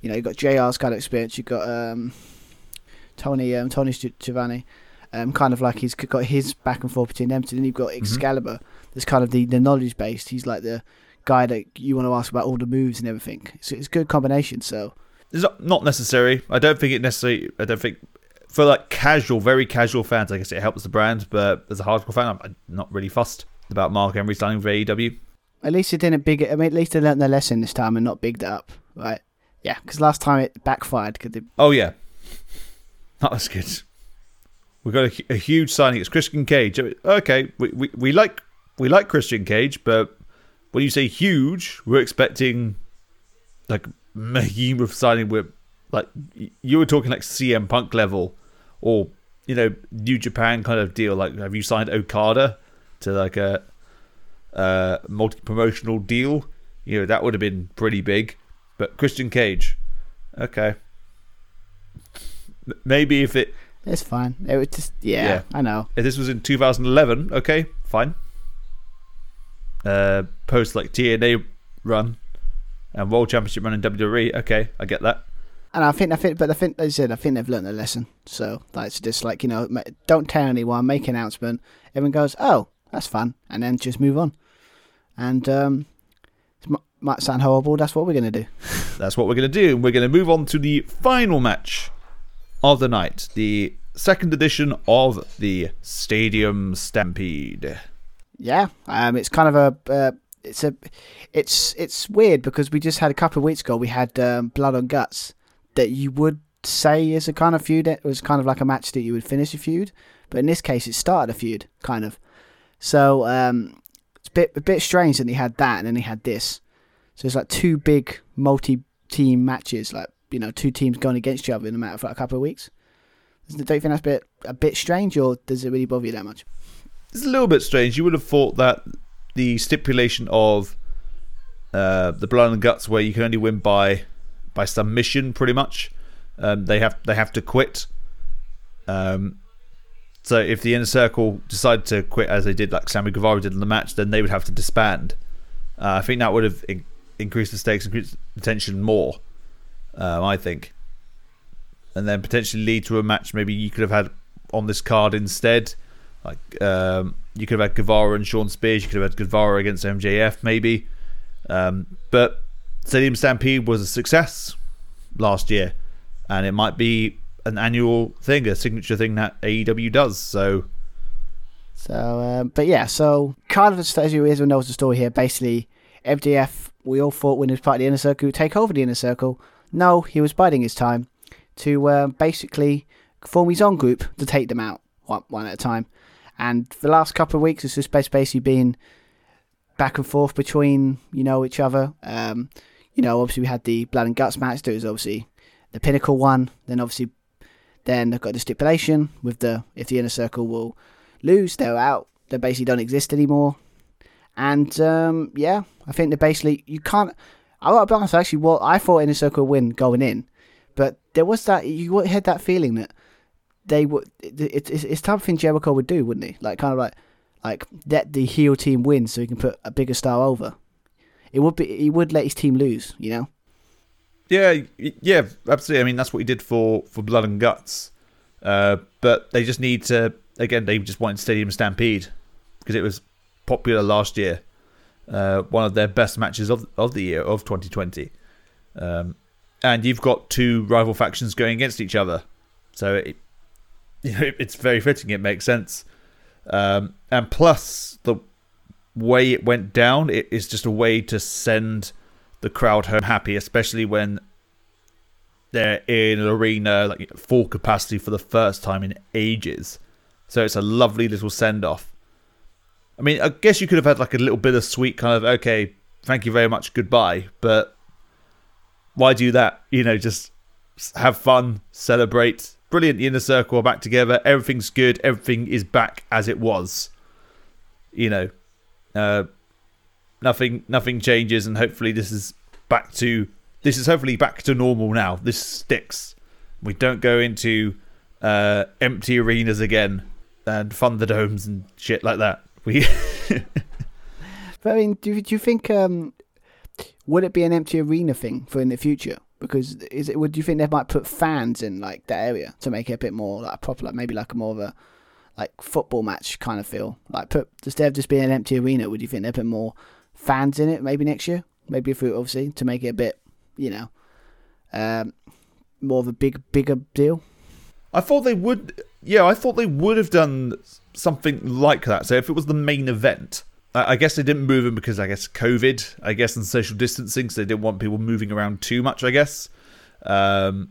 You know, you have got JR's kind of experience. You have got um, Tony um, Tony Gi- Giovanni. Um, kind of like he's got his back and forth between them. two. then you've got Excalibur. that's kind of the, the knowledge based. He's like the guy that you want to ask about all the moves and everything. So it's a good combination. So It's not- necessary. I don't think it necessarily. I don't think for like casual, very casual fans, I guess it helps the brand. But as a hardcore fan, I'm- not really fussed about Mark Henry signing for AEW. At least it didn't big. I mean, at least they learned their lesson this time and not bigged it up, right? Yeah, because last time it backfired. Cause they, Oh yeah, that was good. We got a, a huge signing. It's Christian Cage. Okay, we, we, we like we like Christian Cage, but when you say huge, we're expecting like behemoth signing with like you were talking like CM Punk level or you know New Japan kind of deal. Like have you signed Okada to like a, a multi promotional deal? You know that would have been pretty big. But Christian Cage, okay. Maybe if it it's fine. It was just yeah, Yeah. I know. if this was in 2011, okay, fine. Uh, post like TNA run and World Championship run in WWE, okay, I get that. And I think I think, but I think they said I think they've learned their lesson. So that's just like you know, don't tell anyone, make an announcement. Everyone goes, oh, that's fun, and then just move on. And um, it m- might sound horrible. That's what we're gonna do. That's what we're going to do. We're going to move on to the final match of the night, the second edition of the Stadium Stampede. Yeah, um, it's kind of a, uh, it's a, it's it's weird because we just had a couple of weeks ago we had um, Blood and Guts that you would say is a kind of feud. It was kind of like a match that you would finish a feud, but in this case it started a feud, kind of. So um, it's a bit a bit strange that he had that and then he had this. So it's like two big multi-team matches, like you know, two teams going against each other in a matter of like a couple of weeks. Don't you think that's a bit a bit strange, or does it really bother you that much? It's a little bit strange. You would have thought that the stipulation of uh, the blood and guts, where you can only win by by submission, pretty much, um, they have they have to quit. Um, so if the inner circle decided to quit, as they did, like Sammy Guevara did in the match, then they would have to disband. Uh, I think that would have in- increased the stakes, increased the tension more. Um, I think, and then potentially lead to a match maybe you could have had on this card instead. Like um, you could have had Guevara and Shawn Spears. You could have had Guevara against MJF, maybe. Um, but Stadium Stampede was a success last year, and it might be an annual thing, a signature thing that AEW does. So So, um, but yeah, so kind of as you everyone knows the story here. Basically, MJF, we all thought when he was part of the inner circle, take over the inner circle. No, he was biding his time to uh, basically form his own group to take them out one, one at a time. And the last couple of weeks, it's just basically been back and forth between you know each other. Um, you know, obviously we had the blood and guts match. There was obviously the pinnacle one. Then obviously, then they've got the stipulation with the if the inner circle will lose, they're out. They basically don't exist anymore. And um, yeah, I think they basically you can't. I gotta be honest. Actually, what I thought Inner Circle would win going in, but there was that you had that feeling that they would. It, it's it's type of thing Jericho would do, wouldn't he? Like kind of like like let the heel team win so he can put a bigger star over. It would be he would let his team lose, you know. yeah, yeah, absolutely. I mean, that's what he did for for Blood and Guts. Uh, but they just need to again. They just wanted Stadium Stampede because it was popular last year. Uh, one of their best matches of of the year of 2020. Um, and you've got two rival factions going against each other, so it, you know, it's very fitting. It makes sense. Um, and plus the way it went down, it is just a way to send the crowd home happy, especially when they're in an arena like full capacity for the first time in ages. So it's a lovely little send off. I mean, I guess you could have had like a little bit of sweet kind of okay, thank you very much, goodbye. But why do that? You know, just have fun, celebrate. Brilliant, the inner circle are back together. Everything's good. Everything is back as it was. You know, uh, nothing nothing changes, and hopefully this is back to this is hopefully back to normal now. This sticks. We don't go into uh, empty arenas again and thunderdomes and shit like that. We But I mean, do you, do you think um, would it be an empty arena thing for in the future? Because is it? Would you think they might put fans in like that area to make it a bit more like proper, like maybe like a more of a like football match kind of feel? Like put instead of just being an empty arena, would you think they put more fans in it maybe next year? Maybe if we obviously to make it a bit, you know, um, more of a big bigger deal. I thought they would. Yeah, I thought they would have done something like that. So if it was the main event, I guess they didn't move him because I guess COVID, I guess, and social distancing, so they didn't want people moving around too much. I guess, um,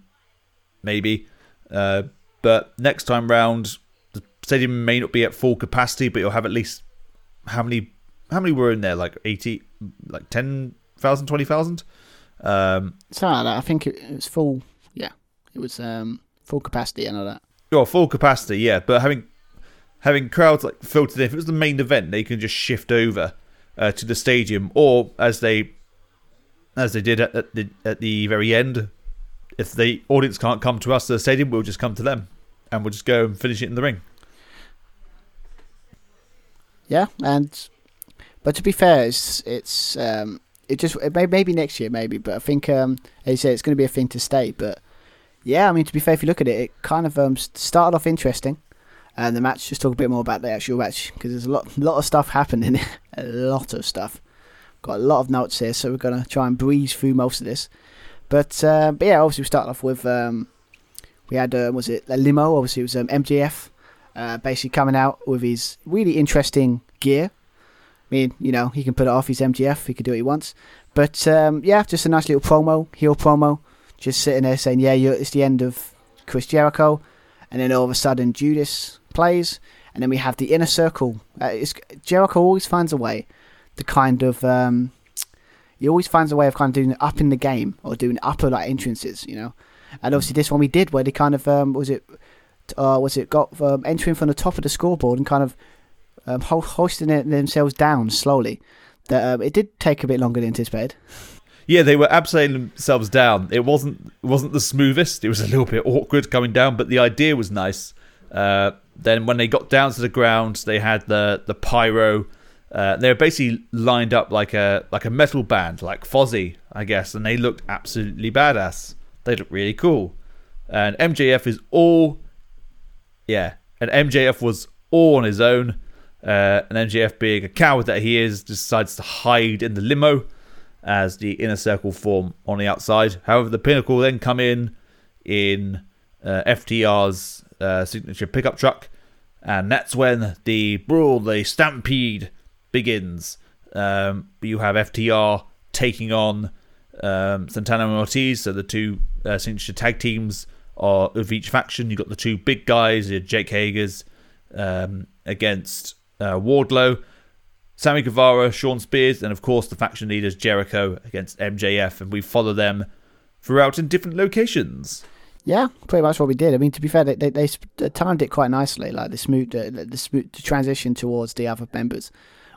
maybe. Uh, but next time round, the stadium may not be at full capacity, but you'll have at least how many? How many were in there? Like eighty, like 10,000, 20,000? Um, Something like that. I think it, it was full. Yeah, it was um, full capacity and all that. well, full capacity, yeah. But having having crowds like filtered in, if it was the main event, they can just shift over uh, to the stadium, or as they as they did at, at the at the very end, if the audience can't come to us to the stadium, we'll just come to them, and we'll just go and finish it in the ring. Yeah, and but to be fair, it's it's um, it just it may, maybe next year maybe, but I think um, as you say, it's going to be a thing to stay. But yeah, I mean to be fair, if you look at it, it kind of um, started off interesting, and the match. Just talk a bit more about the actual match because there's a lot lot of stuff happening, a lot of stuff. Got a lot of notes here, so we're gonna try and breeze through most of this. But, uh, but yeah, obviously we started off with um, we had uh, was it a limo? Obviously it was um, MJF, uh, basically coming out with his really interesting gear. I mean, you know, he can put it off. He's MJF. He can do what he wants. But um, yeah, just a nice little promo, heel promo. Just sitting there saying, "Yeah, you're, it's the end of Chris Jericho," and then all of a sudden Judas plays, and then we have the inner circle. Uh, Jericho always finds a way to kind of. Um, he always finds a way of kind of doing it up in the game or doing upper like entrances, you know. And obviously this one we did where they kind of um, was it uh, was it got um, entering from the top of the scoreboard and kind of um, ho- hoisting themselves down slowly. That um, it did take a bit longer than anticipated. Yeah, they were abseiling themselves down. It wasn't wasn't the smoothest. It was a little bit awkward coming down, but the idea was nice. Uh, then when they got down to the ground, they had the the pyro. Uh, they were basically lined up like a like a metal band, like Fozzy, I guess, and they looked absolutely badass. They looked really cool. And MJF is all, yeah, and MJF was all on his own. Uh, and MJF, being a coward that he is, decides to hide in the limo as the inner circle form on the outside. However, the pinnacle then come in in uh, FTR's uh, signature pickup truck, and that's when the brawl, the stampede begins. Um, you have FTR taking on um, Santana and Ortiz, so the two uh, signature tag teams are of each faction. You've got the two big guys, Jake Hager's um, against uh, Wardlow. Sammy Guevara, Shawn Spears, and of course the faction leaders Jericho against MJF, and we follow them throughout in different locations. Yeah, pretty much what we did. I mean, to be fair, they they, they timed it quite nicely. Like the smooth, the, the smooth the transition towards the other members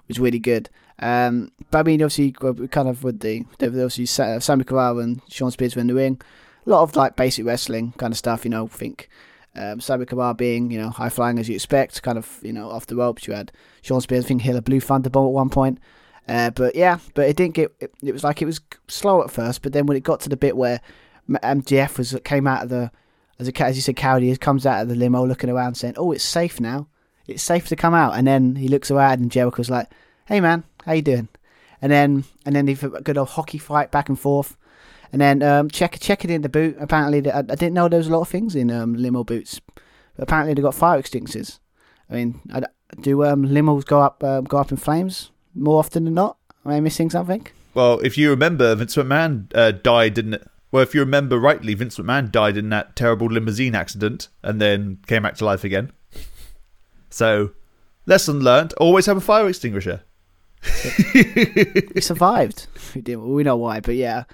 was really good. Um, but I mean, obviously, kind of with the obviously Sa- Sammy Guevara and Shawn Spears were in the ring. A lot of like basic wrestling kind of stuff, you know. Think um, Sammy Guevara being you know high flying as you expect, kind of you know off the ropes. You had Shawn Spears, I think, hit a blue thunderbolt at one point. Uh, but yeah, but it didn't get. It, it was like it was slow at first, but then when it got to the bit where M- MJF was came out of the as a as you said, coward, he comes out of the limo looking around, saying, "Oh, it's safe now. It's safe to come out." And then he looks around, and Jericho's like, "Hey, man, how you doing?" And then and then they've a good old hockey fight back and forth. And then um, check check it in the boot. Apparently, I, I didn't know there was a lot of things in um, limo boots. But apparently, they got fire extinguishers. I mean, I, do um, limos go up um, go up in flames more often than not? Am I missing something? Well, if you remember, Vince McMahon uh, died in. Well, if you remember rightly, Vince McMahon died in that terrible limousine accident and then came back to life again. So, lesson learned: always have a fire extinguisher. he survived. We didn't. We know why, but yeah,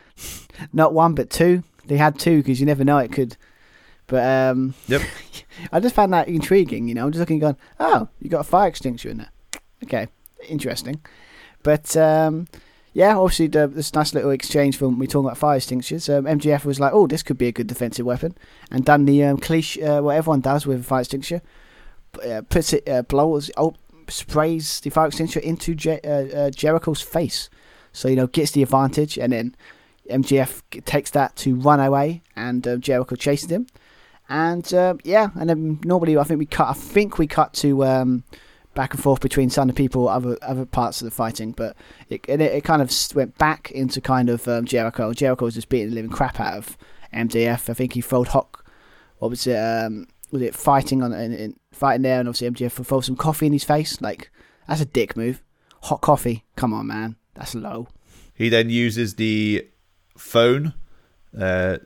not one but two. They had two because you never know it could. But um, Yep. I just found that intriguing. You know, I'm just looking, going, oh, you got a fire extinguisher in there. Okay, interesting. But um, yeah, obviously the, this nice little exchange from we talking about fire extinguishers. Um, MJF was like, oh, this could be a good defensive weapon, and done the um, cliche uh, what everyone does with a fire extinguisher. Uh, puts it, uh, blows, oh, sprays the fire extinguisher into Je- uh, uh, Jericho's face, so you know gets the advantage, and then MJF takes that to run away, and uh, Jericho chases him. And uh, yeah, and then normally I think we cut. I think we cut to um, back and forth between some of the people, other other parts of the fighting, but it it, it kind of went back into kind of um, Jericho. Jericho was just beating the living crap out of MJF. I think he throwed hot. What was it? Um, was it fighting on in, in, fighting there, and obviously MJF throw some coffee in his face. Like that's a dick move. Hot coffee. Come on, man. That's low. He then uses the phone uh,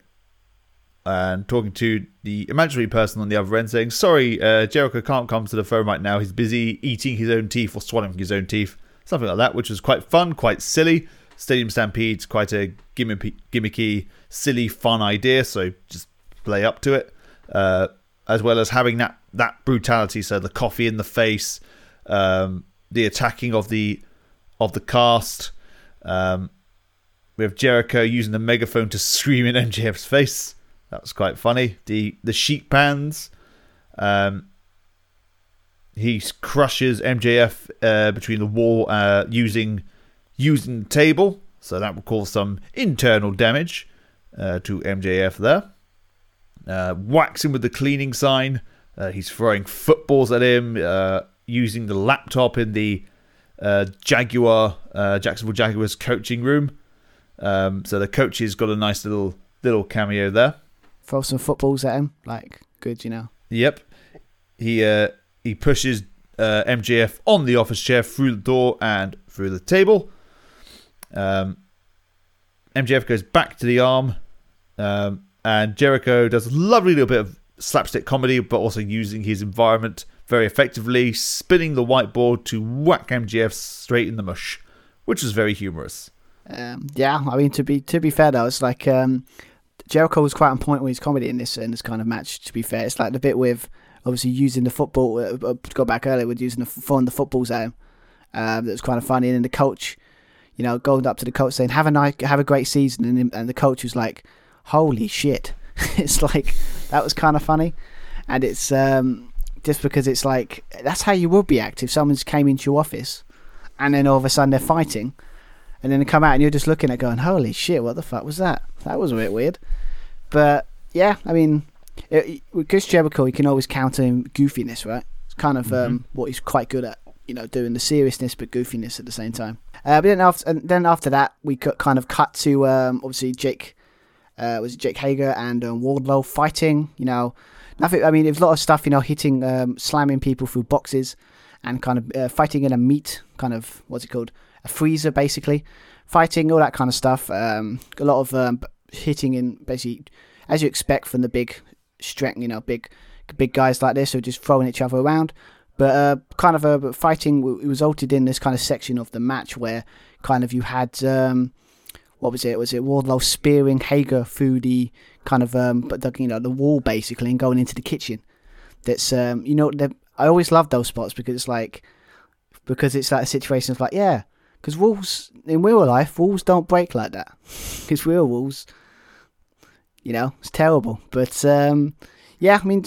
and talking to the imaginary person on the other end, saying, "Sorry, uh, Jericho can't come to the phone right now. He's busy eating his own teeth or swallowing his own teeth, something like that." Which was quite fun, quite silly. Stadium Stampede's quite a gimmicky, gimmicky, silly, fun idea. So just play up to it, uh, as well as having that that brutality. So the coffee in the face, um, the attacking of the of the cast. Um, we have Jericho using the megaphone to scream in MJF's face. That was quite funny. The the sheet pans. Um, he crushes MJF uh, between the wall uh, using using the table, so that will cause some internal damage uh, to MJF there. Uh, whacks him with the cleaning sign. Uh, he's throwing footballs at him, uh, using the laptop in the Jaguar Jacksonville Jaguars coaching room. Um, so the coaches got a nice little little cameo there. Throw some footballs at him, like good, you know. Yep. He uh, he pushes uh, MJF on the office chair through the door and through the table. Um, MJF goes back to the arm, um, and Jericho does a lovely little bit of slapstick comedy, but also using his environment very effectively, spinning the whiteboard to whack MJF straight in the mush, which is very humorous. Um, yeah, I mean to be to be fair though, it's like um, Jericho was quite on point with his comedy in this in this kind of match. To be fair, it's like the bit with obviously using the football. Uh, uh to go back earlier with using the throwing the footballs him. Um, that was kind of funny, and then the coach, you know, going up to the coach saying, "Have a nice, have a great season," and and the coach was like, "Holy shit!" it's like that was kind of funny, and it's um, just because it's like that's how you would be act if someone's came into your office, and then all of a sudden they're fighting and then they come out and you're just looking at going, holy shit, what the fuck was that? That was a bit weird. But yeah, I mean, it, with Chris Jericho, you can always counter him goofiness, right? It's kind of mm-hmm. um, what he's quite good at, you know, doing the seriousness but goofiness at the same time. Uh, but then after, and then after that, we cut, kind of cut to um, obviously Jake, uh, was Jake Hager and um, Wardlow fighting. You know, nothing. I mean, there's a lot of stuff, you know, hitting, um, slamming people through boxes, and kind of uh, fighting in a meat kind of what's it called a freezer basically, fighting all that kind of stuff. Um, a lot of um, hitting in basically as you expect from the big strength, you know, big big guys like this who are just throwing each other around. But uh, kind of a fighting resulted in this kind of section of the match where kind of you had um, what was it? Was it Wardlow spearing Hager through the kind of um, but the, you know the wall basically and going into the kitchen. That's um, you know I always love those spots because it's like because it's like a situation of like yeah because walls in real life, walls don't break like that. Because real walls, you know, it's terrible. But um, yeah, I mean,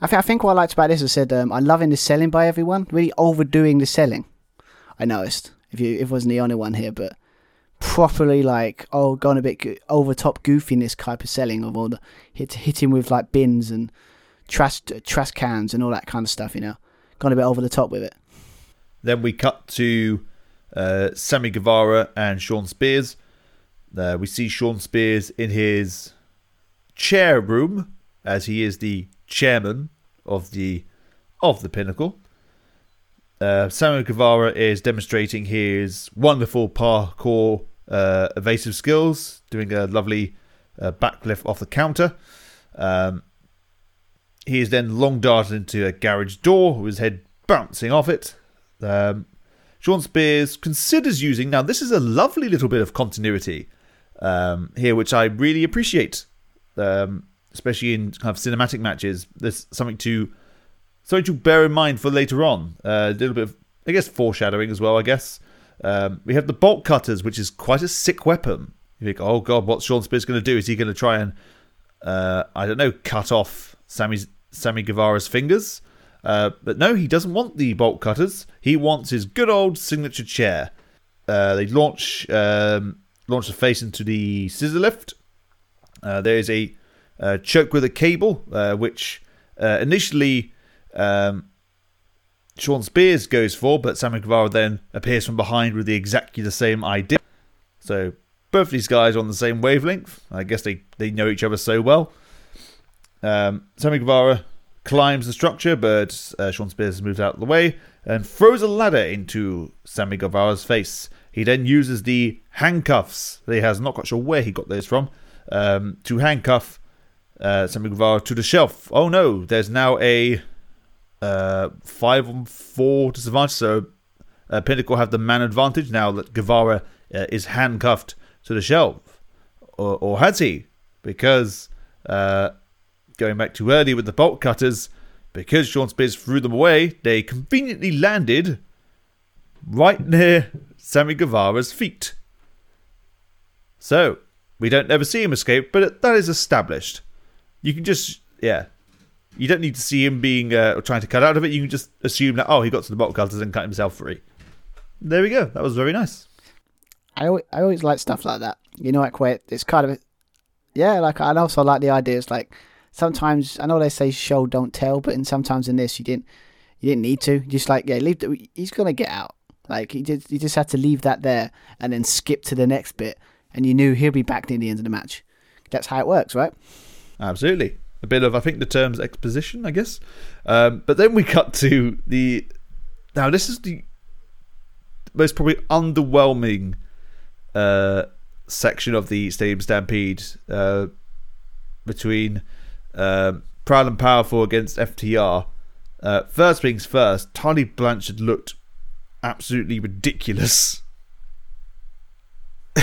I think I think what I liked about this, I said, um, I'm loving the selling by everyone. Really overdoing the selling. I noticed. If you, if it wasn't the only one here, but properly like oh, going a bit go- over top goofiness type of selling of all the hit hitting with like bins and trash trash cans and all that kind of stuff. You know, gone a bit over the top with it. Then we cut to uh, Sammy Guevara and Shawn Spears. Uh, we see Shawn Spears in his chair room, as he is the chairman of the of the Pinnacle. Uh, Sammy Guevara is demonstrating his wonderful parkour uh, evasive skills, doing a lovely uh, backflip off the counter. Um, he is then long darted into a garage door with his head bouncing off it. Um, Shawn Spears considers using. Now, this is a lovely little bit of continuity um, here, which I really appreciate, um, especially in kind of cinematic matches. There's something to something to bear in mind for later on. Uh, a little bit of, I guess, foreshadowing as well. I guess um, we have the bolt cutters, which is quite a sick weapon. You think, oh god, what's Shawn Spears going to do? Is he going to try and, uh, I don't know, cut off Sammy's Sammy Guevara's fingers? Uh, but no, he doesn't want the bolt cutters. He wants his good old signature chair. Uh, they launch um, launch the face into the scissor lift. Uh, there is a uh, choke with a cable, uh, which initially um, Shawn Spears goes for, but Sammy Guevara then appears from behind with the exactly the same idea. So both these guys are on the same wavelength. I guess they, they know each other so well. Um, Sammy Guevara climbs the structure, but uh, Shawn Spears moves out of the way and throws a ladder into Sammy Guevara's face. He then uses the handcuffs that he has, not quite sure where he got those from, um, to handcuff uh, Sammy Guevara to the shelf. Oh no, there's now a uh, five on four disadvantage, so uh, Pinnacle have the man advantage now that Guevara uh, is handcuffed to the shelf. Or, or has he? Because uh, going back too early with the bolt cutters, because Shawn Spears threw them away, they conveniently landed right near Sammy Guevara's feet. So, we don't ever see him escape, but that is established. You can just, yeah. You don't need to see him being uh, trying to cut out of it. You can just assume that, oh, he got to the bolt cutters and cut himself free. There we go. That was very nice. I always, I always like stuff like that. You know, like where it's kind of, yeah. Like I also like the ideas. Like sometimes I know they say show don't tell, but in sometimes in this you didn't, you didn't need to. Just like yeah, leave. The, he's gonna get out. Like he did. You just had to leave that there and then skip to the next bit, and you knew he'll be back near the end of the match. That's how it works, right? Absolutely. A bit of, I think the term's exposition, I guess. Um, but then we cut to the. Now, this is the most probably underwhelming uh, section of the Stadium Stampede uh, between um, Proud and Powerful against FTR. Uh, first things first, Tully Blanchard looked absolutely ridiculous.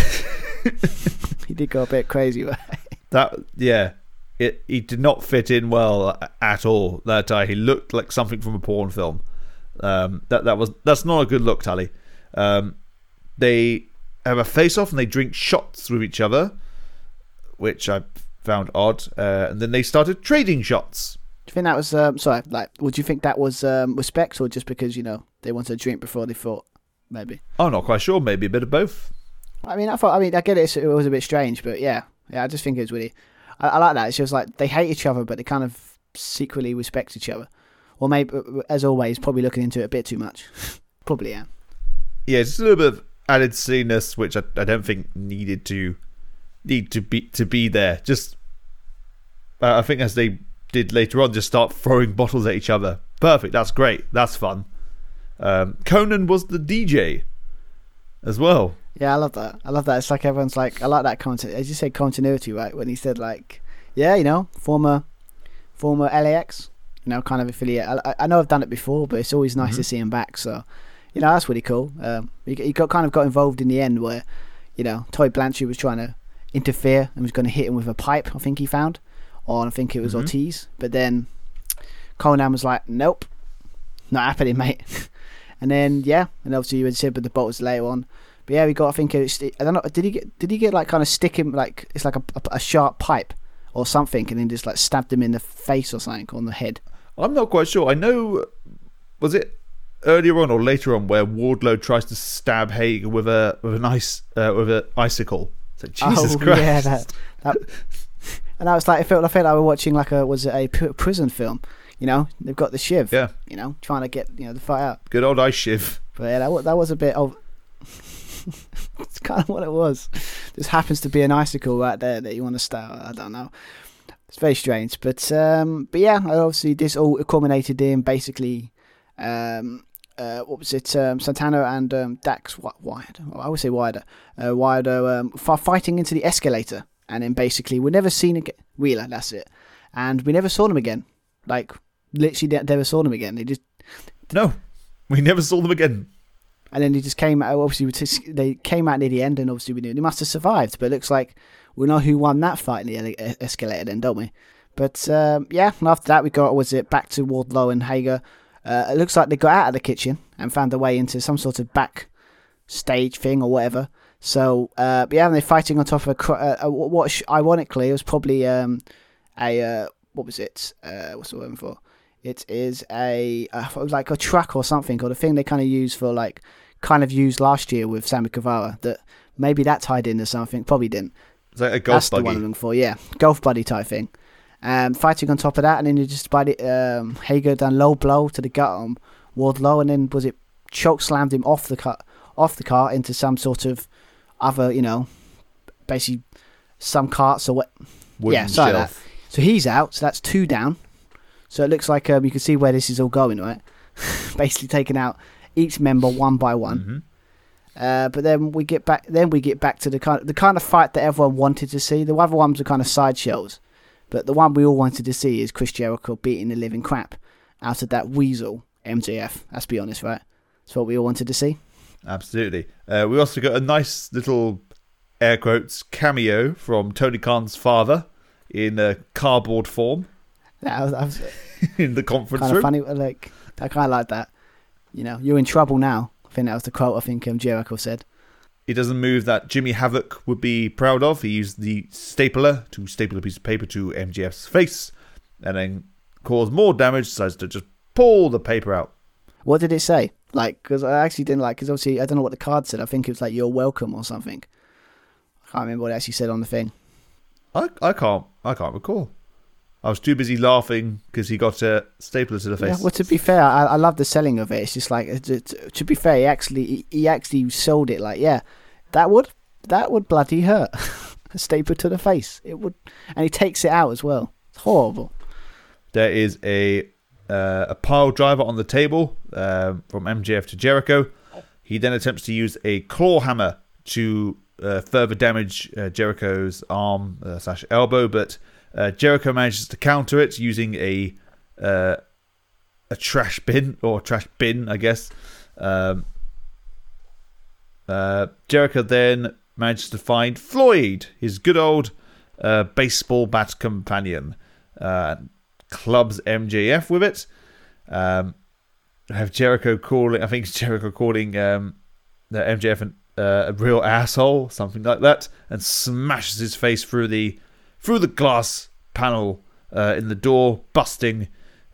he did go a bit crazy, right? That yeah, it he did not fit in well at all that day. He looked like something from a porn film. Um, that that was that's not a good look, Tully. Um, they have a face off and they drink shots with each other, which I found odd. Uh, and then they started trading shots. Do you think that was um, sorry? Like, would you think that was um, respect or just because you know they wanted to drink before they fought? Maybe. I'm not quite sure. Maybe a bit of both. I mean, I thought. I mean, I get it. It was a bit strange, but yeah, yeah. I just think it was really. I, I like that. It's just like they hate each other, but they kind of secretly respect each other. Or maybe, as always, probably looking into it a bit too much. probably, yeah. Yeah, just a little bit of added silliness, which I, I don't think needed to need to be to be there. Just, uh, I think as they did later on, just start throwing bottles at each other. Perfect. That's great. That's fun. Um, Konnan was the DJ as well. Yeah, I love that. I love that. It's like everyone's like, I like that content. As you said, continuity, right? When he said like, yeah, you know, former, former LAX, you know, kind of affiliate. I, I know I've done it before, but it's always nice mm-hmm. to see him back. So, you know, that's really cool. Um, he, he got kind of got involved in the end where, you know, Tully Blanchard was trying to interfere and was going to hit him with a pipe. I think he found, or I think it was mm-hmm. Ortiz. But then Konnan was like, nope, not happening, mate. and then yeah, and obviously you had said, but the bolts later on. But yeah, we got. I think it was, I don't know. Did he get? Did he get like kind of stick him like it's like a, a, a sharp pipe or something, and then just like stabbed him in the face or something on the head? I'm not quite sure. I know. Was it earlier on or later on where Wardlow tries to stab Hager with a with an ice uh, with an icicle? Like, Jesus oh, Christ! Yeah, that, that, and I was like I felt I felt like we were watching like a was it a prison film. You know, they've got the shiv. Yeah. You know, trying to get you know the fight out. Good old ice shiv. But yeah, that, that was a bit of it's kind of what it was. This happens to be an icicle right there that you want to start. I don't know. It's very strange, but um, but yeah, obviously this all culminated in basically, um, uh, what was it? Um, Santana and um, Dax Wyatt. I would say Wilder. Uh, Wilder um, fighting into the escalator, and then basically we're never seen again. Wheeler, that's it, and we never saw them again. Like literally, never saw them again. They just no, we never saw them again and then they just came out. Obviously, they came out near the end, and obviously we knew they must have survived. But it looks like we know who won that fight in the escalator, then, don't we? But um, yeah, and after that we got was it back to Wardlow and Hager. Uh, it looks like they got out of the kitchen and found their way into some sort of back stage thing or whatever. So uh, yeah, and they're fighting on top of a, uh, what ironically it was probably um, a uh, what was it? Uh, what's the word for? It is a uh, like a truck or something, or the thing they kind of use for like kind of used last year with Sammy Guevara. That maybe that tied into something. Probably didn't. Is that a golf That's buggy? the one I'm looking for. Yeah, golf buddy type thing. Um, fighting on top of that, and then you just by the um, Hager done low blow to the gut on Wardlow, and then was it choke slammed him off the cut off the car into some sort of other, you know, basically some carts or what. Wooden yeah, shelf. that. So he's out. So that's two down. So it looks like um, you can see where this is all going, right? Basically taking out each member one by one. hmm Uh, but then we get back. Then we get back to the kind, the kind of fight that everyone wanted to see. The other ones were kind of sideshows, but the one we all wanted to see is Chris Jericho beating the living crap out of that weasel MJF. Let's be honest, right? That's what we all wanted to see. Absolutely. Uh, we also got a nice little air quotes cameo from Tony Khan's father in uh, cardboard form That was, that was in the conference kind room. of funny. Like I kind of like that. You know, you're in trouble now. I think that was the quote. I think um, Jericho said. He does a move that Jimmy Havoc would be proud of. He used the stapler to staple a piece of paper to MJF's face and then cause more damage, decides to just pull the paper out. What did it say? Like, because I actually didn't like. Because obviously, I don't know what the card said. I think it was like "You're welcome" or something. I can't remember what it actually said on the thing. I, I can't I can't recall. I was too busy laughing because he got a stapler to the face. Yeah, well, to be fair, I, I love the selling of it. It's just like, it- to be fair, he actually he, actually sold it like, yeah, that would that would bloody hurt. a stapler to the face, it would, and he takes it out as well. It's horrible. There is a uh, a pile driver on the table um, from MJF to Jericho. He then attempts to use a claw hammer to uh, further damage uh, Jericho's arm uh, slash elbow, but uh, Jericho manages to counter it using a uh, a trash bin or trash bin, I guess. Um, uh, Jericho then manages to find Floyd, his good old uh, baseball bat companion. Uh, clubs MJF with it. Um, have Jericho calling, I think Jericho calling um, MJF an, uh, a real asshole, something like that, and smashes his face through the through the glass panel uh, in the door, busting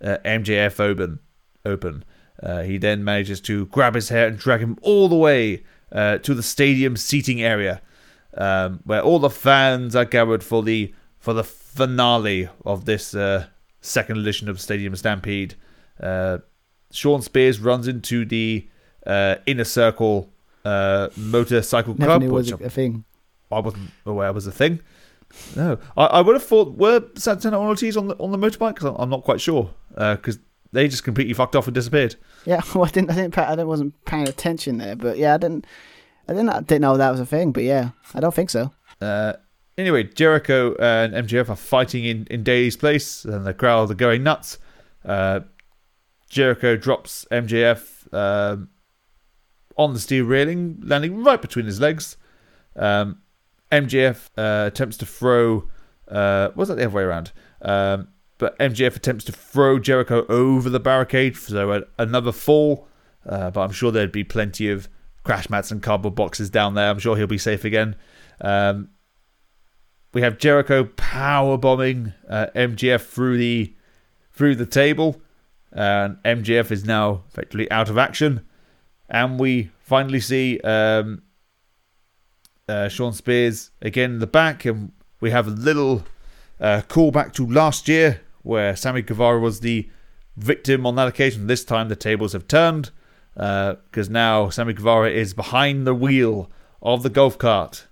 uh, MJF open. Open. Uh, he then manages to grab his hair and drag him all the way uh, to the stadium seating area, um, where all the fans are gathered for the for the finale of this uh, second edition of Stadium Stampede. Uh, Shawn Spears runs into the uh, inner circle uh, motorcycle Never club, knew it was a, a thing. I wasn't aware was a thing. No, I, I would have thought were Santana Ortiz on the on the motorbike because I'm, I'm not quite sure because they just completely fucked off and disappeared. Yeah, well, I didn't, I didn't, pay, I wasn't paying attention there, but yeah, I didn't, I didn't, I didn't know that was a thing, but yeah, I don't think so. Uh, anyway, Jericho and MJF are fighting in, in Daily's place, and the crowd are going nuts. Uh, Jericho drops MJF um, on the steel railing, landing right between his legs. Um, MJF uh, attempts to throw. Uh, was that the other way around? Um, but MJF attempts to throw Jericho over the barricade, so another fall. Uh, but I'm sure there'd be plenty of crash mats and cardboard boxes down there. I'm sure he'll be safe again. Um, we have Jericho power bombing uh, MJF through the through the table, and MJF is now effectively out of action. And we finally see um, uh, Shawn Spears again in the back, and we have a little uh, callback to last year where Sammy Guevara was the victim on that occasion. This time the tables have turned because now Sammy Guevara is behind the wheel of the golf cart.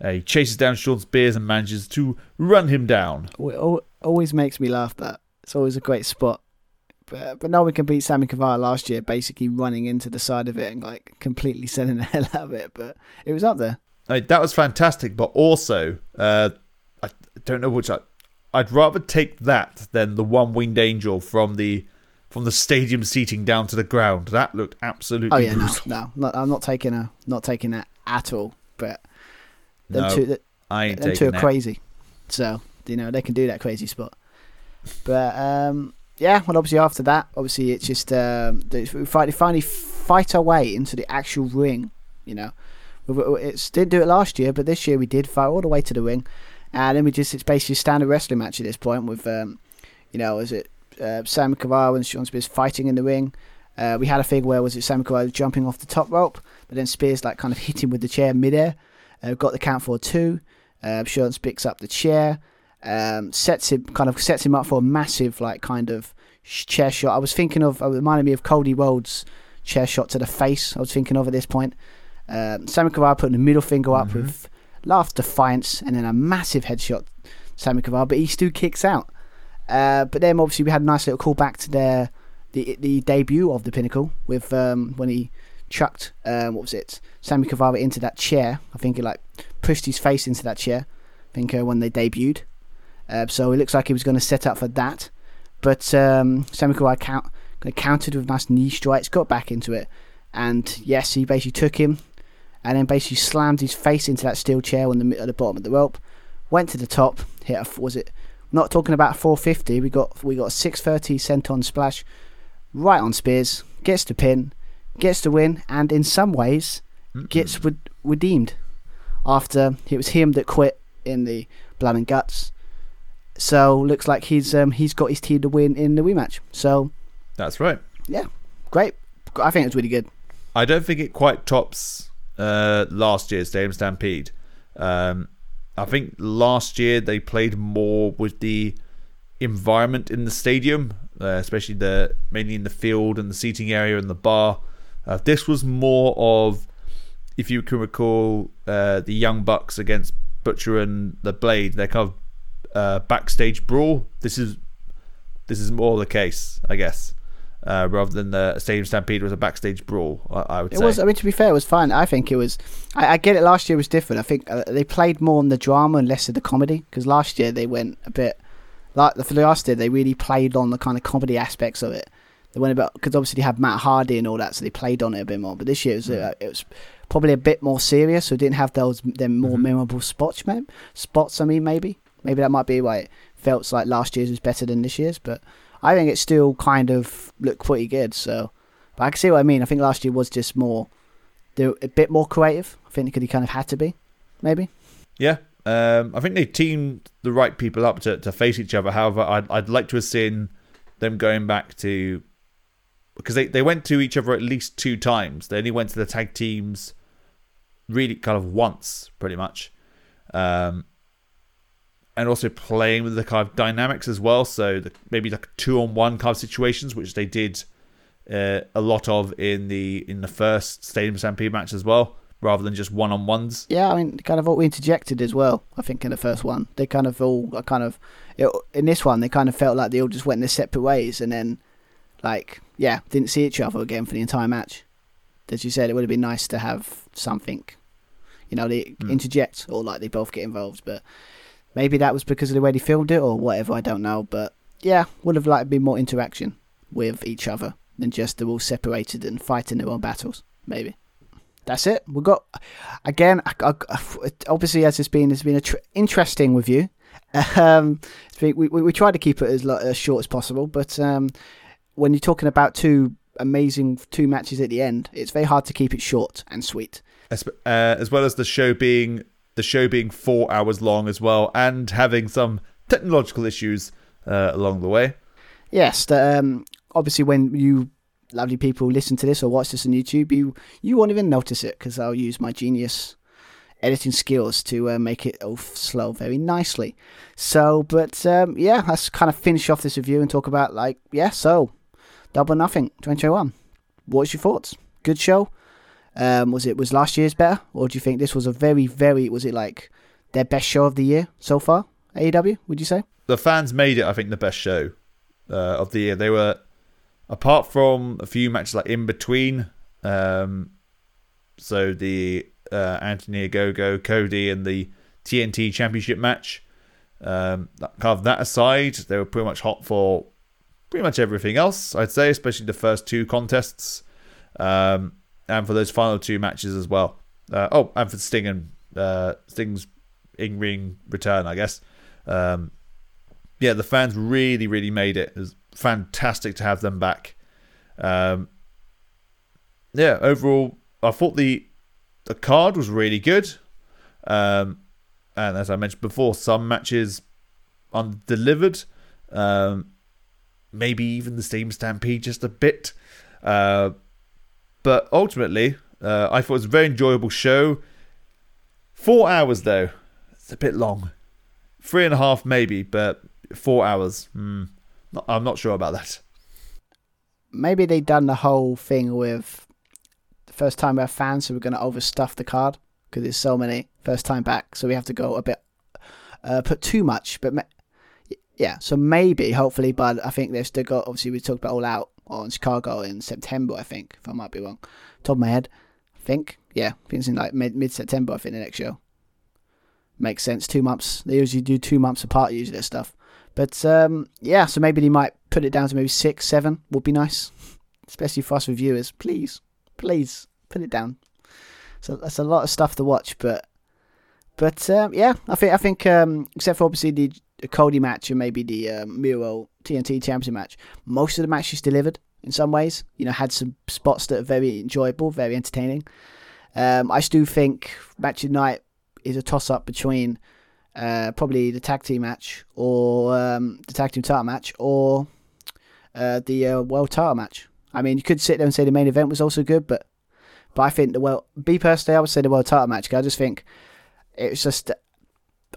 Uh, he chases down Shawn Spears and manages to run him down. It always makes me laugh. That it's always a great spot. But, but no one can beat Sammy Guevara last year, basically running into the side of it and like completely selling the hell out of it. But it was up there. Mean, that was fantastic, but also, uh, I don't know which. I, I'd rather take that than the one-winged angel from the from the stadium seating down to the ground. That looked absolutely Oh yeah, no, brutal. no, not, I'm not taking a not taking that at all. But them No, two, th- I ain't them two are that. crazy. So you know they can do that crazy spot. But um, yeah, well, obviously after that, obviously it's just um, they finally fight our way into the actual ring. You know, It's didn't do it last year, but this year we did fight all the way to the ring, and then we just it's basically a standard wrestling match at this point with um, you know, is it uh, Sam Guevara and Shawn Spears fighting in the ring. Uh, we had a thing where was it Sam Guevara jumping off the top rope, but then Spears like kind of hit him with the chair midair. Uh, got the count for two. Uh, Shawn picks up the chair, um, sets him kind of sets him up for a massive like kind of chair shot. I was thinking of, it reminded me of Cody Rhodes' chair shot to the face. I was thinking of at this point. Um, Sammy Guevara putting the middle finger up with laugh defiance and then a massive headshot. Sammy Guevara, but he still kicks out. Uh, but then obviously we had a nice little callback to their the the debut of the Pinnacle with um, when he chucked um, what was it Sammy Guevara into that chair. I think he like pushed his face into that chair. I think uh, when they debuted. Uh, so it looks like he was going to set up for that, but um, Sammy Guevara count, countered with nice knee strikes, got back into it, and yes, he basically took him, and then basically slammed his face into that steel chair on the at the bottom of the rope. Went to the top, hit a was it not talking about 450. We got we got a 630 senton splash right on Spears. Gets the pin, gets the win, and in some ways gets re- redeemed. After it was him that quit in the blood and guts. So looks like he's um, he's got his team to win in the rematch. So That's right. yeah, great. I think it was really good. I don't think it quite tops uh, last year's Stadium Stampede. Um, I think last year they played more with the environment in the stadium, uh, especially the mainly in the field and the seating area and the bar. Uh, this was more of, if you can recall, uh, the Young Bucks against Butcher and the Blade. Their kind of uh, backstage brawl. This is this is more the case, I guess, uh, rather than the Stadium Stampede was a backstage brawl. I, I would It say. was. I mean, to be fair, it was fun. I think it was. I, I get it. Last year was different. I think uh, they played more on the drama and less of the comedy. Because last year they went a bit. Like for the last year, they really played on the kind of comedy aspects of it. They went about because obviously they had Matt Hardy and all that, so they played on it a bit more. But this year it was, uh, it was probably a bit more serious, so it didn't have those them more Mhm. memorable spots. Maybe spots. I mean, maybe maybe that might be why it felt like last year's was better than this year's. But I think it still kind of looked pretty good. So, but I can see what I mean. I think last year was just more, a bit more creative. I think he kind of had to be, maybe. Yeah, um, I think they teamed the right people up to, to face each other. However, I'd, I'd like to have seen them going back to because they, they went to each other at least two times. They only went to the tag teams really kind of once, pretty much, um, and also playing with the kind of dynamics as well. So the, maybe like two on one kind of situations, which they did uh, a lot of in the in the first Stadium Stampede match as well, rather than just one on ones. Yeah, I mean, kind of all we interjected as well. I think in the first one, they kind of all kind of it, in this one they kind of felt like they all just went their separate ways, and then like yeah, didn't see each other again for the entire match. As you said, it would have been nice to have something, you know, they Hmm. interject or like they both get involved, but maybe that was because of the way they filmed it or whatever. I don't know, but yeah, would have liked to be more interaction with each other than just they're all separated and fighting their own battles. Maybe that's it. We've got again. I, I, obviously, as it's been, it's been tr- interesting review. Um, we, we we try to keep it as, as short as possible, but um, when you're talking about two amazing two matches at the end, it's very hard to keep it short and sweet. as, uh, as well as the show being the show being four hours long as well, and having some technological issues uh, along the way. Yes, the, um, obviously when you lovely people listen to this or watch this on YouTube, you you won't even notice it because I'll use my genius editing skills to uh, make it all slow very nicely. So, but um, yeah, let's kind of finish off this review and talk about like yeah, so double nothing 2021. What's your thoughts? Good show. Um, was it was last year's better, or do you think this was a very very was it like their best show of the year so far? AEW, would you say? The fans made it, I think, the best show uh, of the year. They were, apart from a few matches like in between, um, so the uh, Anthony Ogogo, Cody, and the TNT Championship match. Um, that, kind of that aside, they were pretty much hot for pretty much everything else. I'd say, especially the first two contests, um, and for those final two matches as well. Uh, oh, and for Sting and uh, Sting's in ring return, I guess. Um, yeah, the fans really, really made it. It was fantastic to have them back. Um, yeah, overall, I thought the the card was really good. Um, and as I mentioned before, some matches undelivered. Um, maybe even the Steam Stampede just a bit. Uh, but ultimately, uh, I thought it was a very enjoyable show. Four hours though, it's a bit long. Three and a half maybe, but four hours. Hmm, not, I'm not sure about that. maybe they done the whole thing with the first time we have fans, so we're going to overstuff the card because there's so many first time back, so we have to go a bit uh, put too much. But ma- yeah, so maybe, hopefully, but I think they've still got. Obviously, we talked about All Out on Chicago in September. I think, if I might be wrong, top of my head, I think, yeah, I think it's in like mid mid September. I think the next show makes sense. Two months. They usually do two months apart. Usually their stuff, but um, yeah, so maybe they might put it down to maybe six, seven. Would be nice, especially for us reviewers. Please, please put it down. So that's a lot of stuff to watch, but but um, yeah, I think I think um, except for obviously the Cody match and maybe the um, Miro TNT Championship match, most of the matches delivered in some ways. You know, had some spots that are very enjoyable, very entertaining. Um, I still think match of night is a toss up between uh, probably the tag team match or um, the tag team title match or uh, the uh, world title match. I mean, you could sit there and say the main event was also good, but but I think the well, be personally, I would say the world title match. 'cause I just think it was just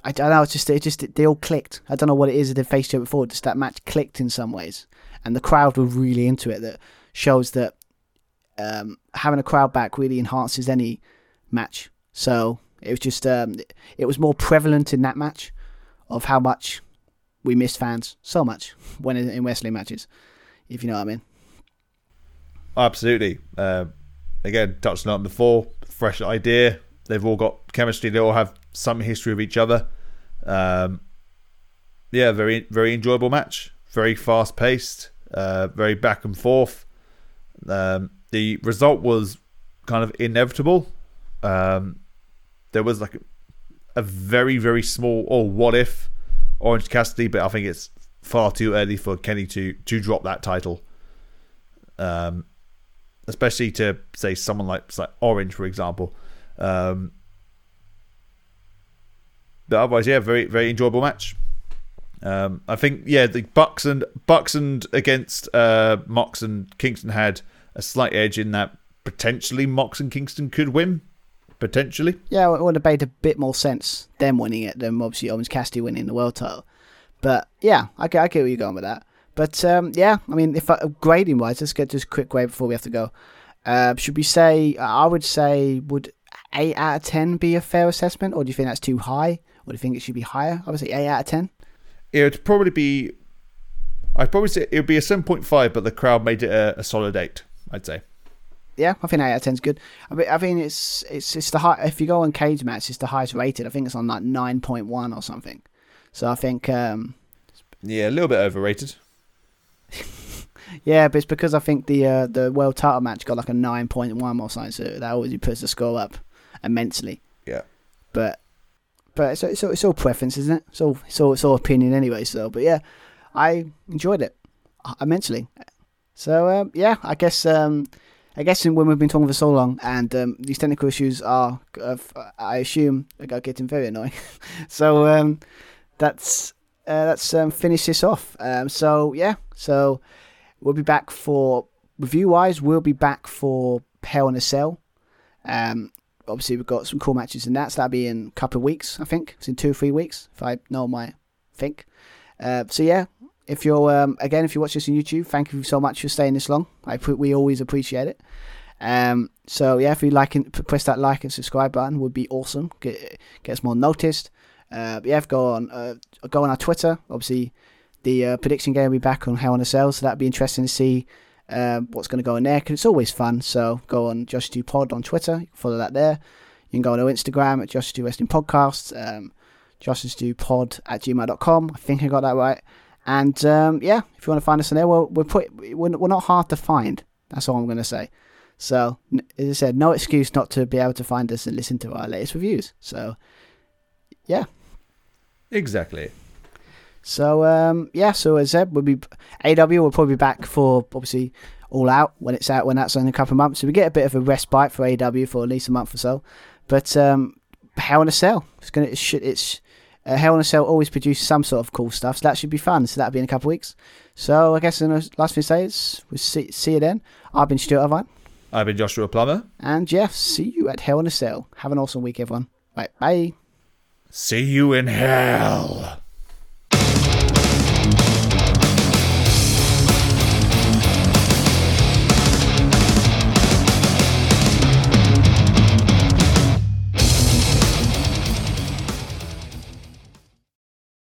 I don't know. It's just it just they all clicked. I don't know what it is that they faced it before. Just that match clicked in some ways, and the crowd were really into it. That shows that um, having a crowd back really enhances any match. So it was just um, it was more prevalent in that match of how much we missed fans so much when in, in wrestling matches, if you know what I mean. Absolutely. Uh, again, touched on it before. Fresh idea. They've all got chemistry. They all have some history of each other. Um, yeah, very very enjoyable match. Very fast paced. Uh, very back and forth. Um, the result was kind of inevitable. Um, there was like a, a very very small or what if Orange Cassidy, but I think it's far too early for Kenny to to drop that title. Um, especially to say someone like, like Orange, for example. Um, otherwise, yeah, very very enjoyable match. Um, I think yeah, the Bucks and Bucks and against uh, Mox and Kingston had a slight edge in that potentially Mox and Kingston could win. Potentially, Yeah, it would have made a bit more sense them winning it than obviously Orange Cassidy winning the world title. But yeah, I get, I get where you're going with that. But um, yeah, I mean, if I, grading wise, let's get just quick grade before we have to go. Uh, should we say? I would say, would eight out of ten be a fair assessment, or do you think that's too high, or do you think it should be higher? I would say eight out of ten. it would probably be. I'd probably say it would be a seven point five, but the crowd made it a, a solid eight. I'd say. Yeah, I think eight out of ten is good. I mean, I think it's it's it's the high. If you go on cage match, it's the highest rated. I think it's on like nine point one or something. So I think um, Yeah, a little bit overrated. Yeah, but it's because I think the uh, the world title match got like a nine point one or something, so that always puts the score up immensely. Yeah. But but it's, it's, all- it's all preference, isn't it? It's all it's all, it's all opinion anyway. So, but yeah, I enjoyed it uh, immensely. So um, yeah, I guess um, I guess when we've been talking for so long, and um, these technical issues are, uh, I assume, are getting very annoying. so um, that's uh, that's um, finish this off. Um, so yeah, so we'll be back for review wise. We'll be back for Hell in a Cell. Um, obviously we've got some cool matches in that. So that'll be in a couple of weeks, I think. It's in two or three weeks, if I know my think. Uh, so yeah, if you're um, again, if you watch this on YouTube, thank you so much for staying this long. I we always appreciate it. Um, so yeah, if you like and press that like and subscribe button, would be awesome. Get get us more noticed. Uh, yeah, go on uh, go on our Twitter. Obviously, the uh, prediction game will be back on Hell in a Cell, so that'd be interesting to see um, what's going to go in there because it's always fun. So go on Josh Do Pod on Twitter, follow that there. You can go on our Instagram at Josh Do Wrestling Podcast, um, Josh Do Pod at gmail.com. I think I got that right. And um, yeah, if you want to find us on there, well, we're, put, we're, we're not hard to find. That's all I'm going to say. So, as I said, no excuse not to be able to find us and listen to our latest reviews. So, yeah. Exactly. So um, yeah, so as I said, we'll be AEW will probably be back for obviously all out when it's out when that's in a couple of months. So we get a bit of a respite for AEW for at least a month or so. But um, Hell in a Cell, it's gonna it should it's uh, Hell in a Cell always produces some sort of cool stuff, so that should be fun. So that'll be in a couple of weeks. So I guess the last thing to say is we'll see, see you then. I've been Stuart Irvine, I've been Joshua Plummer. and Jeff, see you at Hell in a Cell. Have an awesome week, everyone. Right, bye. See you in hell.